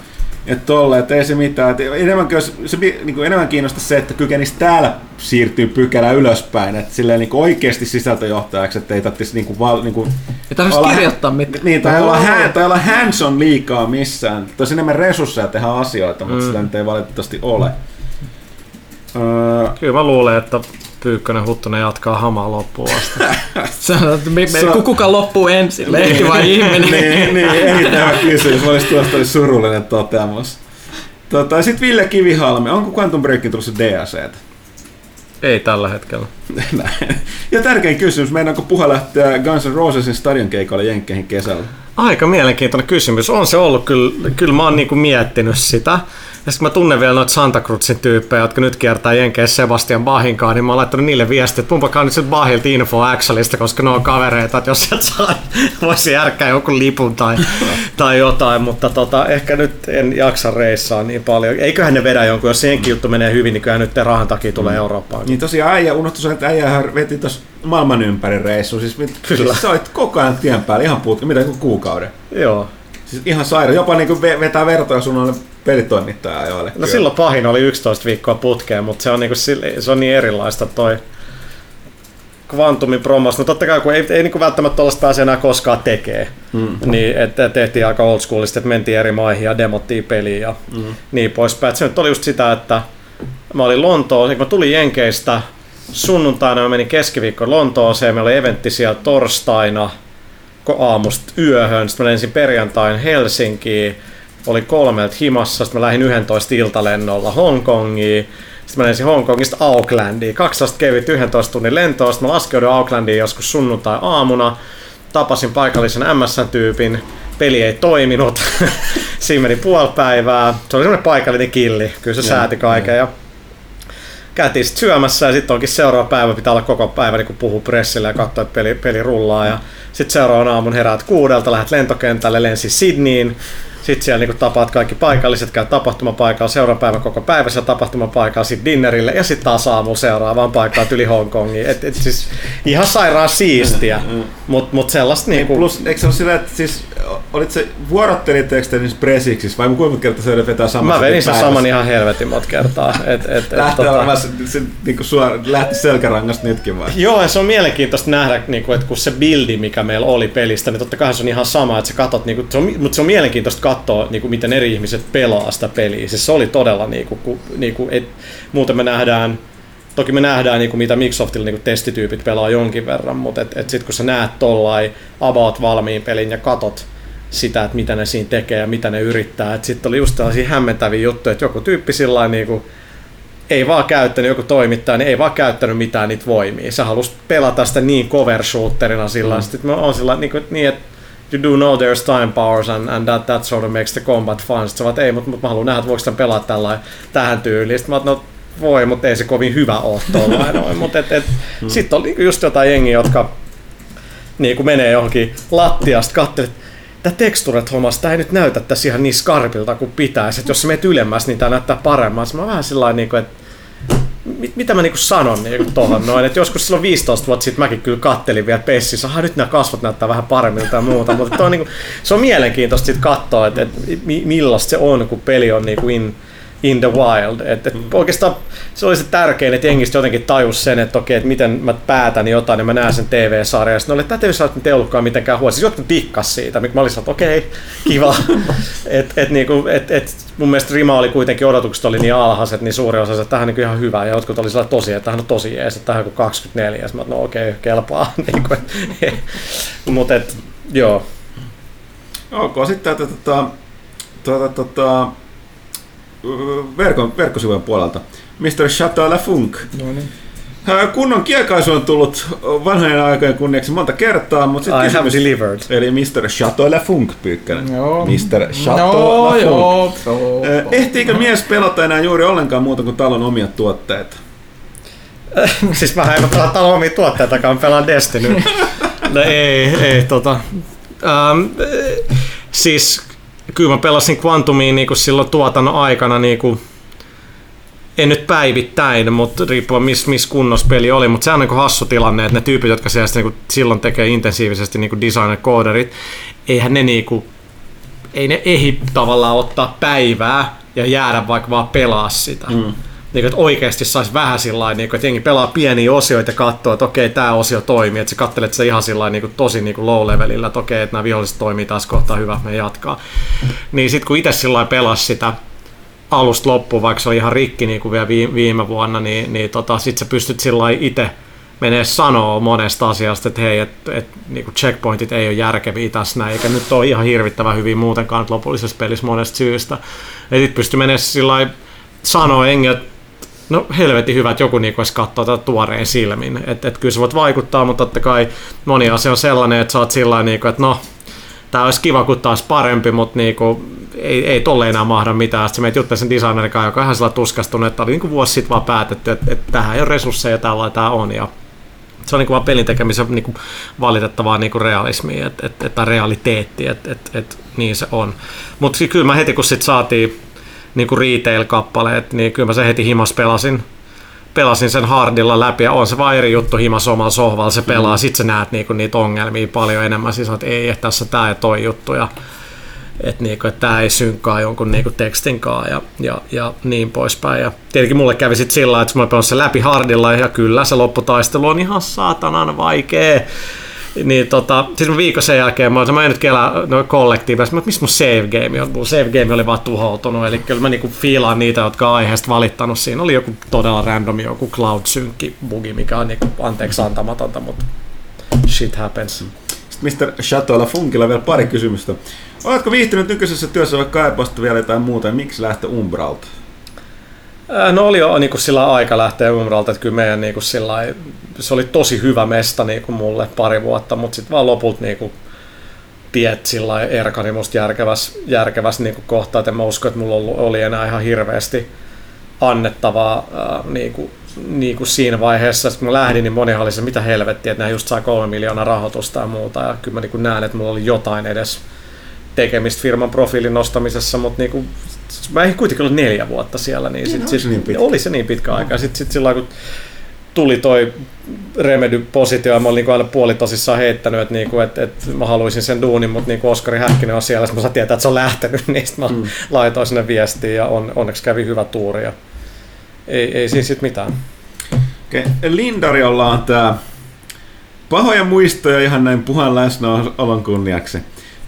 Että tolle, että ei se mitään. Että enemmän, se, niin kuin enemmän kiinnostaa se, että kykenisi täällä siirtyy pykälä ylöspäin. Että silleen niin kuin oikeasti sisältöjohtajaksi, että ei tarvitsisi niin kuin, val, niin kuin, ei tarvitsisi kirjoittaa mitään. Niin, tai olla, hän, tai olla hands on liikaa missään. Tosi enemmän resursseja tehdä asioita, mutta mm. sitä nyt ei valitettavasti ole. Öö, Kyllä mä luulen, että Pyykkönen Huttunen jatkaa hamaa loppuun asti. [laughs] Sanoit, että me, me, kuka loppuu ensin, lehti vai ihminen? [laughs] niin, niin, [laughs] erittäin kysymys. Voisi tuosta oli surullinen toteamus. Tota, Sitten Ville Kivihalme, onko Quantum Breakin tulossa DLC? Ei tällä hetkellä. ja tärkein kysymys, meinaanko puha lähteä Guns N' Rosesin stadion keikalle Jenkkeihin kesällä? Aika mielenkiintoinen kysymys. On se ollut kyllä, kyllä mä oon niinku miettinyt sitä. Ja sitten mä tunnen vielä noita Santa Cruzin tyyppejä, jotka nyt kiertää Jenkeissä Sebastian Bahinkaan, niin mä oon laittanut niille viestiä, että mumpakaan nyt Bahilta info Axelista, koska ne on kavereita, että jos sieltä saa, [laughs] voisi järkkää joku lipun tai, [laughs] tai jotain, mutta tota, ehkä nyt en jaksa reissaa niin paljon. Eiköhän ne vedä jonkun, jos senkin juttu menee hyvin, niin kyllähän nyt rahan takia tulee mm. Eurooppaan. Niin tosiaan äijä, unohtu että äijä veti tuossa maailman ympäri reissu, siis, Kyllä. siis sä olit koko ajan tien päällä, ihan puutkin, mitä kuukauden. Joo. Siis ihan sairaan, jopa niinku vetää vertoja sun pelitoimittaja joille. No silloin pahin oli 11 viikkoa putkeen, mutta se on, niinku, se on niin erilaista toi Quantumin promos. No totta kai, kun ei, ei niinku välttämättä tuollaista pääse enää koskaan tekee, mm. niin että tehtiin aika old schoolista, että mentiin eri maihin ja demottiin peliä ja mm. niin poispäin. Se nyt oli just sitä, että mä olin Lontoon, kun mä tulin Jenkeistä, sunnuntaina mä menin keskiviikko Lontooseen, meillä oli eventti siellä torstaina aamusta yöhön, sitten mä lensin perjantain Helsinkiin, oli kolmelta himassa, sitten mä lähdin 11 iltalennolla Hongkongiin, sitten mä lensin Hongkongista Aucklandiin, 12 kevyt 11 tunnin lentoa, sitten mä laskeudun Aucklandiin joskus sunnuntai-aamuna, tapasin paikallisen MSN-tyypin, peli ei toiminut, [laughs] siinä meni puoli päivää, se oli semmoinen paikallinen killi, kyllä se sääti kaiken ja käytiin sitten syömässä ja sitten onkin seuraava päivä, pitää olla koko päivä niin puhuu pressille ja katsoa, että peli, peli rullaa. Ja sitten seuraavan aamun heräät kuudelta, lähdet lentokentälle, lensi Sydneyin, sitten siellä niin tapaat kaikki paikalliset, käy tapahtumapaikalla, seuraavan päivän koko päivä siellä tapahtumapaikalla, sitten dinnerille ja sitten taas aamulla seuraavaan paikkaan yli Hongkongiin. Et, et siis ihan sairaan siistiä, mm, mm. mutta mut sellaista niin, kuin... Plus, eikö se ole sillä, että siis olit se, vuorottelitteko te niissä presiksissä vai kuinka kertaa se vetää samassa Mä vedin sen saman ihan helvetin monta kertaa. Et, et, et, tota... se, se niin kuin suora, lähti selkärangasta nytkin vai? Joo, ja se on mielenkiintoista nähdä, niin kuin, että kun se bildi, mikä meillä oli pelistä, niin totta kai se on ihan sama, että sä katot, niin kuin, se on, mutta se on mielenkiintoista katsoa, niin kuin, miten eri ihmiset pelaa sitä peliä. Siis se oli todella, niin kuin, ku, niin kuin, et, muuten me nähdään, toki me nähdään, niin kuin, mitä Microsoftilla niin kuin testityypit pelaa jonkin verran, mutta et, et sitten kun sä näet tollain about valmiin pelin ja katot, sitä, että mitä ne siinä tekee ja mitä ne yrittää. Sitten oli just tällaisia hämmentäviä juttuja, että joku tyyppi sillä niin kuin, ei vaan käyttänyt, joku toimittaja, niin ei vaan käyttänyt mitään niitä voimia. Se halusi pelata sitä niin cover shooterina sillä mm. Sitten on sillä niin, kuin, niin, että you do know there's time powers and, and that, that sort of makes the combat fun. Sitten sä ei, mutta, mutta mä haluan nähdä, että voiko tämän pelata tällä, tähän tyyliin. Sitten mä no voi, mutta ei se kovin hyvä ole tuollainen. [laughs] mutta et, et, mm. sitten on just jotain jengiä, jotka niin kuin menee johonkin lattiasta, katselee, tämä teksturet hommas, tämä ei nyt näytä tässä ihan niin skarpilta kuin pitäisi, että jos sä menet ylemmäs, niin tämä näyttää paremmin. Mä vähän sillä niin kuin, että mit, mitä mä niinku sanon niinku tohon noin, että joskus silloin 15 vuotta sitten mäkin kyllä kattelin vielä pessissä, aha nyt nämä kasvot näyttää vähän paremmin tai muuta, mutta on niinku, se on mielenkiintoista sitten katsoa, että, että millaista se on, kun peli on niinku in, in the wild. Et, et mm. Oikeastaan se oli se tärkein, että jengistä jotenkin tajus sen, että okei, että miten mä päätän jotain, niin mä näen sen TV-sarjan. Sitten oli, että tämä TV-sarja ei ollutkaan mitenkään huono. Siis jotkut dikkas siitä, mikä mä olin että okei, kiva. [laughs] et, et, niinku, et, et, mun mielestä rima oli kuitenkin, odotukset oli niin alhaiset, niin suuri osa, että tähän on niin ihan hyvä. Ja jotkut oli sellainen tosi, että tähän on tosi jees, että tähän on 24. Ja mä no okei, okay, kelpaa. [laughs] Niinku, [laughs] Mutta joo. Ok, sitten tätä tota, tota, tota, verkon, verkkosivujen puolelta. Mr. Chateau La Funk. No niin. Kunnon kiekaisu on tullut vanhojen aikojen kunniaksi monta kertaa, mutta sitten kysymys, delivered. Eli Mr. Chateau La Funk pyykkänen. Joo. Mr. Chateau no, La Funk. Joo, joo, Ehtiikö mies pelata enää juuri ollenkaan muuta kuin talon omia tuotteita? [laughs] siis mä en pelaa talon omia tuotteitakaan, pelaan Destiny. [laughs] no ei, ei tota. Um, siis kyllä mä pelasin Quantumiin niin silloin tuotannon aikana niin kuin, en nyt päivittäin, mutta riippuen missä mis kunnossa peli oli, mutta se on niin hassu tilanne, että ne tyypit, jotka siellä niin silloin tekee intensiivisesti niin designer-kooderit, eihän ne niin kuin, ei ne ehdi tavallaan ottaa päivää ja jäädä vaikka vaan pelaa sitä. Mm niin, että oikeasti saisi vähän sillä niin että jengi pelaa pieniä osioita ja katsoo, että okei, tämä osio toimii, että sä katselet se ihan sillä niin kuin, tosi niin kuin low levelillä, että okei, että nämä viholliset toimii taas kohtaa hyvä, me jatkaa. Niin sitten kun itse sillä pelasi sitä, alusta loppuun, vaikka se oli ihan rikki niin kuin vielä viime vuonna, niin, niin tota, sit sä pystyt sillä itse menee sanoa monesta asiasta, että hei, että et, niinku checkpointit ei ole järkeviä tässä näin, eikä nyt ole ihan hirvittävän hyvin muutenkaan lopullisessa pelissä monesta syystä. Ja sitten pystyy menemään sillä sanoa engel, no helvetin hyvä, että joku niinku edes katsoo tätä tuoreen silmin. Että et kyllä se voit vaikuttaa, mutta totta kai moni asia on sellainen, että sä oot sillä niinku, että no, tämä olisi kiva, kun taas parempi, mutta niinku, ei, ei tolle enää mahda mitään. Sitten meitä juttelin sen designerin joka on ihan sellainen tuskastunut, että oli niinku vuosi sitten vaan päätetty, että, että tähän ei ole resursseja, tällä tämä on. Ja se on niin kuin vaan pelin tekemisen niin kuin valitettavaa niin kuin realismia, että et, et, realiteetti, että et, et, niin se on. Mutta kyllä mä heti kun sit saatiin niin kuin retail-kappaleet, niin kyllä mä se heti himas pelasin, pelasin sen hardilla läpi ja on se vaan eri juttu himas omalla sohvalla, se pelaa, mm. sit sä näet niinku niitä ongelmia paljon enemmän, siis että ei, että tässä tää ja toi juttu ja että niinku, et tämä ei synkkaa jonkun niinku tekstin kanssa ja, ja, ja, niin poispäin. Ja tietenkin mulle kävi sitten sillä että mä olen se läpi hardilla ja kyllä se lopputaistelu on ihan saatanan vaikea. Niin tota, siis viikon sen jälkeen mä olisin, mä en nyt kelaa no, kollektiivisesti, mutta mistä mun save game on? Mun save game oli vaan tuhoutunut, eli kyllä mä niinku fiilaan niitä, jotka on aiheesta valittanut. Siinä oli joku todella random, joku cloud synkki bugi, mikä on niinku anteeksi antamatonta, mutta shit happens. Mr. Chateaulla Funkilla vielä pari kysymystä. Oletko viihtynyt nykyisessä työssä vai kaipasta vielä jotain muuta ja miksi lähtö Umbralta? No oli jo niin kuin sillä aika lähteä Umbralta, että kyllä meidän niin kuin sillä se oli tosi hyvä mesta niin kuin mulle pari vuotta, mutta sitten vaan lopulta niin kuin tiet sillä erkani musta järkeväs, järkeväs niin kuin kohta, että mä uskon, että mulla oli enää ihan hirveästi annettavaa niin kuin, niin kuin siinä vaiheessa, kun mä lähdin, niin moni oli se, mitä helvettiä, että nämä just sai kolme miljoonaa rahoitusta ja muuta, ja kyllä mä niin kuin näen, että mulla oli jotain edes tekemistä firman profiilin nostamisessa, mutta niinku, mä en kuitenkin ollut neljä vuotta siellä, niin, sit, sit, niin pitkä. oli se niin pitkä aika. Sitten sit sillä kun tuli toi Remedy-positio, ja mä olin niinku aina puolitosissaan heittänyt, että, niinku, että, että mä haluaisin sen duunin, mutta niinku Oskari Häkkinen on siellä, mä saan tietää, että se on lähtenyt, [laughs] niin mä mm. laitoin sinne viestiä ja on, onneksi kävi hyvä tuuri. Ja ei, ei siinä sitten mitään. Okay. Lindariolla on tää pahoja muistoja ihan näin puhan läsnäolon kunniaksi.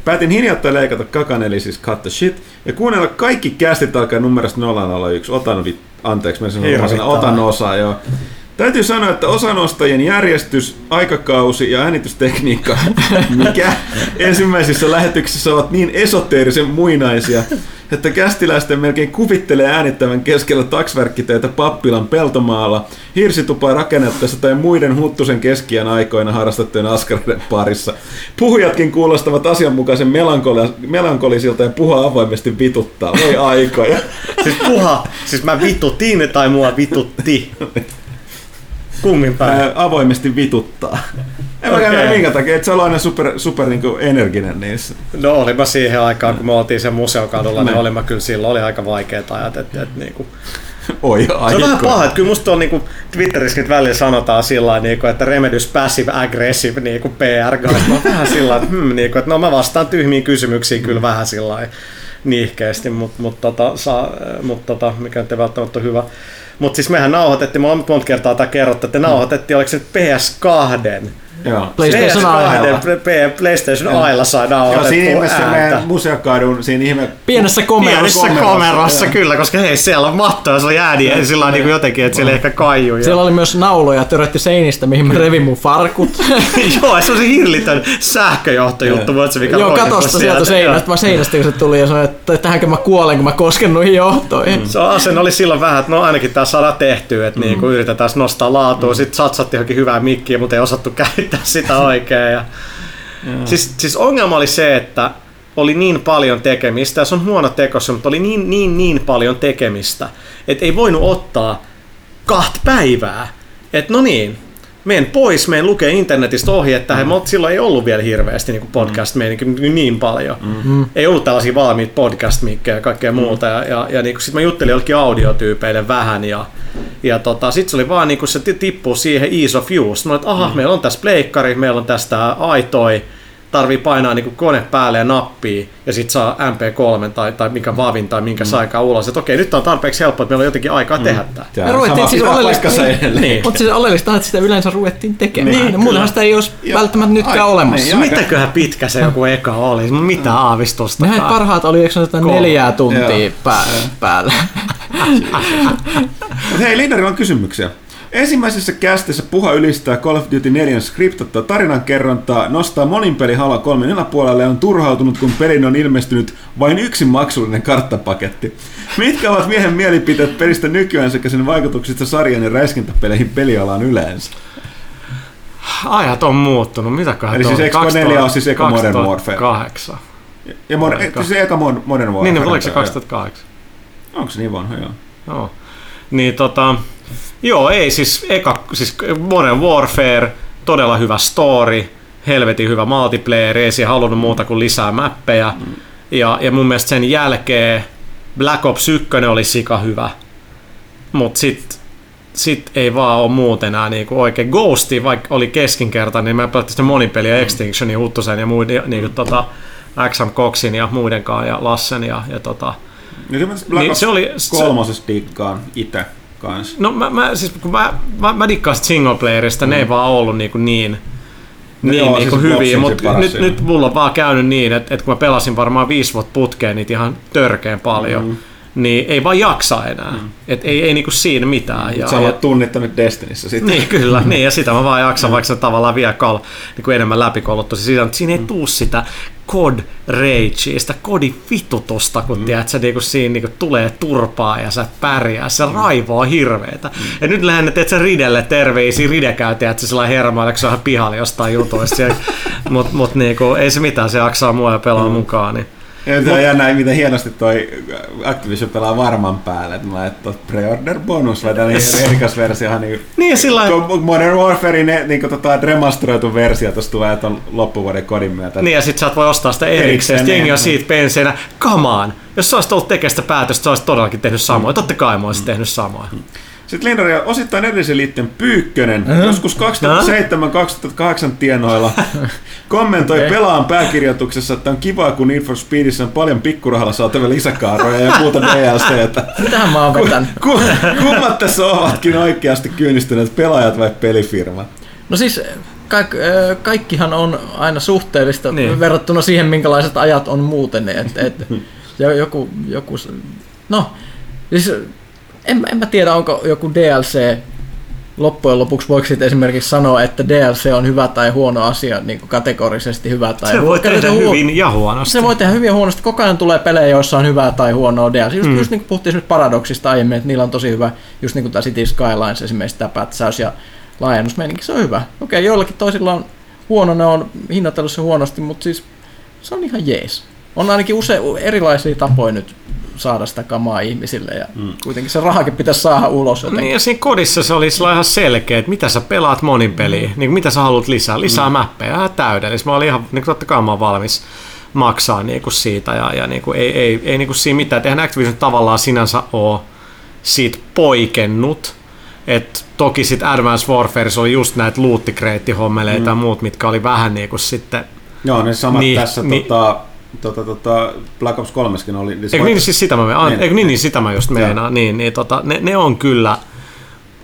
Päätin hiljattain leikata kakan, eli siis cut the shit, ja kuunnella kaikki kästit alkaa numerosta 001. Otan, vi- anteeksi, mä sanon, otan osaa, joo. Täytyy sanoa, että osanostajien järjestys, aikakausi ja äänitystekniikka, [laughs] mikä [laughs] ensimmäisissä lähetyksissä ovat niin esoteerisen muinaisia, että kästiläisten melkein kuvittelee äänittävän keskellä taksverkkiteitä pappilan peltomaalla, hirsitupaa rakennettaessa tai muiden huttusen keskiän aikoina harrastettujen askareiden parissa. Puhujatkin kuulostavat asianmukaisen melankolisilta ja puha avoimesti vituttaa. Voi aikoja. Siis puha, siis mä vitutin tai mua vitutti. [laughs] Kummin päin? avoimesti vituttaa. En okay. mä minkä takia, että se on aina super, super niin kuin energinen niissä. No olin mä siihen aikaan, kun me oltiin sen museokadulla, niin olin mä kyllä silloin, oli aika vaikeat ajat, että, että niin kuin, Oi, aiko. Se on vähän paha, että kyllä musta on niinku, Twitterissä nyt välillä sanotaan sillä niinku, että Remedys Passive Aggressive niinku PR, on vähän sillä että, hmm, niinku, että no mä vastaan tyhmiin kysymyksiin kyllä vähän sillä niihkeästi, mutta mut, tota, mut, tota, mikä nyt ei välttämättä ole hyvä. Mutta siis mehän nauhoitettiin, mä oon monta kertaa tämä kerrottu, että nauhoitettiin, oliko se PS2 Joo. PlayStation Ailla. PlayStation Ailla sai nauhoitettua siinä ihmeessä meidän museokadun, siinä ihme... Pienessä komerossa. Pienessä komerossa, kyllä, koska hei, siellä on mattoja, se oli ääni, ja sillä on niin jotenkin, että siellä ehkä kaijuu. Siellä oli myös nauloja törötti seinistä, mihin mä revin mun farkut. [laughs] Joo, se on se hillitön sähköjohtojuttu, mutta se mikä Joo, katosta sieltä seinästä, vaan seinästä kun se tuli ja sanoi, että tähänkö mä kuolen, kun mä kosken noihin johtoihin. Mm. Se asen oli silloin vähän, että no ainakin tää saadaan tehtyä, että mm. niin, yritetään nostaa laatua, mm. sitten satsattiin johonkin hyvää mikkiä, mutta ei osattu käyttää käyttää sitä oikein. Ja... [laughs] siis, siis ongelma oli se, että oli niin paljon tekemistä, ja se on huono tekossa, mutta oli niin, niin, niin paljon tekemistä, että ei voinut ottaa kahta päivää. Että no niin, menen pois, menen lukee internetistä ohi, että mm. mutta silloin ei ollut vielä hirveästi niin podcast mm. niin paljon. Mm-hmm. Ei ollut tällaisia valmiita podcast ja kaikkea mm. muuta. Ja, ja, ja niin sitten mä juttelin jollekin audiotyypeille vähän ja, ja tota, sitten se oli vaan niin se tippuu siihen ease of use. Mä olin, että aha, mm. meillä on tässä pleikkari, meillä on tästä aitoi, tarvii painaa niin kone päälle ja nappia ja sit saa MP3 tai, tai mikä vavin tai minkä mm. saikaa ulos. Että okei, nyt on tarpeeksi helppoa, että meillä on jotenkin aikaa mm. tehdä tämä. Me ruvettiin [laughs] siis oleellista, niin. niin. mutta siis oleellista että sitä yleensä ruvettiin tekemään. Niin, Muutenhan sitä ei olisi ja, välttämättä nytkään ai, olemassa. Niin, Mitäköhän pitkä se joku eka oli? Mitä mm. aavistusta? Mehän parhaat oli, eikö neljää tuntia pää, päällä. [laughs] Hei, Lindarilla on kysymyksiä. Ensimmäisessä kästissä Puha ylistää Call of Duty 4 skriptattua tarinankerrontaa, nostaa monin peli hala kolmen yläpuolelle ja on turhautunut, kun pelin on ilmestynyt vain yksi maksullinen karttapaketti. Mitkä ovat miehen mielipiteet pelistä nykyään sekä sen vaikutuksista sarjan ja räiskintäpeleihin pelialaan yleensä? Ajat on muuttunut, mitä Eli siis Expo 4 on siis eka Modern Warfare. 2008. Ja modern, siis eka Modern Warfare. Niin, niin oliko se 2008? Onko se niin vanha, joo. Joo. Niin tota, Joo, ei siis eka, siis Modern Warfare, todella hyvä story, helvetin hyvä multiplayer, ei siihen halunnut muuta kuin lisää mappeja. Mm. Ja, ja mun mielestä sen jälkeen Black Ops 1 oli sika hyvä, mutta sitten sit ei vaan ole muuten enää niinku oikein. Ghosti, vaikka oli keskinkertainen, niin mä pelattiin sitä monipeliä mm. Extinctionin, Huttusen ja muiden, niinku tota, XM Coxin ja muidenkaan ja Lassen ja, ja tota, niin, niin se oli kolmosessa diggaan itse kans. No mä, mä, siis, kun mä, mä, mä dikkaan singleplayerista, mm. ne ei mm. vaan ollut niinku niin, no niin, joo, niinku siis hyviä, mutta nyt, nyt mulla on vaan käynyt niin, että, että kun mä pelasin varmaan viisi vuotta putkeen niitä ihan törkeen paljon, mm niin ei vaan jaksa enää. Mm. Et ei, ei niinku siinä mitään. Ja, Sä olet tunnittanut Destinissä sitten. Niin, kyllä. [laughs] niin, ja sitä mä vaan jaksan, mm. vaikka se tavallaan vielä kal, niin kuin enemmän läpikoluttu. Siinä, siinä ei mm. tuu sitä kod rage, sitä kodin vitutusta, kun mm. tiedät, se niinku siinä niinku tulee turpaa ja sä pärjää, se mm. raivoa hirveetä. Mm. Ja nyt lähden, että sä Ridelle terveisiä, Ride käy, että se kun se on ihan pihalla jostain jutuista. [laughs] Mutta mut niinku, ei se mitään, se jaksaa mua ja pelaa mm. mukaan. Niin. Ja se on jännä, miten hienosti toi Activision pelaa varman päälle, että mä että pre-order bonus vai tällainen erikas versio. Niin, niin sillä Modern Warfare, ne, niin tota, remasteroitu versio tuossa tulee tuon loppuvuoden kodin myötä. Niin ja sit sä voi ostaa sitä erikseen, erikseen jengi on niin. siitä penseinä, kamaan. Jos sä olisit ollut tekemään sitä päätöstä, sä olisit todellakin tehnyt samoin. Mm. Totta kai mä olisin mm. tehnyt samoin. Mm. Sitten Lindari osittain edellisen liitteen Pyykkönen, uh-huh. joskus 2007-2008 tienoilla, [laughs] kommentoi okay. pelaan pääkirjoituksessa, että on kiva, kun Need for Speedissä on paljon pikkurahalla saatavia lisäkaaroja ja muuta DLCtä. Mitähän mä oon vetänyt? kummat tässä ovatkin oikeasti kyynistyneet, pelaajat vai pelifirmat? No siis kaik, kaikkihan on aina suhteellista niin. verrattuna siihen, minkälaiset ajat on muuten. Et, et, [laughs] joku, joku, no, siis en, en mä tiedä, onko joku DLC loppujen lopuksi voiko sitten esimerkiksi sanoa, että DLC on hyvä tai huono asia niin kuin kategorisesti hyvä tai Se voi tehdä huo- hyvin ja huonosti. Se voi tehdä hyvin ja huonosti. Koko ajan tulee pelejä, joissa on hyvää tai huonoa DLC. Just, mm. just niin kuin puhuttiin nyt paradoksista aiemmin, että niillä on tosi hyvä, just niin kuin tämä City Skylines esimerkiksi tämä pätsäys ja laajennusmeininki, se on hyvä. Okei, joillakin toisilla on huono, ne on hinnoittelussa huonosti, mutta siis se on ihan jees. On ainakin use, erilaisia tapoja nyt saada sitä kamaa ihmisille ja mm. kuitenkin se rahakin pitäisi saada ulos jotenkin. Niin ja siinä kodissa se olisi ihan selkeä, että mitä sä pelaat monin peliin, mm. niin mitä sä haluat lisää, lisää mm. mappeja, ihan täydellistä. Mä olin ihan, niin totta kai mä olen valmis maksaa niin kuin siitä ja, ja niin kuin ei, ei, ei niin kuin siinä mitään, että eihän Activision tavallaan sinänsä ole siitä poikennut, et toki sitten Advanced Warfare oli just näitä luuttikreitti-hommeleita mm. ja muut, mitkä oli vähän niin kuin sitten... Joo, ne samat niin, tässä niin, tota, tota, tota, Black Ops 3 oli... Niin eikö niin, siis sitä mä, niin, eikö niin, niin, sitä mä just meinaan. Niin, niin, tota, ne, ne, on kyllä,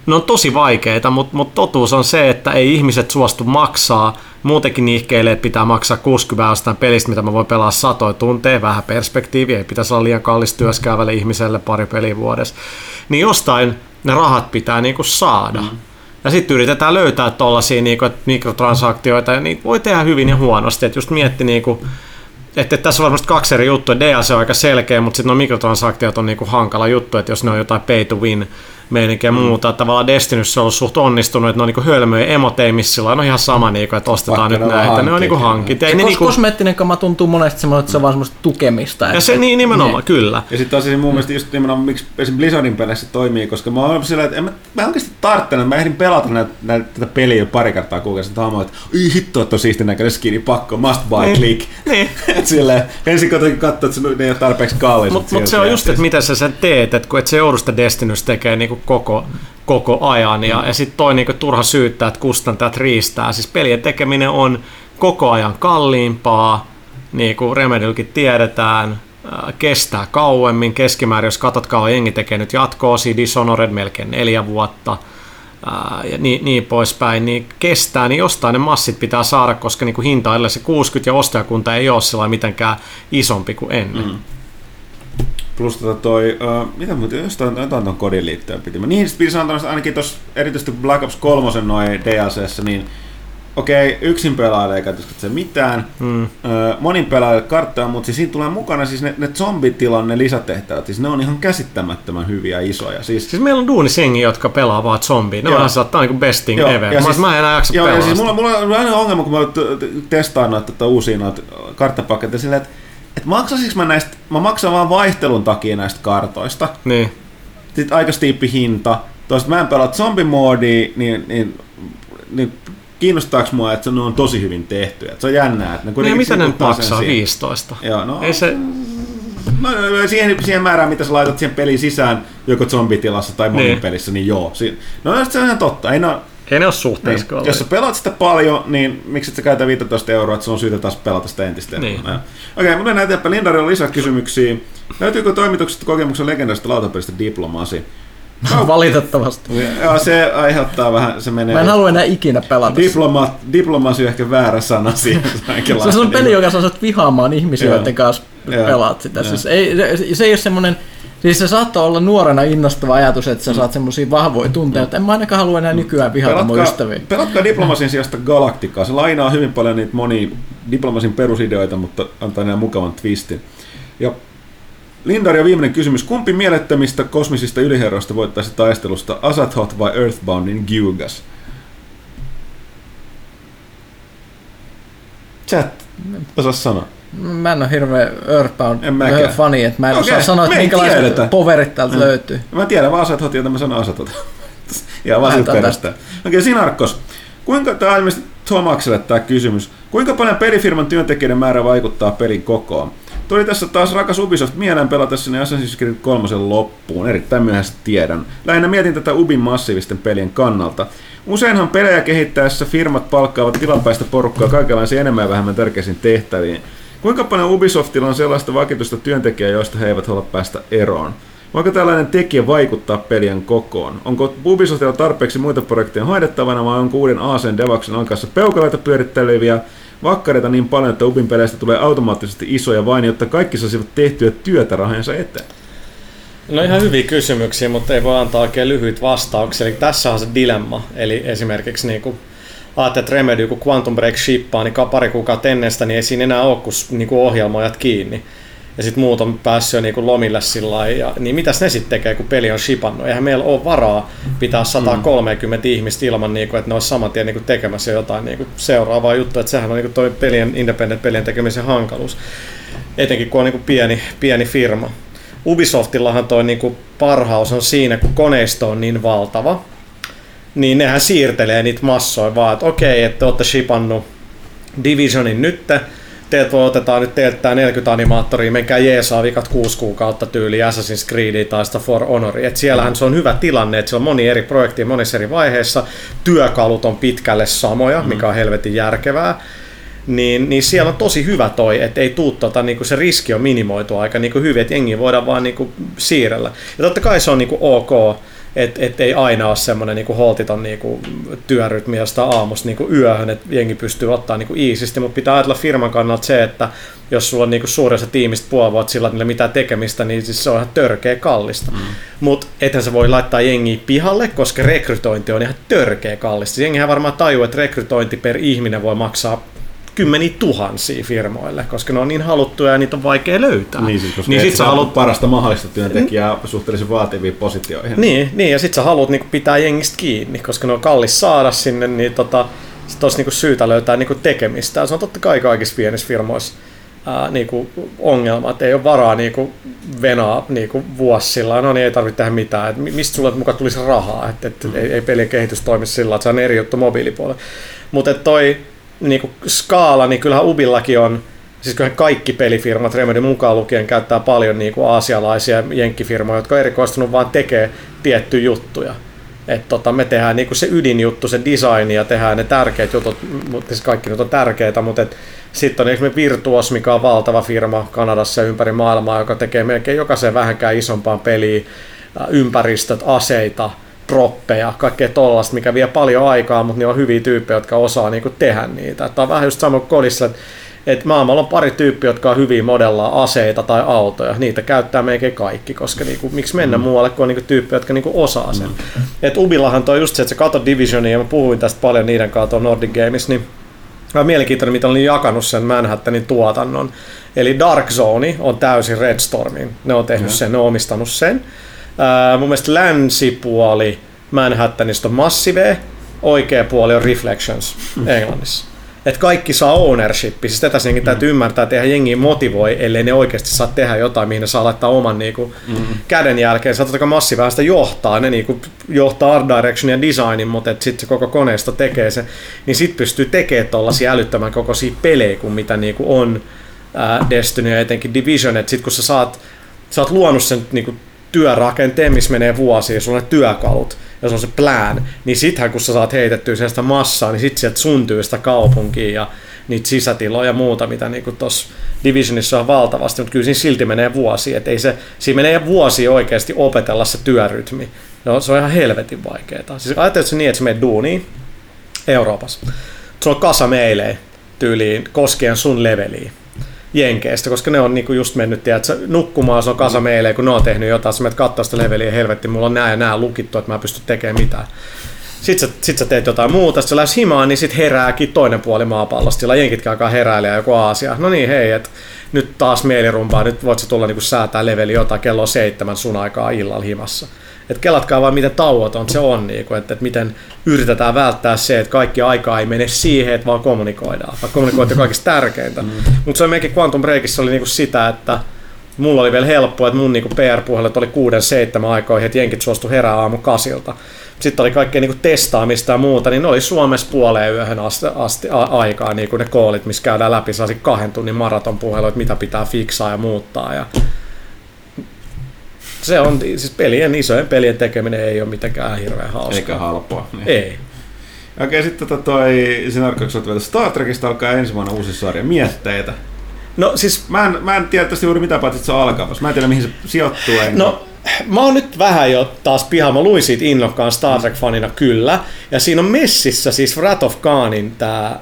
ne on tosi vaikeita, mutta mut totuus on se, että ei ihmiset suostu maksaa. Muutenkin niihkeille, että pitää maksaa 60 jostain pelistä, mitä mä voin pelaa satoja tunteja, vähän perspektiiviä, ei pitäisi olla liian kallis työskäävälle ihmiselle pari peliä vuodessa. Niin jostain ne rahat pitää niinku saada. Mm. Ja sitten yritetään löytää tuollaisia niinku, mikrotransaktioita, ja niitä voi tehdä hyvin ja huonosti. Et just mietti niinku, että tässä on varmasti kaksi eri juttua. DLC on aika selkeä, mutta sitten nuo mikrotransaktiot on niinku hankala juttu, että jos ne on jotain pay to win meininkiä ja mm. muuta. Tavallaan Destinyssä on ollut suht onnistunut, että ne on niinku hölmöjä emoteimissilla, on ihan sama, niinku, että ostetaan Vaikka nyt näitä. Ne on niinku hankit. Se niinku... kosmeettinen kama tuntuu monesti semmoinen, että se on vaan semmoista tukemista. Ja se niin nimenomaan, niin. kyllä. Ja sitten tosiaan mun mielestä just nimenomaan, miksi esimerkiksi Blizzardin peleissä toimii, koska mä oon sillä, että en mä, mä oikeasti tarttelen, että mä ehdin pelata näitä, näitä, tätä peliä pari kertaa kuukaudessa, että haamoin, että ei hitto, että on siisti näköinen skini, pakko, must buy, niin. click. Niin. [laughs] silleen, ensin kuitenkin katsoa, että se ei ole tarpeeksi kallis. Mutta mut se on just, että mitä sä sen teet, että kun et se joudusta Destinys tekee niinku koko koko ajan. Ja, ja sitten toi niinku turha syyttää, että kustantajat riistää. Siis pelien tekeminen on koko ajan kalliimpaa, niin kuin Remedylkin tiedetään, kestää kauemmin. Keskimäärin, jos katsot kauan jengi tekee nyt jatko Dishonored melkein neljä vuotta, ja niin, niin poispäin, niin kestää, niin jostain ne massit pitää saada, koska niin kuin hinta, se 60 ja ostajakunta ei ole sellainen mitenkään isompi kuin ennen. Mm. Plus tota toi, uh, mitä muuten, jostain jotain tuon kodin liittyen piti. Niin, piti sanoa ainakin tuossa erityisesti Black Ops 3 noin DLCssä, niin okei, okay, yksin pelaajalle ei katso se mitään, mm. monin pelaajalle karttaa, mutta siis siinä tulee mukana siis ne, ne zombitilan ne lisätehtävät, siis ne on ihan käsittämättömän hyviä isoja. Siis, siis meillä on duunisengi, jotka pelaa vaan zombia, ne on saattaa niin best thing joo, ever, ja siis, mä en enää jaksa joo, pelaa. Ja siis mulla, mulla on aina ongelma, kun mä testaan noita uusia noita karttapaketteja silleen, että et maksaisinko mä näistä, mä maksan vaan vaihtelun takia näistä kartoista. Niin. Sitten aika stiippi hinta. Toista mä en pelaa zombie-moodia, niin, niin, niin kiinnostaako mua, että se on tosi hyvin tehty. Että se on jännää. Että ne niin, mitä ne maksaa? 15? Joo, no, Ei se... No, siihen, siihen määrään, mitä sä laitat siihen peliin sisään, joko zombitilassa tai niin. pelissä, niin joo. No se on ihan totta. Ei, no, ei ne ole suhteessa niin. Jos sä pelaat sitä paljon, niin miksi et sä käytä 15 euroa, että se on syytä taas pelata sitä entistä niin. Okei, okay, mutta mennään eteenpäin. Lindarilla on lisäkysymyksiä. Löytyykö toimituksesta kokemuksen legendaarista lautapelistä diplomasi? No, valitettavasti. Joo, se aiheuttaa vähän, se menee... Mä en halua enää ikinä pelata. Diploma, diplomasi on ehkä väärä sana siihen. se on peli, joka saa vihaamaan ihmisiä, joiden kanssa pelaat sitä. Siis ei, se, se ei ole semmoinen Siis se saattaa olla nuorena innostava ajatus, että sä saat semmoisia vahvoja tunteita, että en mä ainakaan halua enää nykyään vihata mun ystäviä. Pelatkaa diplomasin sijasta Galaktikaa. Se lainaa hyvin paljon niitä moni diplomasin perusideoita, mutta antaa nämä mukavan twistin. Ja Lindar ja viimeinen kysymys. Kumpi mielettömistä kosmisista yliherroista voittaisi taistelusta, Azathoth vai Earthboundin Gyugas? Chat, osaa sanoa. Mä en ole hirveä Earthbound fani, että mä en okay. osaa sanoa, että minkälaiset poverit täältä mm. löytyy. Mä tiedän vaan Asathot, joten mä sanon Asathot. [laughs] ja vaan perästä. Okei, okay, Sinarkos. Kuinka, tämä on ilmeisesti Tomakselle tämä kysymys. Kuinka paljon pelifirman työntekijöiden määrä vaikuttaa pelin kokoon? Tuli tässä taas rakas Ubisoft mieleen pelata sinne Assassin's Creed 3 loppuun, erittäin myöhäisesti tiedän. Lähinnä mietin tätä Ubin massiivisten pelien kannalta. Useinhan pelejä kehittäessä firmat palkkaavat tilapäistä porukkaa kaikenlaisiin enemmän ja vähemmän tärkeisiin tehtäviin. Kuinka paljon Ubisoftilla on sellaista vakituista työntekijää, joista he eivät halua päästä eroon? Voiko tällainen tekijä vaikuttaa pelien kokoon? Onko Ubisoftilla tarpeeksi muita projekteja hoidettavana vai onko uuden Aasen Devaksen alkaessa peukaloita pyöritteleviä vakkareita niin paljon, että Ubin peleistä tulee automaattisesti isoja vain, jotta kaikki saisivat tehtyä työtä rahansa eteen? No ihan hyviä kysymyksiä, mutta ei voi antaa oikein lyhyitä vastauksia. Eli tässä on se dilemma. Eli esimerkiksi niin kuin ajattelet, että Remedy, kun Quantum Break shippaa, niin pari kuukautta ennestä, niin ei siinä enää ole kuin niinku ohjelmojat kiinni. Ja sitten muut on päässyt jo niinku lomille sillä ja Niin mitäs ne sitten tekee, kun peli on shipannut? Eihän meillä ole varaa pitää 130 mm. ihmistä ilman, niinku, että ne olisi saman tien niinku tekemässä jotain niinku seuraavaa juttua. Että sehän on niinku toi pelien, independent-pelien tekemisen hankaluus. Etenkin kun on niinku pieni, pieni firma. Ubisoftillahan toi niinku parhaus on siinä, kun koneisto on niin valtava, niin nehän siirtelee niitä massoja vaan, että okei, että olette shipannut Divisionin nytte, teet voi otetaan nyt teiltä tämä 40 animaattoria, menkää jeesaa vikat 6 kuukautta tyyli Assassin's Creed tai sitä For Honor. Et siellähän se on hyvä tilanne, että siellä on moni eri projektia monissa eri vaiheissa, työkalut on pitkälle samoja, mikä on helvetin järkevää. Niin, niin siellä on tosi hyvä toi, että ei tuu tota, niinku se riski on minimoitu aika niinku hyvin, että jengi voidaan vaan niinku siirrellä. Ja totta kai se on niinku ok, että et ei aina ole semmoinen niinku holtiton niinku työrytmi josta aamusta niinku yöhön, että jengi pystyy ottaa niinku iisisti, mutta pitää ajatella firman kannalta se, että jos sulla on niinku suuressa tiimistä puoli vuotta sillä, että mitään tekemistä, niin siis se on ihan törkeä kallista. Mm. Mutta ethän se voi laittaa jengi pihalle, koska rekrytointi on ihan törkeä kallista. Jengihän varmaan tajuu, että rekrytointi per ihminen voi maksaa kymmeniä tuhansia firmoille, koska ne on niin haluttuja ja niitä on vaikea löytää. Niin, siis, koska niin sit sä haluat parasta mahdollista työntekijää mm. suhteellisen vaativiin positioihin. Niin, niin ja sit sä haluat niinku pitää jengistä kiinni, koska ne on kallis saada sinne, niin tota, sit olisi niinku syytä löytää niinku tekemistä. Ja se on totta kai kaikissa pienissä firmoissa ää, niinku ongelma, että ei ole varaa niinku venaa niinku vuosilla, no niin ei tarvitse tehdä mitään, että mistä sulle mukaan tulisi rahaa, että et, mm. ei, ei pelin kehitys toimi sillä että se on eri juttu mobiilipuolella. Mutta toi niin kuin skaala, niin kyllähän Ubillakin on, siis kyllähän kaikki pelifirmat, Remedy mukaan lukien, käyttää paljon niin kuin aasialaisia jenkkifirmoja, jotka on erikoistunut vaan tekee tiettyjä juttuja. että tota, me tehdään niinku se ydinjuttu, se design ja tehdään ne tärkeät jutut, mutta siis kaikki nyt on tärkeitä, mutta sitten on esimerkiksi Virtuos, mikä on valtava firma Kanadassa ja ympäri maailmaa, joka tekee melkein jokaisen vähänkään isompaan peliin ympäristöt, aseita, proppeja, kaikkea tollasta, mikä vie paljon aikaa, mutta ne on hyviä tyyppejä, jotka osaa niinku tehdä niitä. Tämä on vähän just sama kuin kodissa, että et maailmalla on pari tyyppiä, jotka on hyviä modellaa aseita tai autoja. Niitä käyttää melkein kaikki, koska niinku, miksi mennä mm. muualle, kun on niinku tyyppejä, jotka niinku osaa sen. Mm. Et Ubillahan toi just se, että se kato Divisionia, ja mä puhuin tästä paljon niiden kanssa Nordic Games, niin on mielenkiintoinen, mitä olin jakanut sen Manhattanin tuotannon. Eli Dark Zone on täysin Red Stormin. Ne on tehnyt mm. sen, ne on omistanut sen. Uh, mun mielestä länsipuoli Manhattanista on Massive, oikea puoli on Reflections mm. Englannissa. Et kaikki saa ownership, siis tätä senkin mm. täytyy ymmärtää, että eihän jengi motivoi, ellei ne oikeasti saa tehdä jotain, mihin ne saa laittaa oman niinku, mm. käden jälkeen. Sä totta Massive sitä johtaa, ne niinku, johtaa art direction ja designin, mutta sitten se koko koneisto tekee se, niin sit pystyy tekemään tollasia älyttömän kokoisia pelejä kuin mitä niinku on ää, Destiny ja etenkin Division, että sit kun sä saat, sä oot luonut sen niinku, työrakenteen, missä menee vuosia, sulla on ne työkalut, ja se on se plan, niin sittenhän kun sä saat heitettyä sitä massaa, niin sitten sieltä syntyy sitä kaupunkia ja niitä sisätiloja ja muuta, mitä niin tuossa Divisionissa on valtavasti, mutta kyllä siinä silti menee vuosi, että ei se, siinä menee vuosi oikeasti opetella se työrytmi. No, se on ihan helvetin vaikeaa. Siis ajattelet se niin, että sä menet duuniin Euroopassa. Sulla on kasa meilejä tyyliin koskien sun leveliin. Jenkeistä, koska ne on niinku just mennyt, tiedätkö, nukkumaan, se on kasa meille, kun ne on tehnyt jotain, sä menet katsoa sitä leveliä, helvetti, mulla on nää ja nää lukittu, että mä pystyn tekemään mitään. Sitten sä, sit sä teet jotain muuta, sitten sä lähes himaan, niin sitten herääkin toinen puoli maapallosta, sillä jenkit alkaa heräilee joku Aasia. No niin, hei, että nyt taas mielirumpaa, nyt voit sä tulla niinku säätää leveli jotain kello seitsemän sun aikaa illalla himassa. Että kelatkaa vaan miten tauoton se on, niin kuin, että, että miten yritetään välttää se, että kaikki aikaa ei mene siihen, että vaan kommunikoidaan. Vaikka kommunikointi on kaikista tärkeintä. Mm. Mutta se on meidänkin Quantum Breakissä oli niin kuin sitä, että mulla oli vielä helppoa, että mun niin PR-puhelut oli kuuden seitsemän aikoihin, että jenkit suostu herää aamu kasilta. Sitten oli kaikkea niin testaamista ja muuta, niin ne oli Suomessa puoleen yöhön asti, asti a, aikaa niin ne koolit, missä käydään läpi kahden tunnin maraton puhelu, että mitä pitää fiksaa ja muuttaa. Ja se on, siis pelien, isojen pelien tekeminen ei ole mitenkään hirveän hauskaa. Eikä halpoa. Niin. Ei. Okei, sitten tota toi, sinä arkoiksi Star Trekista alkaa ensi vuonna uusi sarja Mietteitä. No siis... Mä en, mä en tiedä tästä juuri mitä paitsi, että se on alkamassa. Mä en tiedä mihin se sijoittuu. Enkä. No, mä oon nyt vähän jo taas piha. Mä luin siitä innokkaan Star Trek-fanina kyllä. Ja siinä on messissä siis Wrath of Khanin tää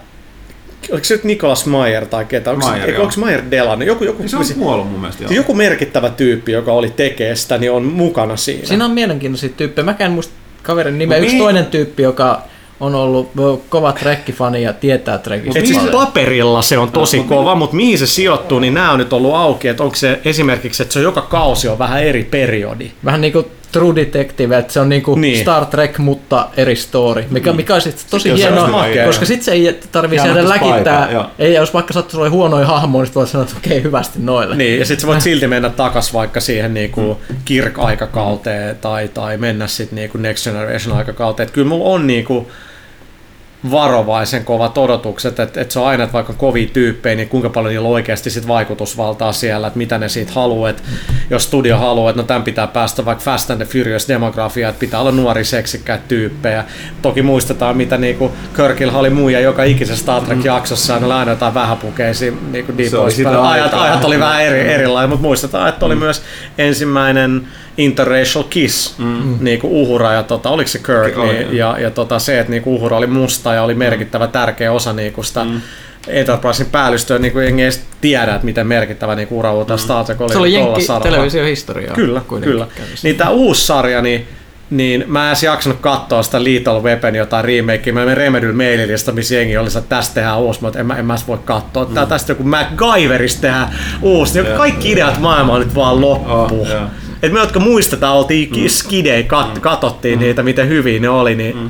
oliko se nyt Nikolas Mayer tai ketä? Onko, Mayer, se, onko Mayer Delan? Joku, joku, niin se on kuollut mun mielestä. Joo. Joku merkittävä tyyppi, joka oli tekeestä, niin on mukana siinä. Siinä on mielenkiintoisia tyyppejä. Mäkään muista kaverin nimeä. No, Yksi niin. toinen tyyppi, joka on ollut kova trekkifani ja tietää trekistä. siis paperilla se on tosi no, kova, mutta mihin se sijoittuu, niin nämä on nyt ollut auki, että onko se esimerkiksi, että se on joka kausi on vähän eri periodi. Vähän niin kuin True Detective, että se on niinku niin. Star Trek, mutta eri story, mikä, mikä on sitten tosi sitten hienoa, koska sitten se ei tarvitse jäädä läkittää, ei jos vaikka sattuu olla huonoja hahmoja, niin voit sanoa, että okei, okay, hyvästi noille. Niin, ja sitten sä voit silti mennä takas vaikka siihen niinku. Kirk-aikakauteen tai, tai mennä sitten niinku Next Generation-aikakauteen, että kyllä mulla on niinku, varovaisen kovat odotukset, että, että se on aina, että vaikka on kovia tyyppejä, niin kuinka paljon niillä oikeasti sit vaikutusvaltaa siellä, että mitä ne siitä haluaa, että jos studio haluaa, että no tämän pitää päästä vaikka Fast and the Furious demografia, että pitää olla nuori seksikkäitä tyyppejä. Toki muistetaan, mitä niinku Kirkillä oli muija joka ikisessä Star Trek-jaksossa, ja ne oli aina jotain vähäpukeisia niinku Ajat, ajat oli vähän eri, erilaisia, mutta muistetaan, että oli mm. myös ensimmäinen interracial kiss, mm. niin kuin Uhura ja tota, oliko se Kirk, oli, niin, ja, ja tota, se, että niin kuin Uhura oli musta ja oli merkittävä tärkeä osa niin kuin sitä mm. Enterprisein päällystöä, niin kuin ei edes tiedä, että miten merkittävä niin ura mm. Star Trek oli. Se oli Jenkki televisiohistoria. Kyllä, kyllä. Niin tämä uusi sarja, niin niin mä en edes jaksanut katsoa sitä Lethal Weapon jotain remakea. Mä menin Remedyn maililista, missä jengi oli, että tästä tehdään uusi, mutta en mä, en mä voi katsoa. Tää mm. tästä joku MacGyverista tehdään uusi. Niin kaikki ideat maailmaa nyt vaan loppu. Oh, yeah. Et me, jotka muistetaan, oltiin mm. skidei, kat, mm. katsottiin mm. niitä, miten hyviä ne oli, niin mm.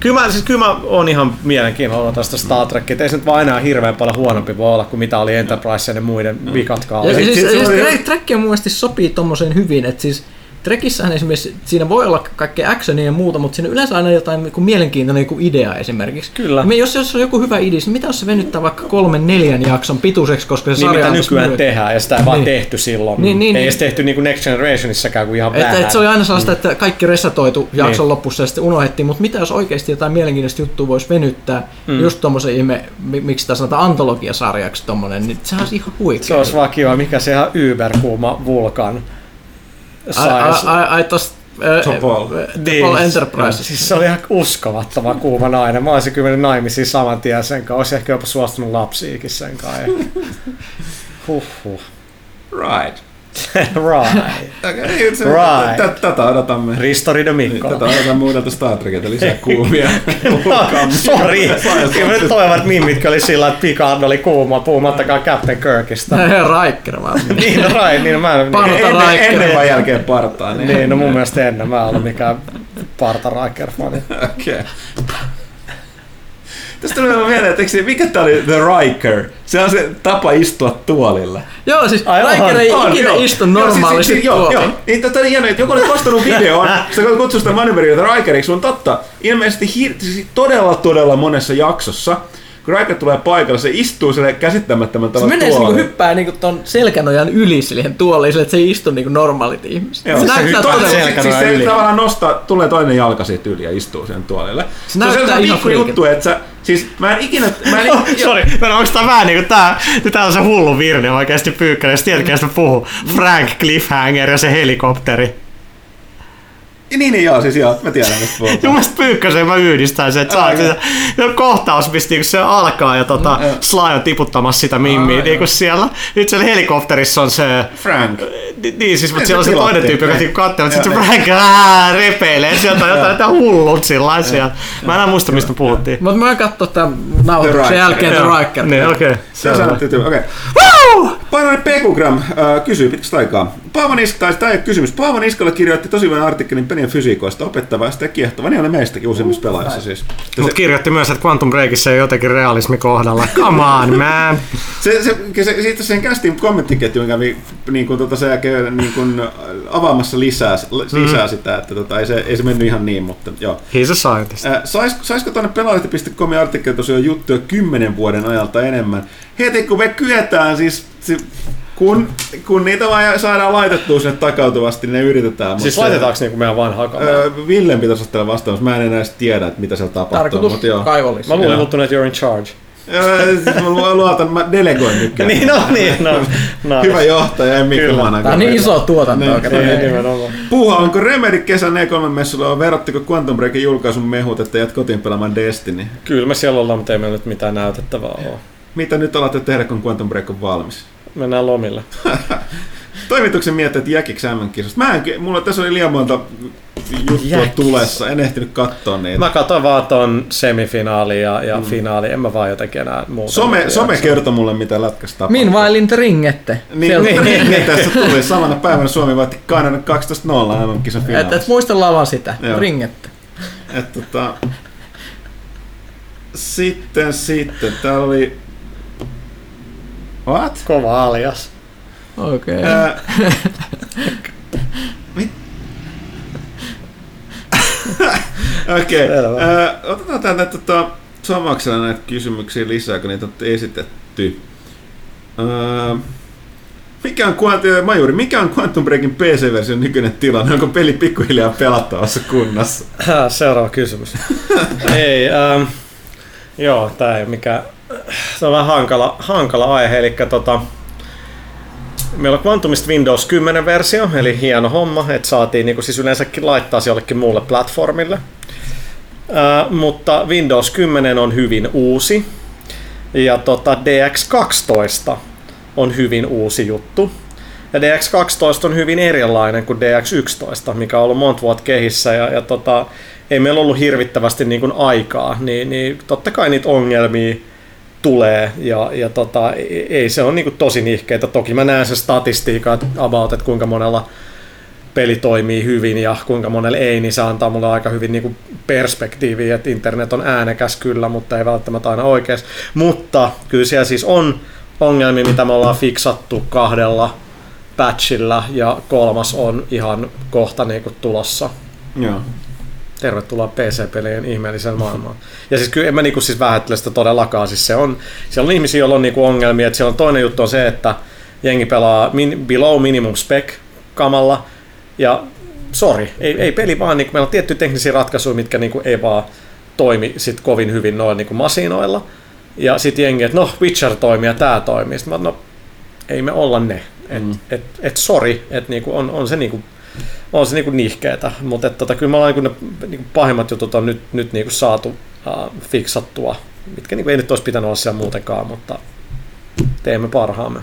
Kyllä mä, siis, kyllä mä oon ihan mielenkiinnolla tästä Star Trek, ei se nyt vaan enää hirveän paljon huonompi voi olla kuin mitä oli Enterprise ja ne muiden mm. vikat kaudet. Ja, siis, siis, siis, siis Trek mun mielestä sopii tommoseen hyvin, että siis Trekissähän esimerkiksi siinä voi olla kaikkea actionia ja muuta, mutta siinä yleensä aina jotain niin kuin mielenkiintoinen joku idea esimerkiksi. Kyllä. Ja jos, jos on joku hyvä idea, niin mitä jos se venyttää vaikka kolmen neljän jakson pituiseksi, koska se Niin sarja mitä nykyään lyhyt. tehdään, ja sitä ei vaan Niin. tehty silloin. Niin, niin, ei niin. edes tehty niin kuin Next Generationissakaan kuin ihan Et, vähän. et se oli aina sellaista, että kaikki resetoitu jakson Niin. lopussa ja sitten unohdettiin, mutta mitä jos oikeasti jotain mielenkiintoista juttua voisi venyttää, mm. just tommosen ihme, mi- miksi sitä sanotaan antologiasarjaksi tommonen, niin sehän olisi ihan huikea. Se olisi vaan kiva, mikä se ihan yberkuuma vulkan Ai, ai, sais. ai, ai tosta Topol. Topol Enterprise. Siis se oli ihan uskomattoman kuuma nainen. Mä olisin kyllä naimisiin saman tien sen kanssa. Olisi ehkä jopa suostunut lapsiikin sen kanssa. [laughs] Huhhuh. Right. [laughs] right. Se, Right. tä- Tätä odotamme. Ristori de Mikko. Tätä odotamme uudelta Star Trekilta lisää kuumia. [laughs] Sori. Kyllä nyt toivat mimmit oli sillä, että Picard oli kuuma, puhumattakaan Captain Kirkista. Riker vaan. [laughs] niin, no right, niin no mä en... Parta ennen, Riker. ennen vai jälkeen partaa. Niin. Niin, no mun mielestä ennen mä en ollut mikään Parta Riker-fani. Okei. Okay. Tästä tuli vaan mieleen, että se- mikä tää oli The Riker? Se on se tapa istua tuolille. Joo, siis Ai, Riker on, ei On, ikinä joo. istu Joo, normaalisti siis, siis, Joo, joo. Niin, tätä oli hienoa, että joku oli postannut videon, [laughs] se kutsui sitä manöverioita Rikeriksi, mutta totta, ilmeisesti hir- siis todella todella monessa jaksossa, kun Riker tulee paikalle, se istuu sille käsittämättömän Se tavalla menee se niinku tuolille. hyppää niinku ton selkänojan yli siihen tuoliin, sille, että se ei istu niinku normaalit ihmiset. Joo, se se näyttää hyppää todella... siis, siis se yli. tavallaan nostaa, tulee toinen jalka siitä yli ja istuu sen tuolille. Se näyttää on ihan pikku juttu, että sä, siis mä en ikinä, mä en, Sori, no onko tää vähän niinku tää, tää on se hullu virne oikeesti pyykkäinen, jos tiedät, kenestä mä puhun. Frank Cliffhanger ja se helikopteri. Niin, niin joo, siis joo, mä tiedän mistä puhutaan. mielestä pyykkäsen mä yhdistän sen, että saa, se, se on kohtaus, missä niinku se alkaa ja tota, joo. Sly on tiputtamassa sitä mimmiä Ai, niinku joo. siellä. Nyt siellä helikopterissa on se, Frank. Ni- Niin siis, mutta Se siellä on se toinen tyyppi, joka Niin. niinku katsoo, mutta sitten se Joo, Frank ää, repeilee sieltä jotain, jotain hullut sillä lailla siellä. Mä en enää muista, mistä puhuttiin. Mutta mä katsoa tämän nauhoituksen jälkeen The Joo. Riker. Niin, okei. Se on sanottu, että okei. Painoinen Pekugram äh, kysyy pitkästä aikaa. Paavo Niska, tai tämä ei ole kysymys. Paavo Niskalla kirjoitti tosi hyvän artikkelin pelien fysiikoista, opettavasta ja kiehtova. Niin oli meistäkin useimmissa pelaajissa siis. Mutta kirjoitti myös, että Quantum Breakissa ei jotenkin realismi kohdalla. Come on, [laughs] man. Se, se, se, se, siitä sen kästin kommenttiketjun kävi niin kuin, tota, se jälkeen, niin kuin, avaamassa lisää, lisää sitä, että tota, ei, se, ei se mennyt ihan niin, mutta joo. He's a scientist. Äh, sais, saisiko tuonne pelaajalehti.comin artikkeli tosiaan juttuja kymmenen vuoden ajalta enemmän? Heti kun me kyetään siis, si, kun, kun niitä vaan saadaan laitettua sinne takautuvasti, niin ne yritetään. Siis mutta- laitetaanko niinku meidän vanhaa kamaa? Öö, Villen pitäisi ottaa vastaus. Mä en enää edes tiedä, että mitä siellä tapahtuu. Tarkoitus Mutta joo. kaivollis. Mä luulen että you're in charge. Siis mä lu- luotan, mä delegoin nytkään. [laughs] niin, no niin, no. [laughs] Nice. Hyvä johtaja, en. Managa. Tää on niin iso tuotanto Niin. oikein. Niin, nimenomaan. Puuha, onko Remedy kesän E3-messulla, verrattiko Quantum Breakin julkaisun mehut, että jäät kotiin pelaamaan Destiny? Kyllä me siellä ollaan, mutta ei meillä nyt mitään näytettävää ole. Mitä nyt alatte tehdä, kun Quantum Break on valmis? Mennään lomille. [laughs] Toimituksen mietteet jäkiksi MM-kisosta. Mä en, mulla tässä oli liian monta juttua Jäkis. tulessa, en ehtinyt katsoa niitä. Mä katsoin vaan ton semifinaali ja, ja mm. finaali, en mä vaan jotenkin enää muuta. Some, some kertoi mulle, mitä lätkässä tapahtuu. Meanwhile in the ringette. Niin, Sieltä- niin, niin, niin, [laughs] tässä tuli. Samana päivänä Suomi voitti Kanadan 12-0 MM-kisan Et, et finaalissa. muistella vaan sitä. Joo. Ringette. Et, tota, sitten, sitten, täällä oli... What? Kova alias. Okei. Okay. Ää, [laughs] mit? [laughs] Okei. Otetaan täältä tota, Samaksella näitä kysymyksiä lisää, kun niitä on esitetty. Ää, mikä on Quantum, Majuri, mikä on Quantum Breakin PC-version nykyinen tilanne? Onko peli pikkuhiljaa pelattavassa kunnossa? Häh, Seuraava kysymys. [laughs] ei, ähm, joo, tää ei ole mikään... Se on vähän hankala, hankala aihe, eli tota, meillä on Quantumista Windows 10 versio, eli hieno homma, että saatiin niin siis yleensäkin laittaa jollekin muulle platformille. Äh, mutta Windows 10 on hyvin uusi, ja tota DX12 on hyvin uusi juttu. Ja DX12 on hyvin erilainen kuin DX11, mikä on ollut monta vuotta kehissä ja, ja tota, ei meillä ollut hirvittävästi niin kuin aikaa, niin, niin totta kai niitä ongelmia tulee ja, ja tota, ei, ei se ole niin kuin tosi nihkeitä. Toki mä näen se statistiikat about, että kuinka monella peli toimii hyvin ja kuinka monella ei, niin se antaa mulle aika hyvin niin kuin perspektiiviä, että internet on äänekäs kyllä, mutta ei välttämättä aina oikeassa. Mutta kyllä siellä siis on ongelmia, mitä me ollaan fiksattu kahdella patchilla ja kolmas on ihan kohta niinku tulossa. Joo. Tervetuloa PC-pelien ihmeelliseen maailmaan. Ja siis kyllä en mä niinku siis vähättele sitä todellakaan. Siis se on, siellä on ihmisiä, joilla on niinku ongelmia. Että siellä on toinen juttu on se, että jengi pelaa min, below minimum spec kamalla. Ja sorry, ei, ei peli vaan, niinku, meillä on tiettyjä teknisiä ratkaisuja, mitkä niinku ei vaan toimi sit kovin hyvin noilla niinku masinoilla. Ja sitten jengi, että no Witcher toimii ja tämä toimii. Sitten mä, no ei me olla ne. Et, mm. et, et sorry, että niinku on, on se niinku on se niinku nihkeetä, mutta tota, kyllä me ollaan niinku ne niinku pahimmat jutut on nyt, nyt niinku saatu uh, fiksattua, mitkä niinku ei nyt olisi pitänyt olla siellä muutenkaan, mutta teemme parhaamme.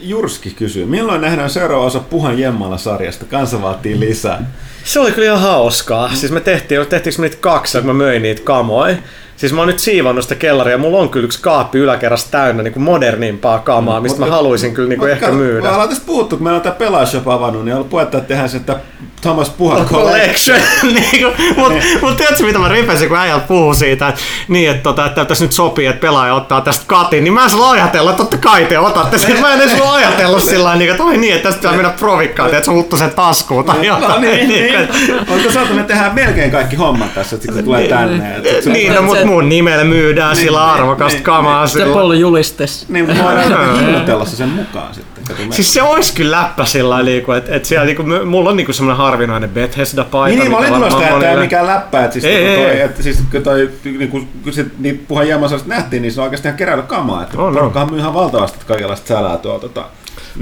Jurski kysyy, milloin nähdään seuraava osa Puhan Jemmala sarjasta? Kansa vaatii lisää. Se oli kyllä ihan hauskaa. Siis me tehtiin, tehtiinkö me niitä kaksi, kun mä möin niitä kamoja. Siis mä oon nyt siivannut sitä kellaria, mulla on kyllä yksi kaappi yläkerrassa täynnä niin kuin modernimpaa kamaa, mistä mä haluaisin kyllä niin kuin ehkä myydä. Mä ollaan tästä puhuttu, kun meillä on tämä pelaajashop avannut, niin on puhetta, että tehdään se, että Thomas Puha Collection. [laughs] niin Mutta niin. mut tiedätkö, mitä mä ripesin, kun äijältä puhuu siitä, että, niin, että, tota, että tässä nyt sopii, että pelaaja ottaa tästä katin, niin mä en sulla ajatella, että totta kai te otatte sen. Mä en edes sulla ajatellut sillä tavalla, että oi niin, että tästä pitää mennä provikkaan, että sun huttu sen taskuun tai jotain. No niin, niin. Onko saatu, me tehdään melkein kaikki hommat tässä, että kun tulee tänne. Niin, no, mutta mun nimellä myydään niin, sillä niin, arvokasta niin, kamaa. Niin, sillä. Paul julistes. Niin, mutta voidaan [laughs] hinnoitella se sen mukaan sitten. Siis se olisi kyllä läppä sillä tavalla, että, että siellä, niin mulla on niin semmoinen harvinainen Bethesda-paita. Niin, niin mä olin tulossa tähän, tämä mikään läppä, että siis, ei, ei, toi, että siis kun toi, niin kun, kun se niin puhan jäämässä nähtiin, niin se on oikeasti ihan keräily kamaa, että oh, no. myy ihan valtavasti kaikenlaista sälää tuolla tota,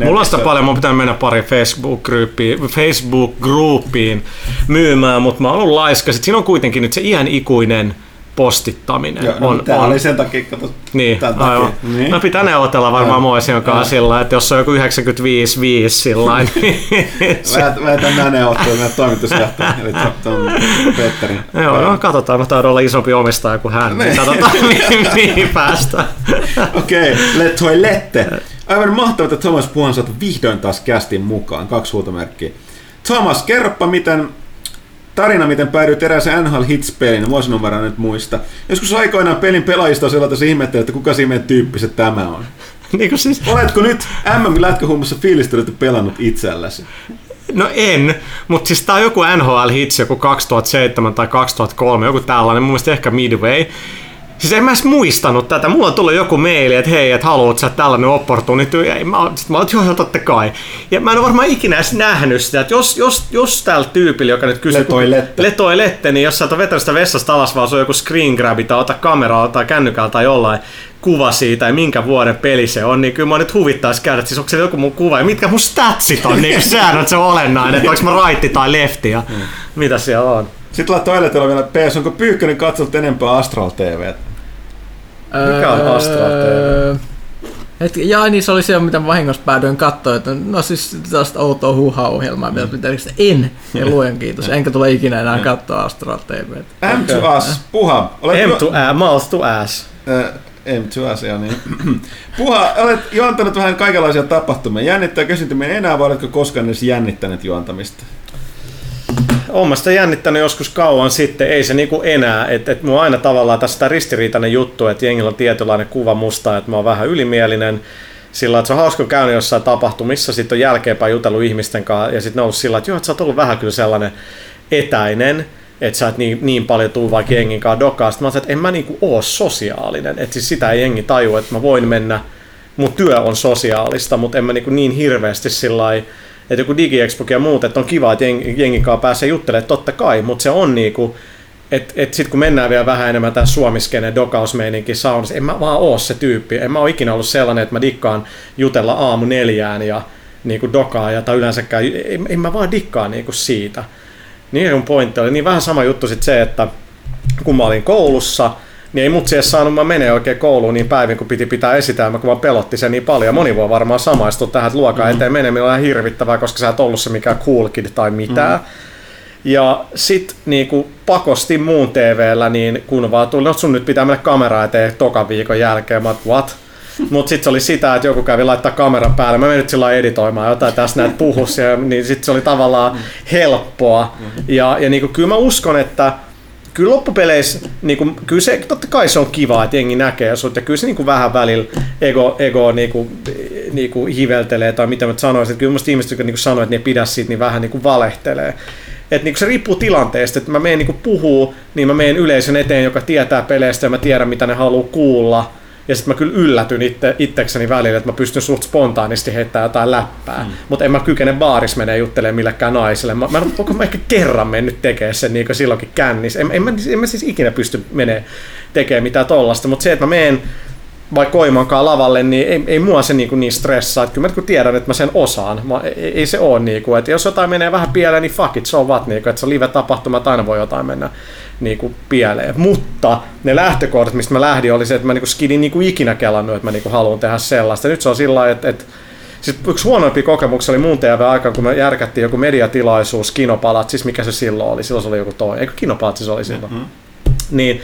Mulla on sitä paljon, mun pitää mennä pari Facebook-groupiin, Facebook-groupiin myymään, mutta mä oon ollut laiska. Sitten siinä on kuitenkin nyt se iän ikuinen postittaminen. Joo, no, on, tämä on, oli sen takia, kato, niin, aivan. Niin. No pitää neuvotella varmaan Moision kanssa sillä että jos on joku 95-5 sillä [laughs] niin... Väitän nämä neuvottelut, nämä toimitusjohtaja, eli tuon Petteri. Joo, no katsotaan, mä taidon olla isompi omistaja kuin hän, niin katsotaan [laughs] mihin, mihin päästään. Okei, okay, Le Toilette. Aivan mahtavaa, että Thomas Puhan vihdoin taas kästin mukaan, kaksi huutomerkkiä. Thomas, kerropa miten Tarina, miten päädyit erääseen NHL Hits-pelin, vuosinumeroa nyt muista. Joskus aikoinaan pelin pelaajista sellaista se ihmettelee, että kuka siinä tyyppiset tämä on. [laughs] niin siis... Oletko nyt MM-lätkähummassa fiilistellyt pelannut itselläsi? No en, mutta siis tää on joku NHL Hits, joku 2007 tai 2003, joku tällainen, mun mielestä ehkä Midway. Siis en mä edes muistanut tätä. Mulla on tullut joku maili, että hei, että haluat sä tällainen opportunity. Ja mä, sit mä oon, joo, totta kai. Ja mä en ole varmaan ikinä edes nähnyt sitä, että jos, jos, jos tällä tyypillä, joka nyt kysyy... Letoi lette. Letoi lette, niin jos sä oot vetänyt sitä vessasta alas, vaan se on joku screen grabi tai ota kameraa tai kännykällä tai jollain kuva siitä ja minkä vuoden peli se on, niin kyllä mä nyt huvittaisi käydä, että siis onko se joku mun kuva ja mitkä mun statsit on, niin on se olennainen, että onko mä raitti tai lefti ja mm. mitä siellä on. Sitten laittoi Eletellä vielä PS, onko Pyykkönen katsonut enempää Astral TV? Mikä on Astral TV? Hetki, jaa, niin se oli se, mitä mä vahingossa päädyin katsoa, että no siis tällaista outoa huuha-ohjelmaa, mm. mitä en, ja luojan kiitos, enkä tule ikinä enää katsoa Astral TV. M to okay. us, puha. Olet M to a, mouth to ass. M to us, joo niin. [clears throat] Puha, olet juontanut vähän kaikenlaisia tapahtumia. Jännittää kysyntyminen enää, vai oletko koskaan edes jännittänyt juontamista? Olen mä sitä jännittänyt joskus kauan sitten, ei se niinku enää, että et mua aina tavallaan tästä ristiriitainen juttu, että jengillä on tietynlainen kuva musta, että mä oon vähän ylimielinen, sillä että se on hauska käynyt jossain tapahtumissa, sitten on jälkeenpäin jutellut ihmisten kanssa, ja sitten ne on ollut sillä, että joo, että sä oot ollut vähän kyllä sellainen etäinen, että sä et niin, niin paljon tuu vaikka jengin kanssa dokaa. Sitten mä sanoin, että en mä niinku oo sosiaalinen, että siis sitä ei jengi tajua, että mä voin mennä, mun työ on sosiaalista, mutta en mä niinku niin hirveästi sillä lailla että joku DigiExpo ja muut, että on kiva, että jengi, jengi kanssa pääsee juttelemaan, totta kai, mutta se on niinku, että et sitten kun mennään vielä vähän enemmän tämän suomiskenen dokausmeininkin saunassa, en mä vaan oo se tyyppi. En mä oo ikinä ollut sellainen, että mä dikkaan jutella aamu neljään ja niinku dokaa, ja, tai yleensäkään, en, en mä vaan dikkaa niinku siitä. Niin mun pointti oli, niin vähän sama juttu sitten se, että kun mä olin koulussa, niin ei mut edes saanut mä menee oikein kouluun niin päivin, kun piti pitää esitelmä, kun mä pelotti se niin paljon. Moni voi varmaan samaistua tähän, että luokan mm-hmm. eteen meneminen on ihan hirvittävää, koska sä et ollut se mikään cool kid tai mitään. Mm-hmm. Ja sit niinku pakosti muun TVllä, niin kun vaan tuli, no sun nyt pitää mennä kamera eteen toka viikon jälkeen, mä what? [laughs] Mutta sitten se oli sitä, että joku kävi laittaa kameran päälle. Mä menin nyt sillä editoimaan jotain tässä näitä puhusia, niin sitten se oli tavallaan mm. helppoa. Mm-hmm. Ja, ja niinku, kyllä mä uskon, että kyllä loppupeleissä, niin kuin, kyllä se, totta kai se on kiva, että jengi näkee sut, ja kyllä se niin kuin vähän välillä ego, ego niin kuin, niinku hiveltelee tai mitä mä sanoisin. Että kyllä musta ihmiset, jotka niinku sanoo, että ne pidä siitä, niin vähän niinku valehtelee. Että niinku se riippuu tilanteesta, että mä menen niinku puhuu, niin mä menen yleisön eteen, joka tietää peleistä ja mä tiedän, mitä ne haluaa kuulla ja sitten mä kyllä yllätyn itse, itsekseni välillä, että mä pystyn suht spontaanisti heittämään jotain läppää. Mm. Mutta en mä kykene baaris menee juttelemaan millekään naiselle. Mä, mä, onko mä ehkä kerran mennyt tekemään sen niin silloinkin kännissä. En, en, mä, en mä siis ikinä pysty menee tekemään mitään tollasta. Mutta se, että mä menen vai koimankaan lavalle, niin ei, ei mua se niin, niin stressaa. Että kyllä mä kun tiedän, että mä sen osaan. Mä, ei, ei, se ole niin kuin, että jos jotain menee vähän pieleen, niin fuck it, so what. Niin kuin, että se live-tapahtuma, että aina voi jotain mennä niin kuin pieleen. Mutta ne lähtökohdat, mistä mä lähdin, oli se, että mä niin skidin niin kuin ikinä kelannut, että mä niin haluan tehdä sellaista. Nyt se on sillä että, että Siis yksi huonoimpia kokemuksia oli muun tv aika, kun me järkättiin joku mediatilaisuus, kinopalat, siis mikä se silloin oli, silloin se oli joku toi, eikö kinopalat siis oli silloin. Mm-hmm. Niin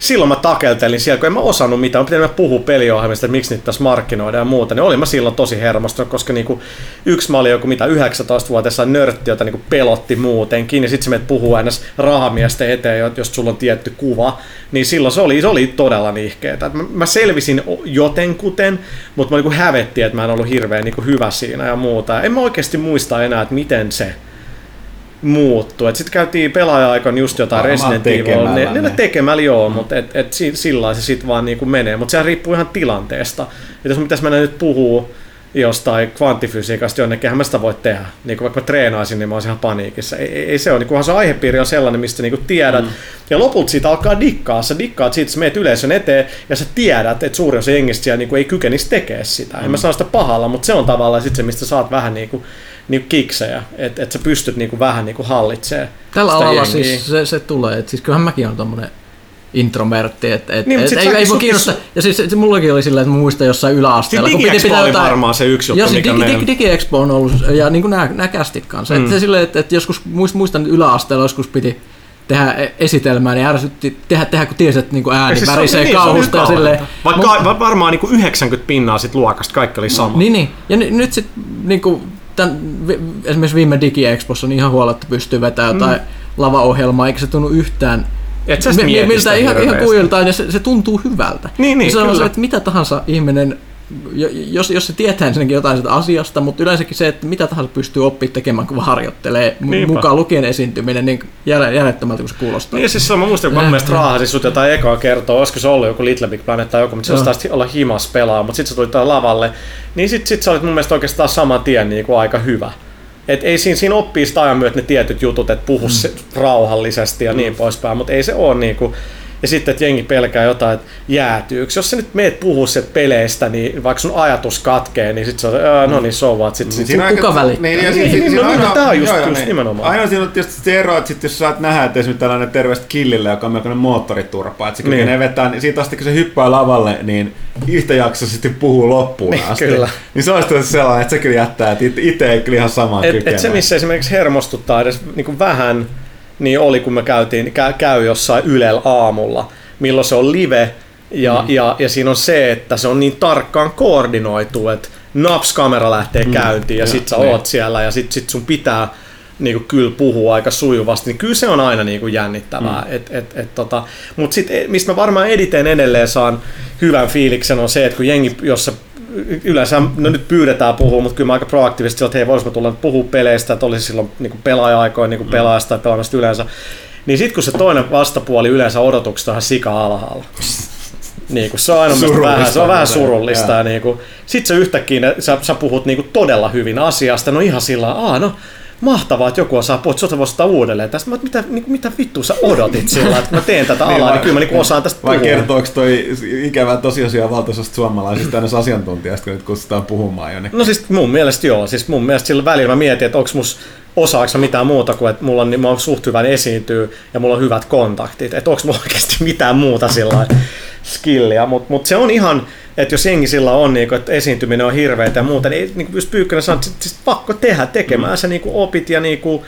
silloin mä takeltelin siellä, kun en mä osannut mitään, mä pitänyt puhua peliohjelmista, että miksi niitä tässä markkinoidaan ja muuta, niin olin mä silloin tosi hermostunut, koska niinku, yksi mä olin joku mitä 19-vuotias nörtti, jota niinku pelotti muutenkin, ja sitten se menet puhuu aina rahamiesten eteen, jos sulla on tietty kuva, niin silloin se oli, se oli todella nihkeetä. Mä, mä selvisin jotenkuten, mutta mä niinku hävettiin, että mä en ollut hirveän niinku hyvä siinä ja muuta. En mä oikeasti muista enää, että miten se muuttuu. Sitten käytiin pelaaja-aikana just jotain Resident Evil, ne, ne tekemällä joo, mm. mutta et, et sillä se sitten vaan niinku menee. Mutta sehän riippuu ihan tilanteesta. Et jos pitäisi mennä nyt puhua jostain kvanttifysiikasta jonnekin, mä sitä voi tehdä. Niin kuin vaikka mä treenaisin, niin mä olisin ihan paniikissa. Ei, ei se ole, niin kunhan se aihepiiri on sellainen, mistä niin tiedät. Mm. Ja lopulta siitä alkaa dikkaa. Sä dikkaat siitä, että sä meet yleisön eteen ja sä tiedät, että suurin osa jengistä siellä niin ei kykenisi tekemään sitä. Mm. En mä sano sitä pahalla, mutta se on tavallaan sit se, mistä saat vähän niin kuin niin kiksejä, että et sä pystyt niinku vähän niinku hallitsemaan Tällä alalla siis se, se tulee, että siis kyllähän mäkin on tommonen intromertti, että et, niin, et, ei, ei voi kiinnostaa. Ja siis se, mullakin oli silleen, että mä muistan jossain yläasteella. Siis kun piti pitää jotain, varmaan se yksi juttu, mikä digi, digi, digi, Expo on ollut, ja niin kuin nämä, nämä kästit kanssa. Mm. Että se silleen, että, että joskus muistan yläasteella joskus piti tehdä e- esitelmää, niin ärsytti tehdä, tehdä kun tiesi, että niinku ääni siis värisee niin, kauhusta. Ja silleen, Vaikka mut, varmaan niinku 90 pinnaa sit luokasta, kaikki oli sama. Niin, niin. Ja n- nyt sitten niinku, tämän, esimerkiksi viime DigiExpossa on ihan huolella, että pystyy vetämään jotain mm. lavaohjelmaa, eikä se tunnu yhtään et sä miltä ihan, ihan kuiltaan ja se, se, tuntuu hyvältä. Niin, niin, se on se, että mitä tahansa ihminen jos, jos se tietää ensinnäkin jotain sitä asiasta, mutta yleensäkin se, että mitä tahansa pystyy oppimaan tekemään, kun harjoittelee, Niinpä. mukaan lukien esiintyminen, niin järjettömältä kuin se kuulostaa. Niin siis se on, mä muistan, kun mä mielestä raahasin sut jotain ekaa kertoa, olisiko se ollut joku Little Big Planet tai joku, mutta se taas olla himas pelaa, mutta sitten se tuli lavalle, niin sitten sit sä olit mun mielestä oikeastaan saman tien niin kuin aika hyvä. Et ei siinä, siinä oppii sitä ajan myötä ne tietyt jutut, että puhu mm. rauhallisesti ja mm. niin poispäin, mutta ei se ole niin kuin, ja sitten, että jengi pelkää jotain, että jäätyyksi. Jos sä nyt meet puhua sieltä peleistä, niin vaikka sun ajatus katkee, niin sitten se on, no niin, so what. Sit, sit, sit, kuka välittää? Niin, niin, niin, niin, no, aina, tämä on just, joo, just niin. nimenomaan. Aina siinä on tietysti se ero, että sit, jos saat nähdä, että esimerkiksi tällainen terveistä killille, joka on melkoinen moottoriturpa, että se niin. kykenee vetää, niin siitä asti kun se hyppää lavalle, niin yhtä jakso sitten puhuu loppuun niin, asti. Kyllä. Niin se olisi sellainen, että se kyllä jättää, että itse ei kyllä ihan samaa et, et se, missä esimerkiksi hermostuttaa edes niin vähän, niin oli kun me käytiin, käy, käy jossain Ylel aamulla, milloin se on live, ja, mm. ja, ja siinä on se, että se on niin tarkkaan koordinoitu, että naps-kamera lähtee mm. käyntiin ja, ja sit sä niin. oot siellä ja sit, sit sun pitää niin kuin, kyllä puhua aika sujuvasti, niin kyllä se on aina niin kuin, jännittävää. Mm. Et, et, et, tota, Mutta sitten mistä mä varmaan editen edelleen saan hyvän fiiliksen on se, että kun jengi, jossa yleensä no nyt pyydetään puhua, mutta kyllä mä aika proaktiivisesti että hei, voisiko tulla puhua peleistä, että olisi silloin niin kuin pelaaja-aikoina niin mm. pelaajasta tai pelaamista yleensä. Niin sitten kun se toinen vastapuoli yleensä odotukset on sika alhaalla. [laughs] Niin kuin, se on aina vähän, se on vähän surullista. Ja niin kuin, sit sä yhtäkkiä, sä, sä puhut niin kuin todella hyvin asiasta, no ihan sillä aa no mahtavaa, että joku osaa puhua, että voisi uudelleen tästä. Mä, mitä, niin, mitä vittu sä odotit sillä, että mä teen tätä niin alaa, niin kyllä mä niin osaan tästä puhua. Vai kertooko toi ikävä tosiasia valtaisesta suomalaisista aina asiantuntijasta, kun nyt kutsutaan puhumaan jonnekin? No siis mun mielestä joo. Siis mun mielestä sillä välillä mä mietin, että onko mus osaako mitään muuta kuin, että mulla on, niin mä oon suht hyvä esiintyy ja mulla on hyvät kontaktit. Että onko mulla oikeasti mitään muuta sillä skillia. Mutta mut se on ihan, että jos jengi sillä on, niin kuin, että esiintyminen on hirveä ja muuta, niin, niin just Pyykkönen sanoi, että siis pakko tehdä tekemään mm. se niin kuin opit ja niin kuin,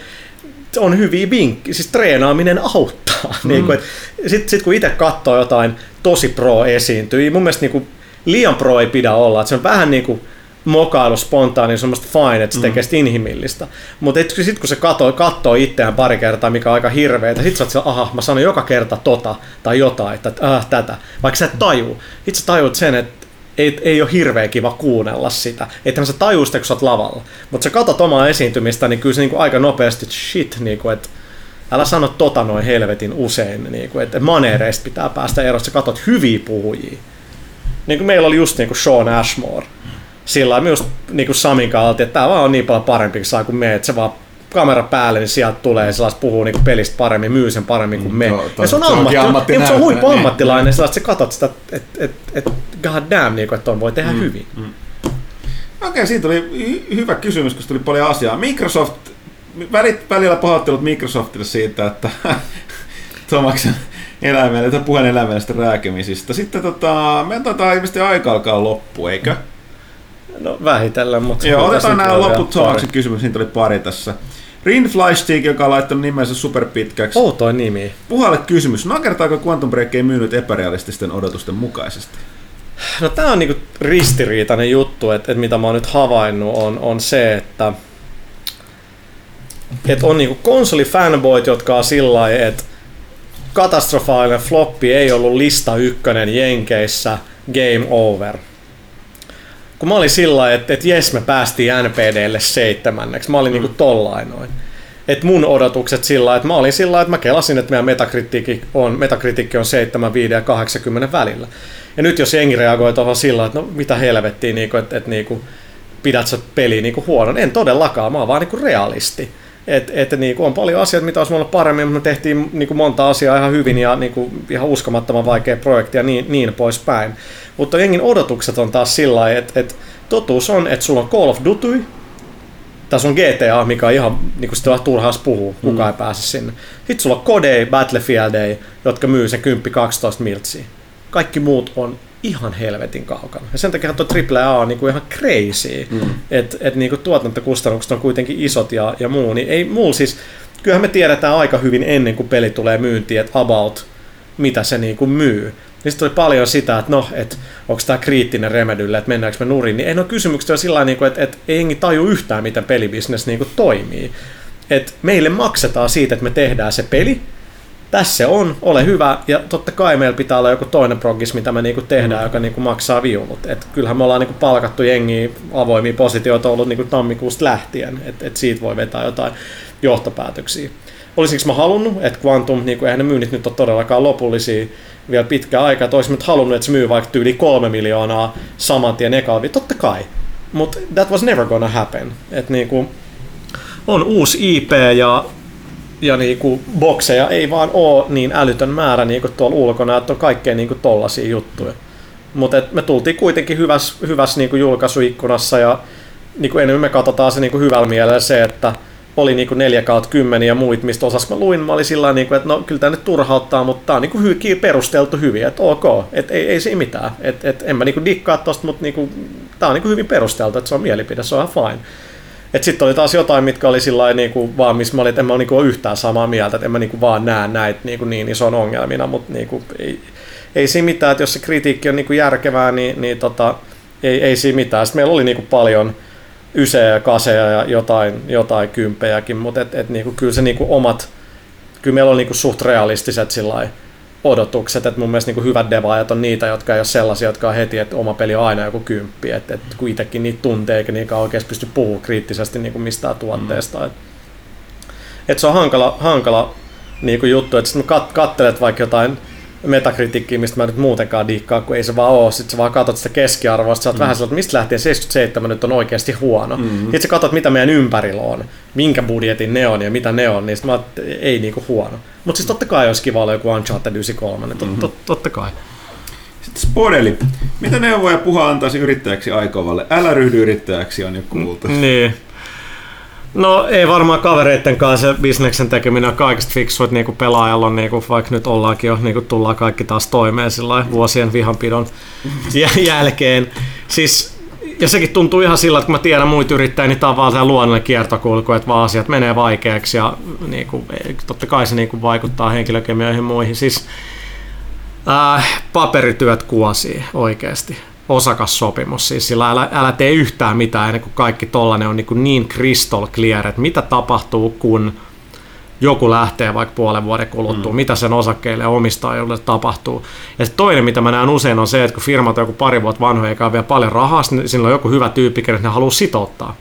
on hyviä vinkki, siis treenaaminen auttaa. [laughs] Mm. niin kuin, sit, sit kun itse katsoo jotain tosi pro esiintyy, mun mielestä niin kuin, liian pro ei pidä olla, että se on vähän niin kuin, mokailu spontaani, semmoista fine, että se tekee mm. inhimillistä. Mutta sitten kun se katsoo, katsoo itseään pari kertaa, mikä on aika hirveetä, sitten sä oot aha, mä sanon joka kerta tota tai jotain, että äh, tätä, vaikka sä et tajuu. Itse tajuut sen, että ei, ei ole hirveän kiva kuunnella sitä. Ethän sä tajuu sitä, kun sä oot lavalla. Mutta sä katot omaa esiintymistä, niin kyllä se niinku aika nopeasti, että shit, niinku, että älä sano tota noin helvetin usein, niinku, että maneereista pitää päästä eroon, sä katot hyviä puhujia. Niin kuin meillä oli just niin kuin Sean Ashmore. Sillä myös niin kuin Samin kautta, että tämä vaan on niin paljon parempi kuin saa kuin me, että se vaan kamera päälle, niin sieltä tulee ja sellaiset puhuu niin pelistä paremmin, myy sen paremmin kuin me. No, ja se on, ammatti, ammatti niin, se on huippu niin. ammattilainen, niin. sellaista, sä katsot sitä, että et, et, god damn, niin kuin, että on voi tehdä mm, hyvin. Mm. Okei, okay, siitä oli hy- hyvä kysymys, koska tuli paljon asiaa. Microsoft, välit, välillä pahoittelut Microsoftille siitä, että [laughs] Tomaksen eläimelle, tai puheen eläimellisistä rääkemisistä. Sitten tota, me taitaa ilmeisesti aika alkaa loppu, eikö? No vähitellen, mutta... Joo, otetaan nämä loput Tomaksen kysymys, niitä oli pari tässä. Rin joka on laittanut nimensä superpitkäksi. Outoin nimi. Puhalle kysymys. Nakertaako Quantum Break ei myynyt epärealististen odotusten mukaisesti? No tämä on niinku ristiriitainen juttu, että et mitä mä oon nyt havainnut on, on se, että et on niinku konsolifanboyt, jotka on sillä että katastrofaalinen floppi ei ollut lista ykkönen Jenkeissä, game over. Kun mä olin sillä että, että jes me päästiin NPDlle seitsemänneksi, mä olin niinku mm. niinku tollainoin. Et mun odotukset sillä että mä olin sillä että mä kelasin, että meidän metakritiikki on, metakritiikki on 7, 5 ja 80 välillä. Ja nyt jos jengi reagoi tuohon sillä että no mitä helvettiä, niinku, että, että niinku, pidät sä peli niinku huonon. En todellakaan, mä oon vaan niinku realisti. Et, et niinku on paljon asioita, mitä olisi ollut paremmin, mutta me tehtiin niinku monta asiaa ihan hyvin ja niinku ihan uskomattoman vaikea projekti ja niin, niin poispäin. Mutta jengin odotukset on taas sillä että et totuus on, että sulla on Call of Duty, tässä on GTA, mikä on ihan niin kuin sitä turhaas puhuu, kukaan mm. ei pääse sinne. Sitten sulla on Code, Battlefield, jotka myy sen 10-12 miltsiä. Kaikki muut on ihan helvetin kaukana. Ja sen takia tuo AAA on niinku ihan crazy, mm. että et niinku tuotantokustannukset on kuitenkin isot ja, ja muu, niin ei muu siis, kyllähän me tiedetään aika hyvin ennen kuin peli tulee myyntiin, että about mitä se niinku myy. Niin sitten oli paljon sitä, että no, että onko tämä kriittinen remedylle, että mennäänkö me nurin, niin ei ole kysymykset on sillä tavalla, että, että ei jengi taju yhtään, miten pelibisnes niinku toimii. Et meille maksetaan siitä, että me tehdään se peli, tässä se on, ole hyvä, ja totta kai meillä pitää olla joku toinen progis, mitä me niinku tehdään, mm. joka niinku maksaa viulut. Et kyllähän me ollaan niinku palkattu jengiä avoimia positioita ollut niinku tammikuusta lähtien, että et siitä voi vetää jotain johtopäätöksiä. Olisinko mä halunnut, että Quantum, niin kuin eihän ne myynnit nyt ole todellakaan lopullisia vielä pitkä aika, että olisin halunnut, että se myy vaikka yli kolme miljoonaa saman tien ekalla, totta kai. Mutta that was never gonna happen. Et niinku, on uusi IP ja ja niinku bokseja ei vaan oo niin älytön määrä niinku tuolla ulkona, että on kaikkea niinku tollasia juttuja. Mutta me tultiin kuitenkin hyvässä hyväs niinku julkaisuikkunassa ja niinku enemmän me katsotaan se niinku hyvällä mielellä se, että oli niinku 4 kautta 10 ja muit, mistä osas mä luin, mä olin sillä niinku, että no kyllä tämä nyt turhauttaa, mutta tämä on niinku hy- perusteltu hyvin, että ok, että ei, ei siinä mitään, että et, en mä niinku dikkaa tosta, mutta niinku, tämä on niinku hyvin perusteltu, että se on mielipide, se on ihan fine. Että sitten oli taas jotain, mitkä oli sillä niinku vaan, missä mä olin, että en mä niinku yhtään samaa mieltä, että en mä niinku vaan näe näitä niinku niin ison ongelmina, mutta niinku, ei, ei siinä mitään, että jos se kritiikki on niinku järkevää, niin, niin tota, ei, ei siinä mitään. Sitten meillä oli niinku paljon ysejä ja kaseja ja jotain, jotain kymppejäkin, mutta et, et niinku, kyllä se niinku omat, kyllä meillä on niinku suht realistiset sillä odotukset, että mun mielestä niin kuin hyvät devaajat on niitä, jotka ei ole sellaisia, jotka on heti, että oma peli on aina joku kymppi, että, että kun itsekin niitä tuntee, eikä niinkään oikeasti pysty puhumaan kriittisesti niin kuin mistään tuotteesta. Mm. Että, että se on hankala, hankala niin kuin juttu, että sitten kat, kattelet vaikka jotain metakritiikkiä, mistä mä nyt muutenkaan diikkaa, kun ei se vaan ole. Sitten sä vaan katsot sitä keskiarvoa, sä oot mm. vähän sellainen, että mistä lähtien 77 nyt on oikeasti huono. Mm. Sitten sä katsot, mitä meidän ympärillä on, minkä budjetin ne on ja mitä ne on, niin sitten mä oot, ei niinku huono. Mutta siis totta kai olisi kiva olla joku Uncharted 93, tot, mm-hmm. tot, totta kai. Sitten Spodeli. Mitä neuvoja puha antaisi yrittäjäksi aikovalle? Älä ryhdy yrittäjäksi on jo kuultu. Niin. No ei varmaan kavereiden kanssa bisneksen tekeminen kaikista fiksua, että niinku pelaajalla on, niinku, vaikka nyt ollaankin jo, niinku tullaan kaikki taas toimeen sillä vuosien vihanpidon [laughs] jälkeen. Siis, ja sekin tuntuu ihan sillä, että kun mä tiedän muita yrittäjiä, niin tämä on vaan luonnollinen kiertokulku, että vaan asiat menee vaikeaksi ja niinku, totta kai se niinku vaikuttaa henkilökemioihin ja muihin. Siis, äh, paperityöt kuosii oikeasti osakassopimus. Siis sillä älä, älä tee yhtään mitään ennen kuin kaikki tollanen on niin, niin crystal clear, että mitä tapahtuu, kun joku lähtee vaikka puolen vuoden kuluttua, mm. mitä sen osakkeille omistajuudelle tapahtuu. Ja toinen, mitä mä näen usein, on se, että kun firmat on joku pari vuotta vanhoja eikä ole vielä paljon rahaa, niin sillä on joku hyvä tyyppi, kenet ne haluaa sitouttaa.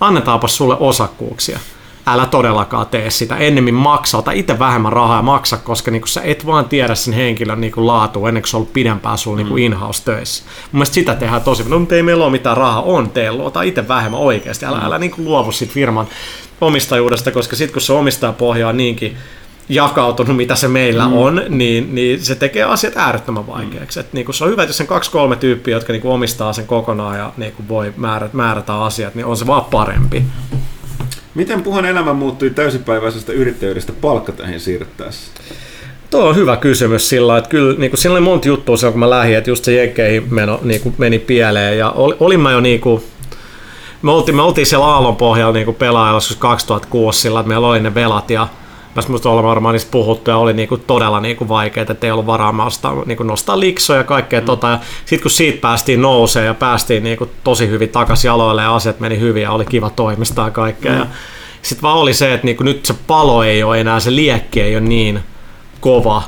Annetaanpa sulle osakkuuksia älä todellakaan tee sitä. Ennemmin maksa, ota itse vähemmän rahaa ja maksa, koska niin sä et vaan tiedä sen henkilön niin laatua ennen kuin se on ollut pidempään sulla niin mm. in-house töissä. Mun mielestä sitä tehdään tosi, no mutta ei meillä ole mitään rahaa, on teillä, ota itse vähemmän oikeasti, älä, mm. älä niin luovu siitä firman omistajuudesta, koska sitten kun se omistajapohja on niinkin jakautunut, mitä se meillä mm. on, niin, niin se tekee asiat äärettömän vaikeaksi. Mm. Et niin se on hyvä, että jos sen kaksi-kolme tyyppiä, jotka niin omistaa sen kokonaan ja niin voi määrätä, määrätä asiat, niin on se vaan parempi. Miten puhun elämä muuttui täysipäiväisestä yrittäjyydestä palkkatöihin siirryttäessä? Tuo on hyvä kysymys sillä että kyllä niin kuin, siinä oli monta juttua silloin, kun mä lähdin, että just se jenkkeihin meno, niin kuin, meni pieleen ja ol, olin mä jo niin kuin, me oltiin, me oltiin siellä aallon pohjalla niin pelaajalla 2006 sillä, että meillä oli ne velat ja Tässä musta ollaan varmaan niistä puhuttu ja oli niinku todella niinku vaikeaa, että ei ollut varaa nostaa, niinku nostaa liksoja ja kaikkea mm. tota. Sitten kun siitä päästiin nousee ja päästiin niinku tosi hyvin takaisin jaloille ja asiat meni hyvin ja oli kiva toimistaa ja kaikkea. Mm. Ja sitten vaan oli se, että niinku nyt se palo ei ole enää, se liekki ei ole niin kova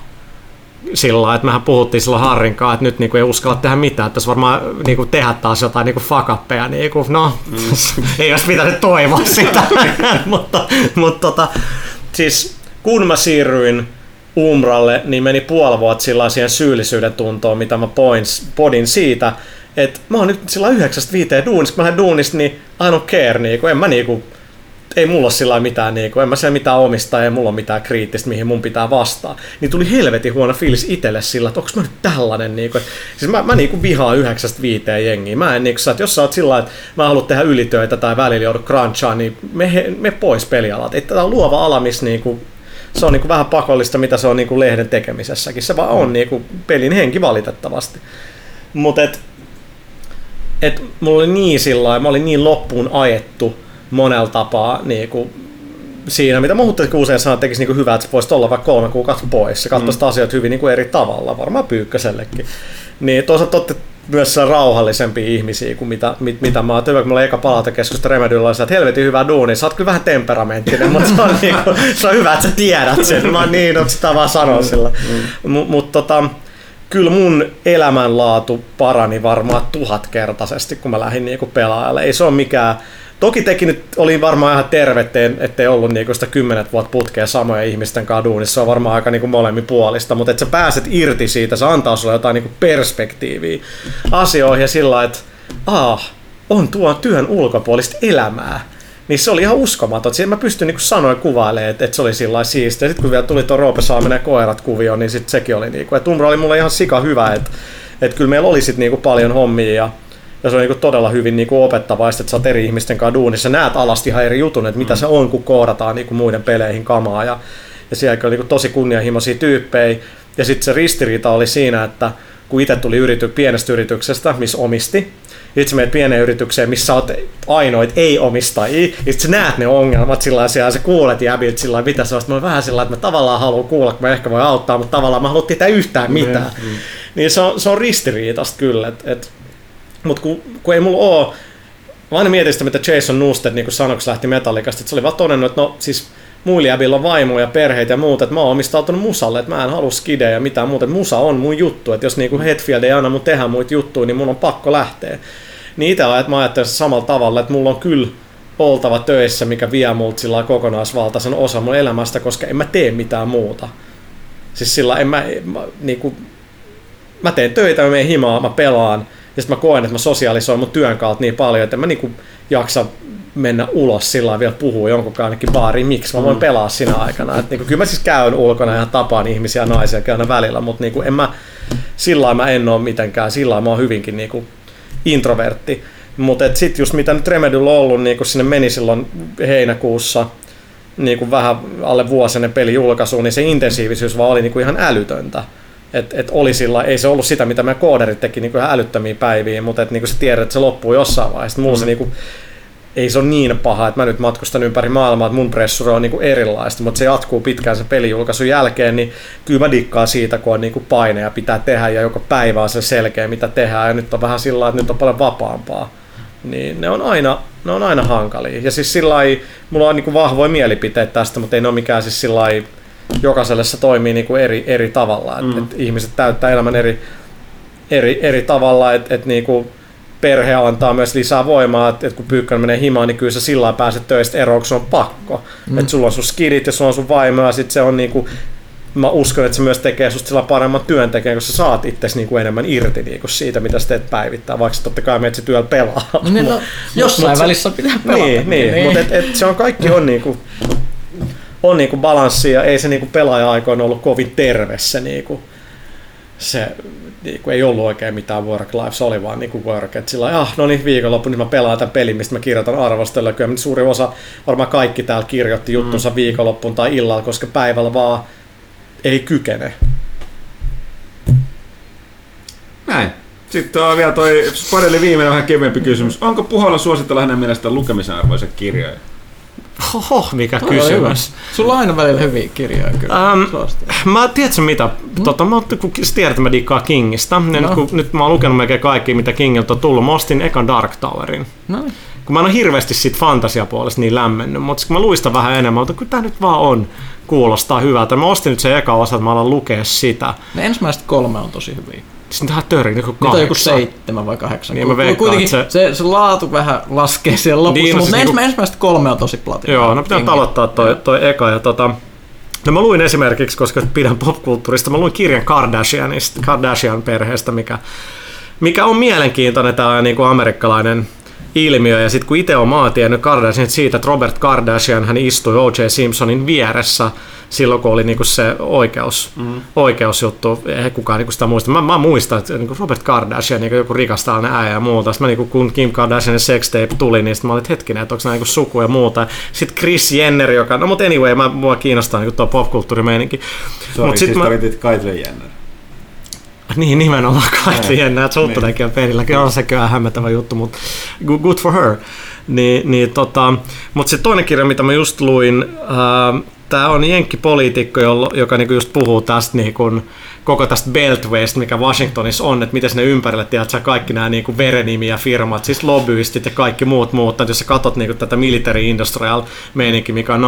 sillä että mehän puhuttiin silloin Harrin kanssa, että nyt niinku ei uskalla tehdä mitään, että tässä varmaan niinku tehdä taas jotain niinku fakappeja, niinku, no mm. [laughs] ei olisi pitänyt toivoa sitä, [laughs] [laughs] mutta, mutta tota, siis kun mä siirryin Umralle, niin meni puoli vuotta sillä siihen syyllisyyden tuntoon, mitä mä poins, podin siitä, että mä oon nyt sillä yhdeksästä viiteen duunissa, kun mä lähden duunista, niin I don't care, niin en mä niinku ei mulla sillä mitään, niin kuin, en mä siellä mitään omistaa, ei mulla mitään kriittistä, mihin mun pitää vastaa. Niin tuli helvetin huono fiilis itselle sillä, että onko mä nyt tällainen. Niin kuin, siis mä, mä niin kuin vihaan yhdeksästä viiteen jengiä. Mä en, niin kuin, että jos sä oot sillä että mä haluan tehdä ylitöitä tai välillä joudut crunchaan, niin me, me pois pelialat. Että tämä on luova ala, missä niin kuin, se on niin kuin vähän pakollista, mitä se on niin kuin lehden tekemisessäkin. Se vaan on niin kuin pelin henki valitettavasti. Mutta et, et mulla oli niin sillä mä olin niin loppuun ajettu, monella tapaa niin kuin, siinä, mitä Muhuttaskin usein sanoo, että tekisi niin hyvää, että se voisi olla vaikka kolme kuukautta pois. Se katsoisi mm. asiat hyvin niin kuin eri tavalla, varmaan Pyykkösellekin. Niin toisaalta myös rauhallisempia ihmisiä kuin mitä, mit, mitä mä oon. Hyvä, kun mulla eka palautekeskusta Remedyllä että helvetin hyvä duuni, sä oot kyllä vähän temperamenttinen, mutta se on, niin kuin, se on hyvä, että sä tiedät sen. Mä oon niin, että sitä vaan sanon sillä. Mm. Mutta mut, tota, kyllä mun elämänlaatu parani varmaan tuhatkertaisesti, kun mä lähdin niinku pelaajalle. Ei se ole mikään Toki teki nyt oli varmaan ihan terve, ettei ollut niinku sitä kymmenet vuotta putkea samoja ihmisten kaduun, niin se on varmaan aika niinku molemmin puolista, mutta että sä pääset irti siitä, se antaa sulle jotain niinku perspektiiviä asioihin ja sillä että ah, on tuo työn ulkopuolista elämää. Niin se oli ihan uskomaton. Siinä mä pystyn niin sanoa kuvailemaan, että, että se oli sillä siistiä. Sitten kun vielä tuli tuo Roope Saaminen ja koirat kuvio, niin sitten sekin oli niin kuin, että Umbra oli mulle ihan sika hyvä, että, että kyllä meillä oli sitten niin paljon hommia ja ja se on niin todella hyvin niin kuin opettavaa, että sä oot eri ihmisten kanssa duunissa, näet alasti ihan eri jutun, että mitä mm. se on, kun koodataan niin muiden peleihin kamaa. Ja, ja siellä oli niin tosi kunnianhimoisia tyyppejä. Ja sitten se ristiriita oli siinä, että kun itse tuli yrity, pienestä yrityksestä, missä omisti, itse menet pieneen yritykseen, missä olet ainoit ei-omistajia, ja sä näet ne ongelmat sillä ja sä kuulet jäbiltä sillä mitä se on. Mä vähän sillä että mä tavallaan haluan kuulla, kun mä ehkä voi auttaa, mutta tavallaan mä haluan tietää yhtään mitään. Mm, mm. Niin se on, se on ristiriitasta kyllä, että et mutta kun, kun ei mulla oo, mä aina mietin sitä, mitä Jason Newsted niin sanoksi lähti Metallicasta, että se oli vaan todennut, että no siis muilla on vaimoja, perheitä ja muuta, että mä oon omistautunut musalle, että mä en halua skidejä ja mitään muuta, että musa on mun juttu, että jos niinku Hetfield ei anna mun tehdä muita juttuja, niin mun on pakko lähteä. Niin itse että mä ajattelen samalla tavalla, että mulla on kyllä oltava töissä, mikä vie multa sillä kokonaisvaltaisen osa mun elämästä, koska en mä tee mitään muuta. Siis sillä en mä, mä, niinku, mä teen töitä, mä menen himaa, mä pelaan, ja sitten mä koen, että mä sosiaalisoin mun työn kautta niin paljon, että mä niinku jaksa mennä ulos sillä vielä puhua jonkun ainakin baariin, miksi mä voin mm. pelaa siinä aikana. Et niinku, kyllä mä siis käyn ulkona ja tapaan ihmisiä naisia käyn välillä, mutta niinku, en mä, sillä mä en ole mitenkään, sillä mä oon hyvinkin niinku introvertti. Mutta sitten just mitä nyt Remedyllä on ollut, niin kun sinne meni silloin heinäkuussa, niin kuin vähän alle vuosinen peli julkaisu, niin se intensiivisyys vaan oli niin kuin ihan älytöntä. Et, et oli sillä, ei se ollut sitä, mitä me kooderit teki niin älyttömiä päiviä, mutta et, niin kuin sä tiedät, että se loppuu jossain vaiheessa. Mulla mm. se niin kuin, ei se ole niin paha, että mä nyt matkustan ympäri maailmaa, että mun pressuri on niinku erilaista, mutta se jatkuu pitkään sen pelijulkaisun jälkeen, niin kyllä mä dikkaan siitä, kun on niinku paine ja pitää tehdä ja joka päivä on se selkeä, mitä tehdään ja nyt on vähän sillä että nyt on paljon vapaampaa. Niin ne on aina ne on aina hankalia. Ja siis sillä mulla on niinku vahvoja mielipiteitä tästä, mutta ei ne ole mikään siis sillä jokaiselle se toimii niinku eri, eri tavalla. Mm. Et, et ihmiset täyttää elämän eri, eri, eri tavalla, että et niinku perhe antaa myös lisää voimaa, että et kun pyykkän menee himaan, niin kyllä sä sillä pääset töistä eroon, kun se on pakko. Mm. Että sulla on sun skidit ja sulla on sun vaimo ja sit se on niinku mä uskon, että se myös tekee susta sillä paremman työntekijän, kun sä saat itse niinku enemmän irti niinku siitä, mitä sä teet päivittää, vaikka totta kai menet työllä pelaa. No, niin, no, jossain mut, välissä pitää pelata. Niin, niin, niin. mutta et, et se on kaikki on niinku, on niinku balanssi ja ei se niinku pelaaja-aikoina ollut kovin terve se, niinku, se niinku, ei ollut oikein mitään work life, se oli vaan niinku work, että sillä ah, no niin viikonloppu, niin mä pelaan tämän pelin, mistä mä kirjoitan arvostella, kyllä suuri osa, varmaan kaikki täällä kirjoitti juttunsa mm. viikonloppuun tai illalla, koska päivällä vaan ei kykene. Näin. Sitten on vielä toi Spadeli viimeinen vähän kevyempi kysymys. Onko Puholla suositella hänen mielestä lukemisen arvoisia kirjoja? Oho, mikä Tuo kysymys. Sulla on aina välillä hyviä kirjoja kyllä. Um, mä tiedätkö mitä? Mm. Tota, mä, kun tiedät, että mä dikkaan Kingistä, niin no. nyt, kun, nyt mä oon lukenut melkein kaikki, mitä Kingiltä on tullut. Mä ostin ekan Dark Towerin. No. Kun mä en ole hirveästi siitä fantasiapuolesta niin lämmennyt, mutta kun mä luistan vähän enemmän, mutta kun tää nyt vaan on kuulostaa hyvältä. Mä ostin nyt se eka osa, että mä alan lukea sitä. Ne ensimmäiset kolme on tosi hyviä. Siis tähän törin, joku kahdeksan. on joku seitsemän vai kahdeksan. Niin mä veikkaan, Kuitenkin se... Se, se, laatu vähän laskee siellä lopussa, niin, no mutta siis niinku... ensimmäiset kolme on tosi platina. Joo, no pitää aloittaa toi, toi eka. Ja tota, No mä luin esimerkiksi, koska pidän popkulttuurista, mä luin kirjan Kardashianista, Kardashian perheestä, mikä, mikä on mielenkiintoinen tämä niin kuin amerikkalainen ilmiö. Ja sitten kun itse on maa tiennyt Kardashian siitä, että Robert Kardashian hän istui O.J. Simpsonin vieressä silloin, kun oli niinku se oikeus, mm. oikeusjuttu. Ei kukaan niinku sitä muista. Mä, mä muistan, että niinku Robert Kardashian, niinku joku rikas tällainen äijä ja muuta. Sitten mä niinku, kun Kim Kardashianin sextape tuli, niin sitten mä olin, että hetkinen, että onko nämä niinku suku ja muuta. Sitten Chris Jenner, joka, no mutta anyway, mä, mua kiinnostaa niinku tuo popkulttuurimeininki. Sorry, Mut sit siis mä... Kylie Jenner. [laughs] Niin, nimenomaan kaikki jännä, että Sulttanenkin on perilläkin, on se kyllä hämmentävä juttu, mutta good for her. Niin, niin tota, mutta se toinen kirja, mitä mä just luin, äh, tämä on jenkkipoliitikko, joka niinku just puhuu tästä niinku, koko tästä Beltwaysta, mikä Washingtonissa on, että miten ne ympärille, tiedät kaikki nämä niinku verenimiä firmat, siis lobbyistit ja kaikki muut muut, että jos sä katsot niinku tätä military industrial meininki, mikä on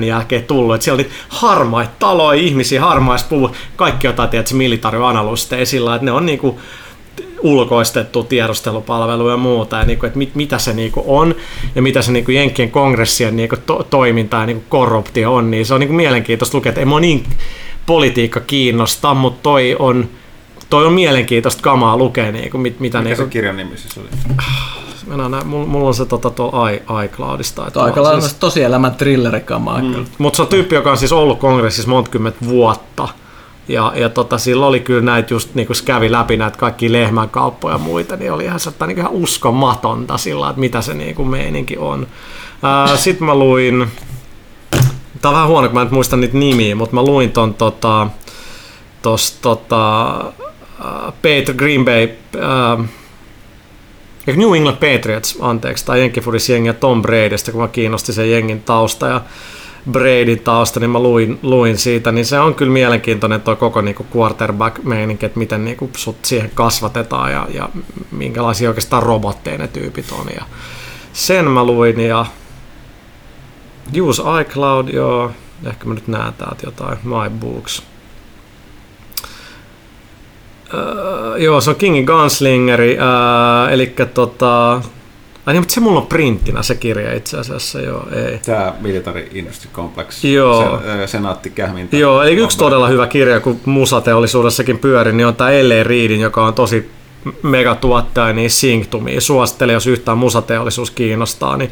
9-11 jälkeen tullut, että siellä oli harmaita taloja, ihmisiä, harmaispuu, kaikki jotain, tiedät, military analysteja sillä, että ne on niinku, ulkoistettu tiedustelupalvelu ja muuta, ja niin kuin, että mit, mitä se niin kuin on ja mitä se niin kuin Jenkkien kongressien niin kuin to, toiminta ja niin kuin korruptio on, niin se on niin kuin mielenkiintoista lukea, että ei niin politiikka kiinnosta, mutta toi on, toi on mielenkiintoista kamaa lukea. Niin kuin, mit, mitä Mikä niin kuin, se kirjan nimi siis oli? Mennään, mulla, mulla on se tota, tuo iCloudista. Tuo aika lailla siis, tosielämän thrillerikamaa. Mm. Mutta se on tyyppi, joka on siis ollut kongressissa monta vuotta. Ja, ja tota, silloin oli kyllä näitä just, niin kun kävi läpi näitä kaikki lehmänkauppoja ja muita, niin oli ihan, sata, niin ihan uskomatonta sillä, että mitä se niin kuin meininki on. Sitten mä luin, tää on vähän huono, kun mä en muista niitä nimiä, mutta mä luin ton tota, tos, tota, Peter Green Bay, äh, New England Patriots, anteeksi, tai Jenkkifuris jengi ja Tom Bradystä, kun mä kiinnosti sen jengin tausta. Ja Bradyn tausta, niin mä luin, luin siitä, niin se on kyllä mielenkiintoinen tuo koko niinku quarterback-meininki, että miten niinku sut siihen kasvatetaan ja, ja minkälaisia oikeastaan robotteja ne tyypit on. Ja sen mä luin ja Use iCloud, joo, ehkä mä nyt näen täältä jotain, My Books. Uh, joo, se on Kingin Gunslingeri, uh, eli tota, Ai niin, mutta se mulla on printtinä se kirja itse asiassa, joo, ei. Tämä Military Industry Complex, joo. Sen, senaatti Kähmintä. Joo, eli yksi todella hyvä kirja, kun musateollisuudessakin pyöri, niin on tämä L.A. Readin, joka on tosi megatuottaja, niin Synctumia. Suosittelen, jos yhtään musateollisuus kiinnostaa, niin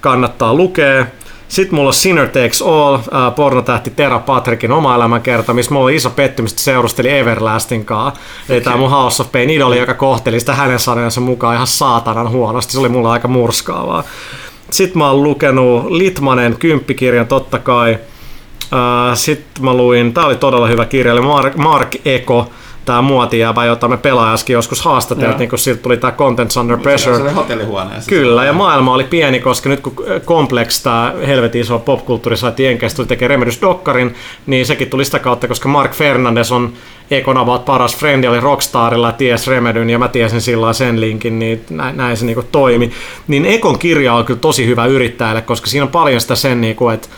kannattaa lukea. Sitten mulla on Sinner Takes All, äh, pornotähti Tera Patrickin oma elämänkerta, missä mulla oli iso pettymys, että seurusteli Everlastin kanssa. Eli tämä mun House of Pain idoli, joka kohteli sitä hänen sanojensa mukaan ihan saatanan huonosti. Se oli mulle aika murskaavaa. Sitten mä oon lukenut Litmanen kymppikirjan totta kai. Äh, Sitten mä luin, tää oli todella hyvä kirja, eli Mark, Mark Eko, tämä muotijäävä, jota me pelaajaskin joskus haastateltiin, niin kun siltä tuli tämä Contents Under Pressure. Se oli hotellihuoneessa. Kyllä, ja maailma oli pieni, koska nyt kun Complex, tämä helvetin iso popkulttuuri, saatiin Jenkeistä, tuli tekemään Remedys Dokkarin, niin sekin tuli sitä kautta, koska Mark Fernandes on Econavat paras frendi, oli Rockstarilla ja ties Remedyn, ja mä tiesin silloin sen linkin, niin näin, näin se niinku toimi. Niin Ekon kirja on kyllä tosi hyvä yrittäjälle, koska siinä on paljon sitä sen, niinku, että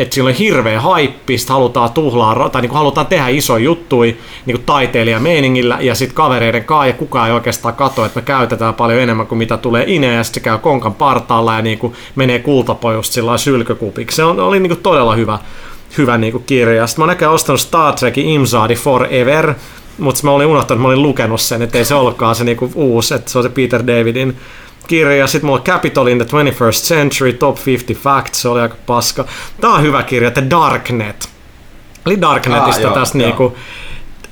että sillä on hirveä haippi, halutaan tuhlaa, tai niin halutaan tehdä iso juttui niin taiteilijameiningillä ja sitten kavereiden kanssa, ja kukaan ei oikeastaan katso, että me käytetään paljon enemmän kuin mitä tulee ineen, ja sitten se käy konkan partaalla ja niin kuin menee kultapojusta sillä sylkökupiksi. Se on, oli niin kuin todella hyvä, hyvä niin kuin kirja. Sitten mä oon ostanut Star Trekin Imsadi Forever, mutta mä olin unohtanut, että mä olin lukenut sen, että ei se ollutkaan se niinku uusi, että se on se Peter Davidin kirja. Sitten mulla Capital in the 21st Century, Top 50 Facts, se oli aika paska. Tää on hyvä kirja, The Darknet. Eli Darknetista ah, tästä niinku,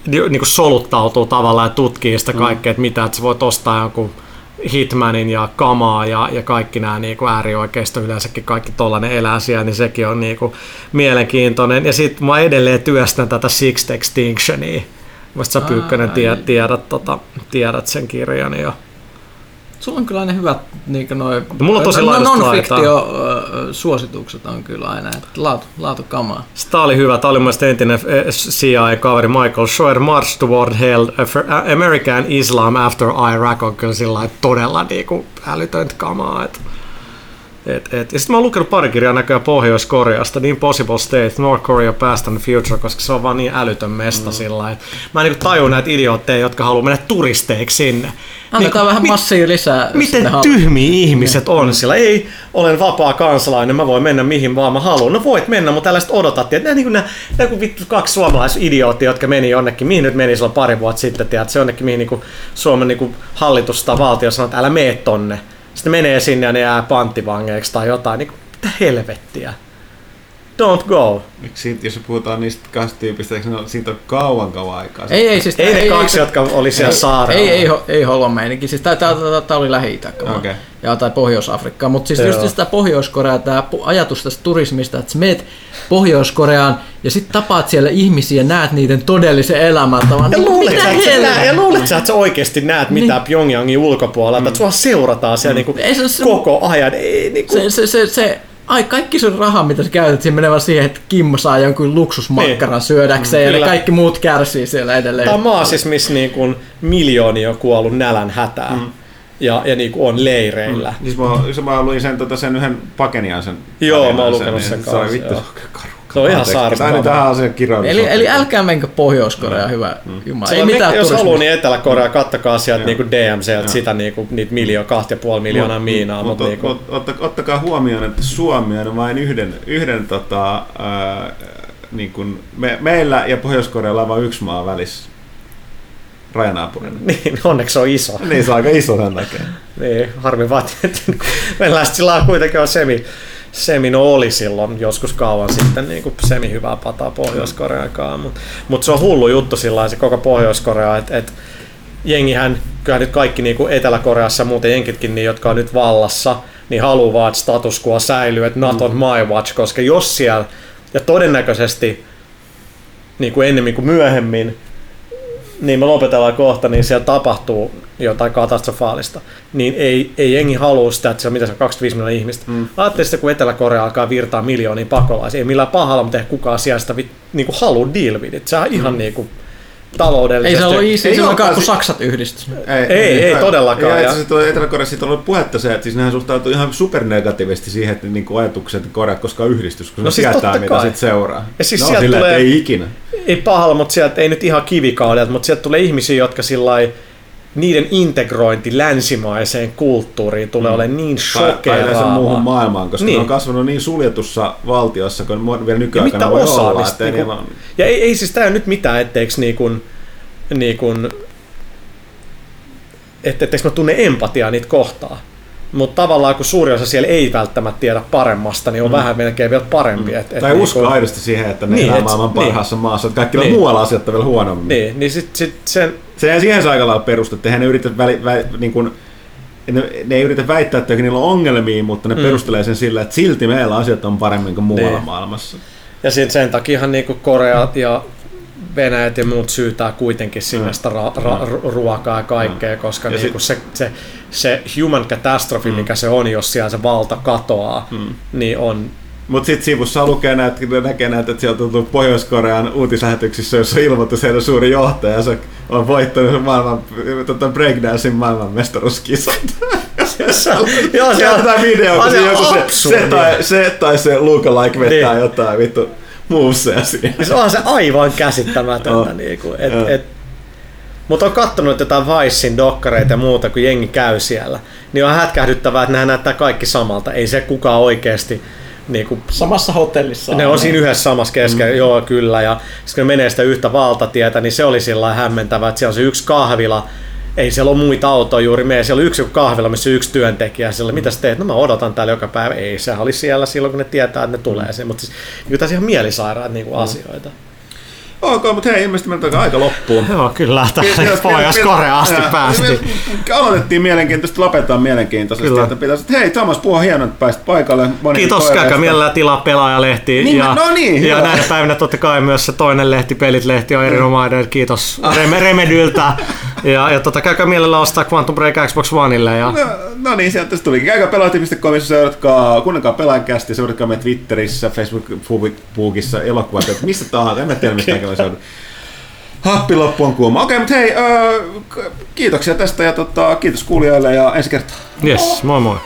niinku soluttautuu tavallaan ja tutkii sitä mm. kaikkea, että mitä, että sä voit ostaa jonkun Hitmanin ja Kamaa ja, ja kaikki nämä niin kuin äärioikeisto yleensäkin kaikki tollanen elää siellä, niin sekin on niin kuin mielenkiintoinen. Ja sitten mä edelleen työstän tätä Sixth Extinctionia. Musta sä Pyykkönen tiedät, tiedät, tota, tiedät sen kirjan jo. Sulla on kyllä aina hyvät niin noi, no, mulla on tosi no, non-fiktio suositukset on kyllä aina, että laatu, laatu kamaa. Tämä oli hyvä. Tämä oli mun entinen CIA-kaveri Michael Schroer, March Toward Hell, American Islam After Iraq on kyllä sillä todella niinku älytöntä kamaa. Että et, et. Ja sitten mä oon lukenut pari kirjaa näköjään Pohjois-Koreasta, niin Possible State, North Korea Past and Future, koska se on vaan niin älytön mesta mm. sillä Mä en niin tajua näitä idiootteja, jotka haluaa mennä turisteiksi sinne. Annetaan niin, vähän massia lisää. Miten tyhmiä ihmiset on sillä? Ei, olen vapaa kansalainen, mä voin mennä mihin vaan mä haluan. No voit mennä, mutta tällaiset odotat. Nämä, niin nämä, nämä kuin vittu kaksi suomalaisidioottia, jotka meni jonnekin, mihin nyt meni silloin pari vuotta sitten, tiedät, se jonnekin mihin niin kuin Suomen niin kuin hallitus tai valtio sanoo, että älä mene tonne sitten menee sinne ja ne jää panttivangeiksi tai jotain, niin kuin, mitä helvettiä. Don't go. Miksi jos puhutaan niistä kahdesta tyypistä, eikö ne, siitä on kauan kauan aikaa? Ei, ei, siis ei, ei ne kaksi, ei, jotka oli siellä ei, saarella. Ei, ei, ei holomeininki. Siis tämä oli lähi okay. ja tai Pohjois-Afrikkaa. Mutta siis just sitä Pohjois-Korea, tämä ajatus tästä turismista, että sä meet Pohjois-Koreaan ja sitten tapaat siellä ihmisiä ja näet niiden todellisen elämäntavan. Ja luulet, mitä sä, ja luulet sä, että sä oikeasti näet mitä niin. Pyongyangin ulkopuolella, mm. että sua seurataan siellä mm. niinku ei, se, koko ajan. Ei, niinku. se, se, se, se ai kaikki sun raha, mitä sä käytät, siinä menee vaan siihen, että Kimmo saa jonkun luksusmakkaran niin. syödäkseen mm, ja ne kaikki muut kärsii siellä edelleen. Tämä on maa siis, missä niin kuin miljoonia on kuollut nälän hätään. Mm. Ja, ja niin kuin on leireillä. Mm. Siis mä, mä luin sen, tota, sen yhden Pakenian sen. Joo, mä oon lukenut sen, sen kanssa. Se vittu se on ihan saarta. tähän asian Eli, eli älkää menkö Pohjois-Korea, mm. hyvä mm. Jumala. Ei mitään jos haluaa, niin Etelä-Korea, kattakaa sieltä niinku DMC, sitä niinku, niitä miljoon, kahta ja puoli miljoonaa miinaa. Mutta mut, niinku. ot, ottakaa huomioon, että Suomi on vain yhden, yhden tota, äh, niin kuin me, meillä ja Pohjois-Korealla on vain yksi maa välissä rajanaapurina. [laughs] Niin, onneksi on iso. niin, se on aika iso sen takia. niin, harmi vaan, että [laughs] meillä sillä kuitenkin on semi, Semino oli silloin joskus kauan sitten niin kuin semi-hyvää pataa Pohjois-Koreakaan, mutta mut se on hullu juttu sillä se koko Pohjois-Korea, että et, jengihän, kyllä nyt kaikki niin kuin Etelä-Koreassa ja muuten jenkitkin, niin, jotka on nyt vallassa, niin haluaa, että status quo säilyy, että not on my watch, koska jos siellä, ja todennäköisesti niin kuin ennemmin kuin myöhemmin, niin me lopetellaan kohta, niin siellä tapahtuu jotain katastrofaalista, niin ei, ei jengi halua sitä, että se on mitä se on 25 miljoonaa ihmistä. Mm. Ajattelin sitä, kun Etelä-Korea alkaa virtaa miljoonia pakolaisia, ei millään pahalla, mutta ei kukaan siellä sitä niin kuin halua deal with it. Se on ihan mm. niin kuin, taloudellisesti. Ei se ollut easy, ei olekaan, kun Saksat yhdistys. Ei, ei, ei, ei todellakaan. Ja, ja Etelä-Koreassa on ollut puhetta se, että siis nehän suhtautuu ihan supernegatiivisesti siihen, että niin ajatukset, että Korea koskaan yhdistys, kun no se siis tietää, mitä sitten seuraa. Ja siis no, sieltä sillä, tulee, ei ikinä. Ei pahalla, mutta sieltä ei nyt ihan kivikaudelta, mutta sieltä tulee ihmisiä, jotka sillä niiden integrointi länsimaiseen kulttuuriin tulee mm. olemaan niin shokeeraavaa. Tai muuhun maailmaan, koska niin. ne on kasvanut niin suljetussa valtiossa, kun vielä nykyaikana voi olla. Että niin on... Ja ei, ei siis tämä nyt mitään, etteikö niin kuin, niin kuin, että etteikö mä tunne empatiaa niitä kohtaa. Mutta tavallaan kun suuri osa siellä ei välttämättä tiedä paremmasta, niin on mm. vähän melkein vielä parempi. Mm. Et, et tai niin usko kun... aidosti siihen, että ne niin, elää maailman niin. parhaassa niin. maassa, että kaikki niin. muualla asiat on vielä huonommin. Niin, niin sit, sit sen... Se, siihen se aika lailla perustu, että ne yritä väli, vä, niin kuin, ne, ne ei yritä väittää, että niillä on ongelmia, mutta ne mm. perustelee sen sillä, että silti meillä asiat on paremmin kuin muualla niin. maailmassa. Ja sitten sen takiahan niin Korea ja Venäjät ja muut syytää kuitenkin sinne sitä ra- ra- ruokaa ja kaikkea, koska ja niinku sit... se, se, se human catastrophe, mm. mikä se on, jos siellä se valta katoaa, mm. niin on mutta sitten sivussa lukee näitä, näkee näitä, että sieltä on tullut Pohjois-Korean uutislähetyksissä, jossa ilmoitus heidän suuri johtaja, se on voittanut maailman, tota breakdancein maailmanmestaruuskisat. [laughs] Joo, se on tämä video, kun se, joku se, se, tai, se tai se lookalike vetää niin. jotain vittu muuseja siihen. Se on se aivan käsittämätöntä. Oh. Niinku, et, oh. et, mutta on kattonut jotain Vicein dokkareita ja muuta, kun jengi käy siellä. Niin on hätkähdyttävää, että nämä näyttää kaikki samalta. Ei se kukaan oikeasti niin kuin, samassa hotellissa. Ne on siinä yhdessä samassa kesken, mm. joo kyllä. Ja sitten kun ne menee sitä yhtä valtatietä, niin se oli sillä hämmentävää, että siellä on se yksi kahvila, ei siellä ole muita autoja juuri mene. Siellä on yksi kahvila, missä yksi työntekijä. Siellä, mitä sä teet? No mä odotan täällä joka päivä. Ei, se oli siellä silloin, kun ne tietää, että ne tulee. Mm. Mutta siis, niin tässä ihan mielisairaat niin kuin mm. asioita. Ok, mutta hei, ilmeisesti meiltä aika loppuun. Joo, kyllä, tähän pohjois Korea asti päästiin. Aloitettiin mielenkiintoisesti, lopetetaan mielenkiintoisesti. Kyllä. Että pitäisi, että hei Thomas, puhua hienoa, että pääsit paikalle. Moni Kiitos, käykää mielellään tilaa pelaajalehti. Niin, ja, no niin, ja näinä päivinä totta kai myös se toinen lehti, Pelit-lehti on erinomainen. Kiitos ah. Remedyltä. [laughs] [laughs] Ja, ja tota, käykää mielellä ostaa Quantum Break Xbox Oneille. Ja... No, no niin, sieltä tuli. Käykää pelaajat.comissa, seuratkaa, kuunnelkaa pelaajankästi, seuratkaa meitä Twitterissä, Facebookissa, elokuvassa, että mistä tahansa, en mä tiedä mistä okay. seurata. Happi loppu on kuuma. Okei, mutta hei, öö, kiitoksia tästä ja tota, kiitos kuulijoille ja ensi kertaa. Yes, moi moi.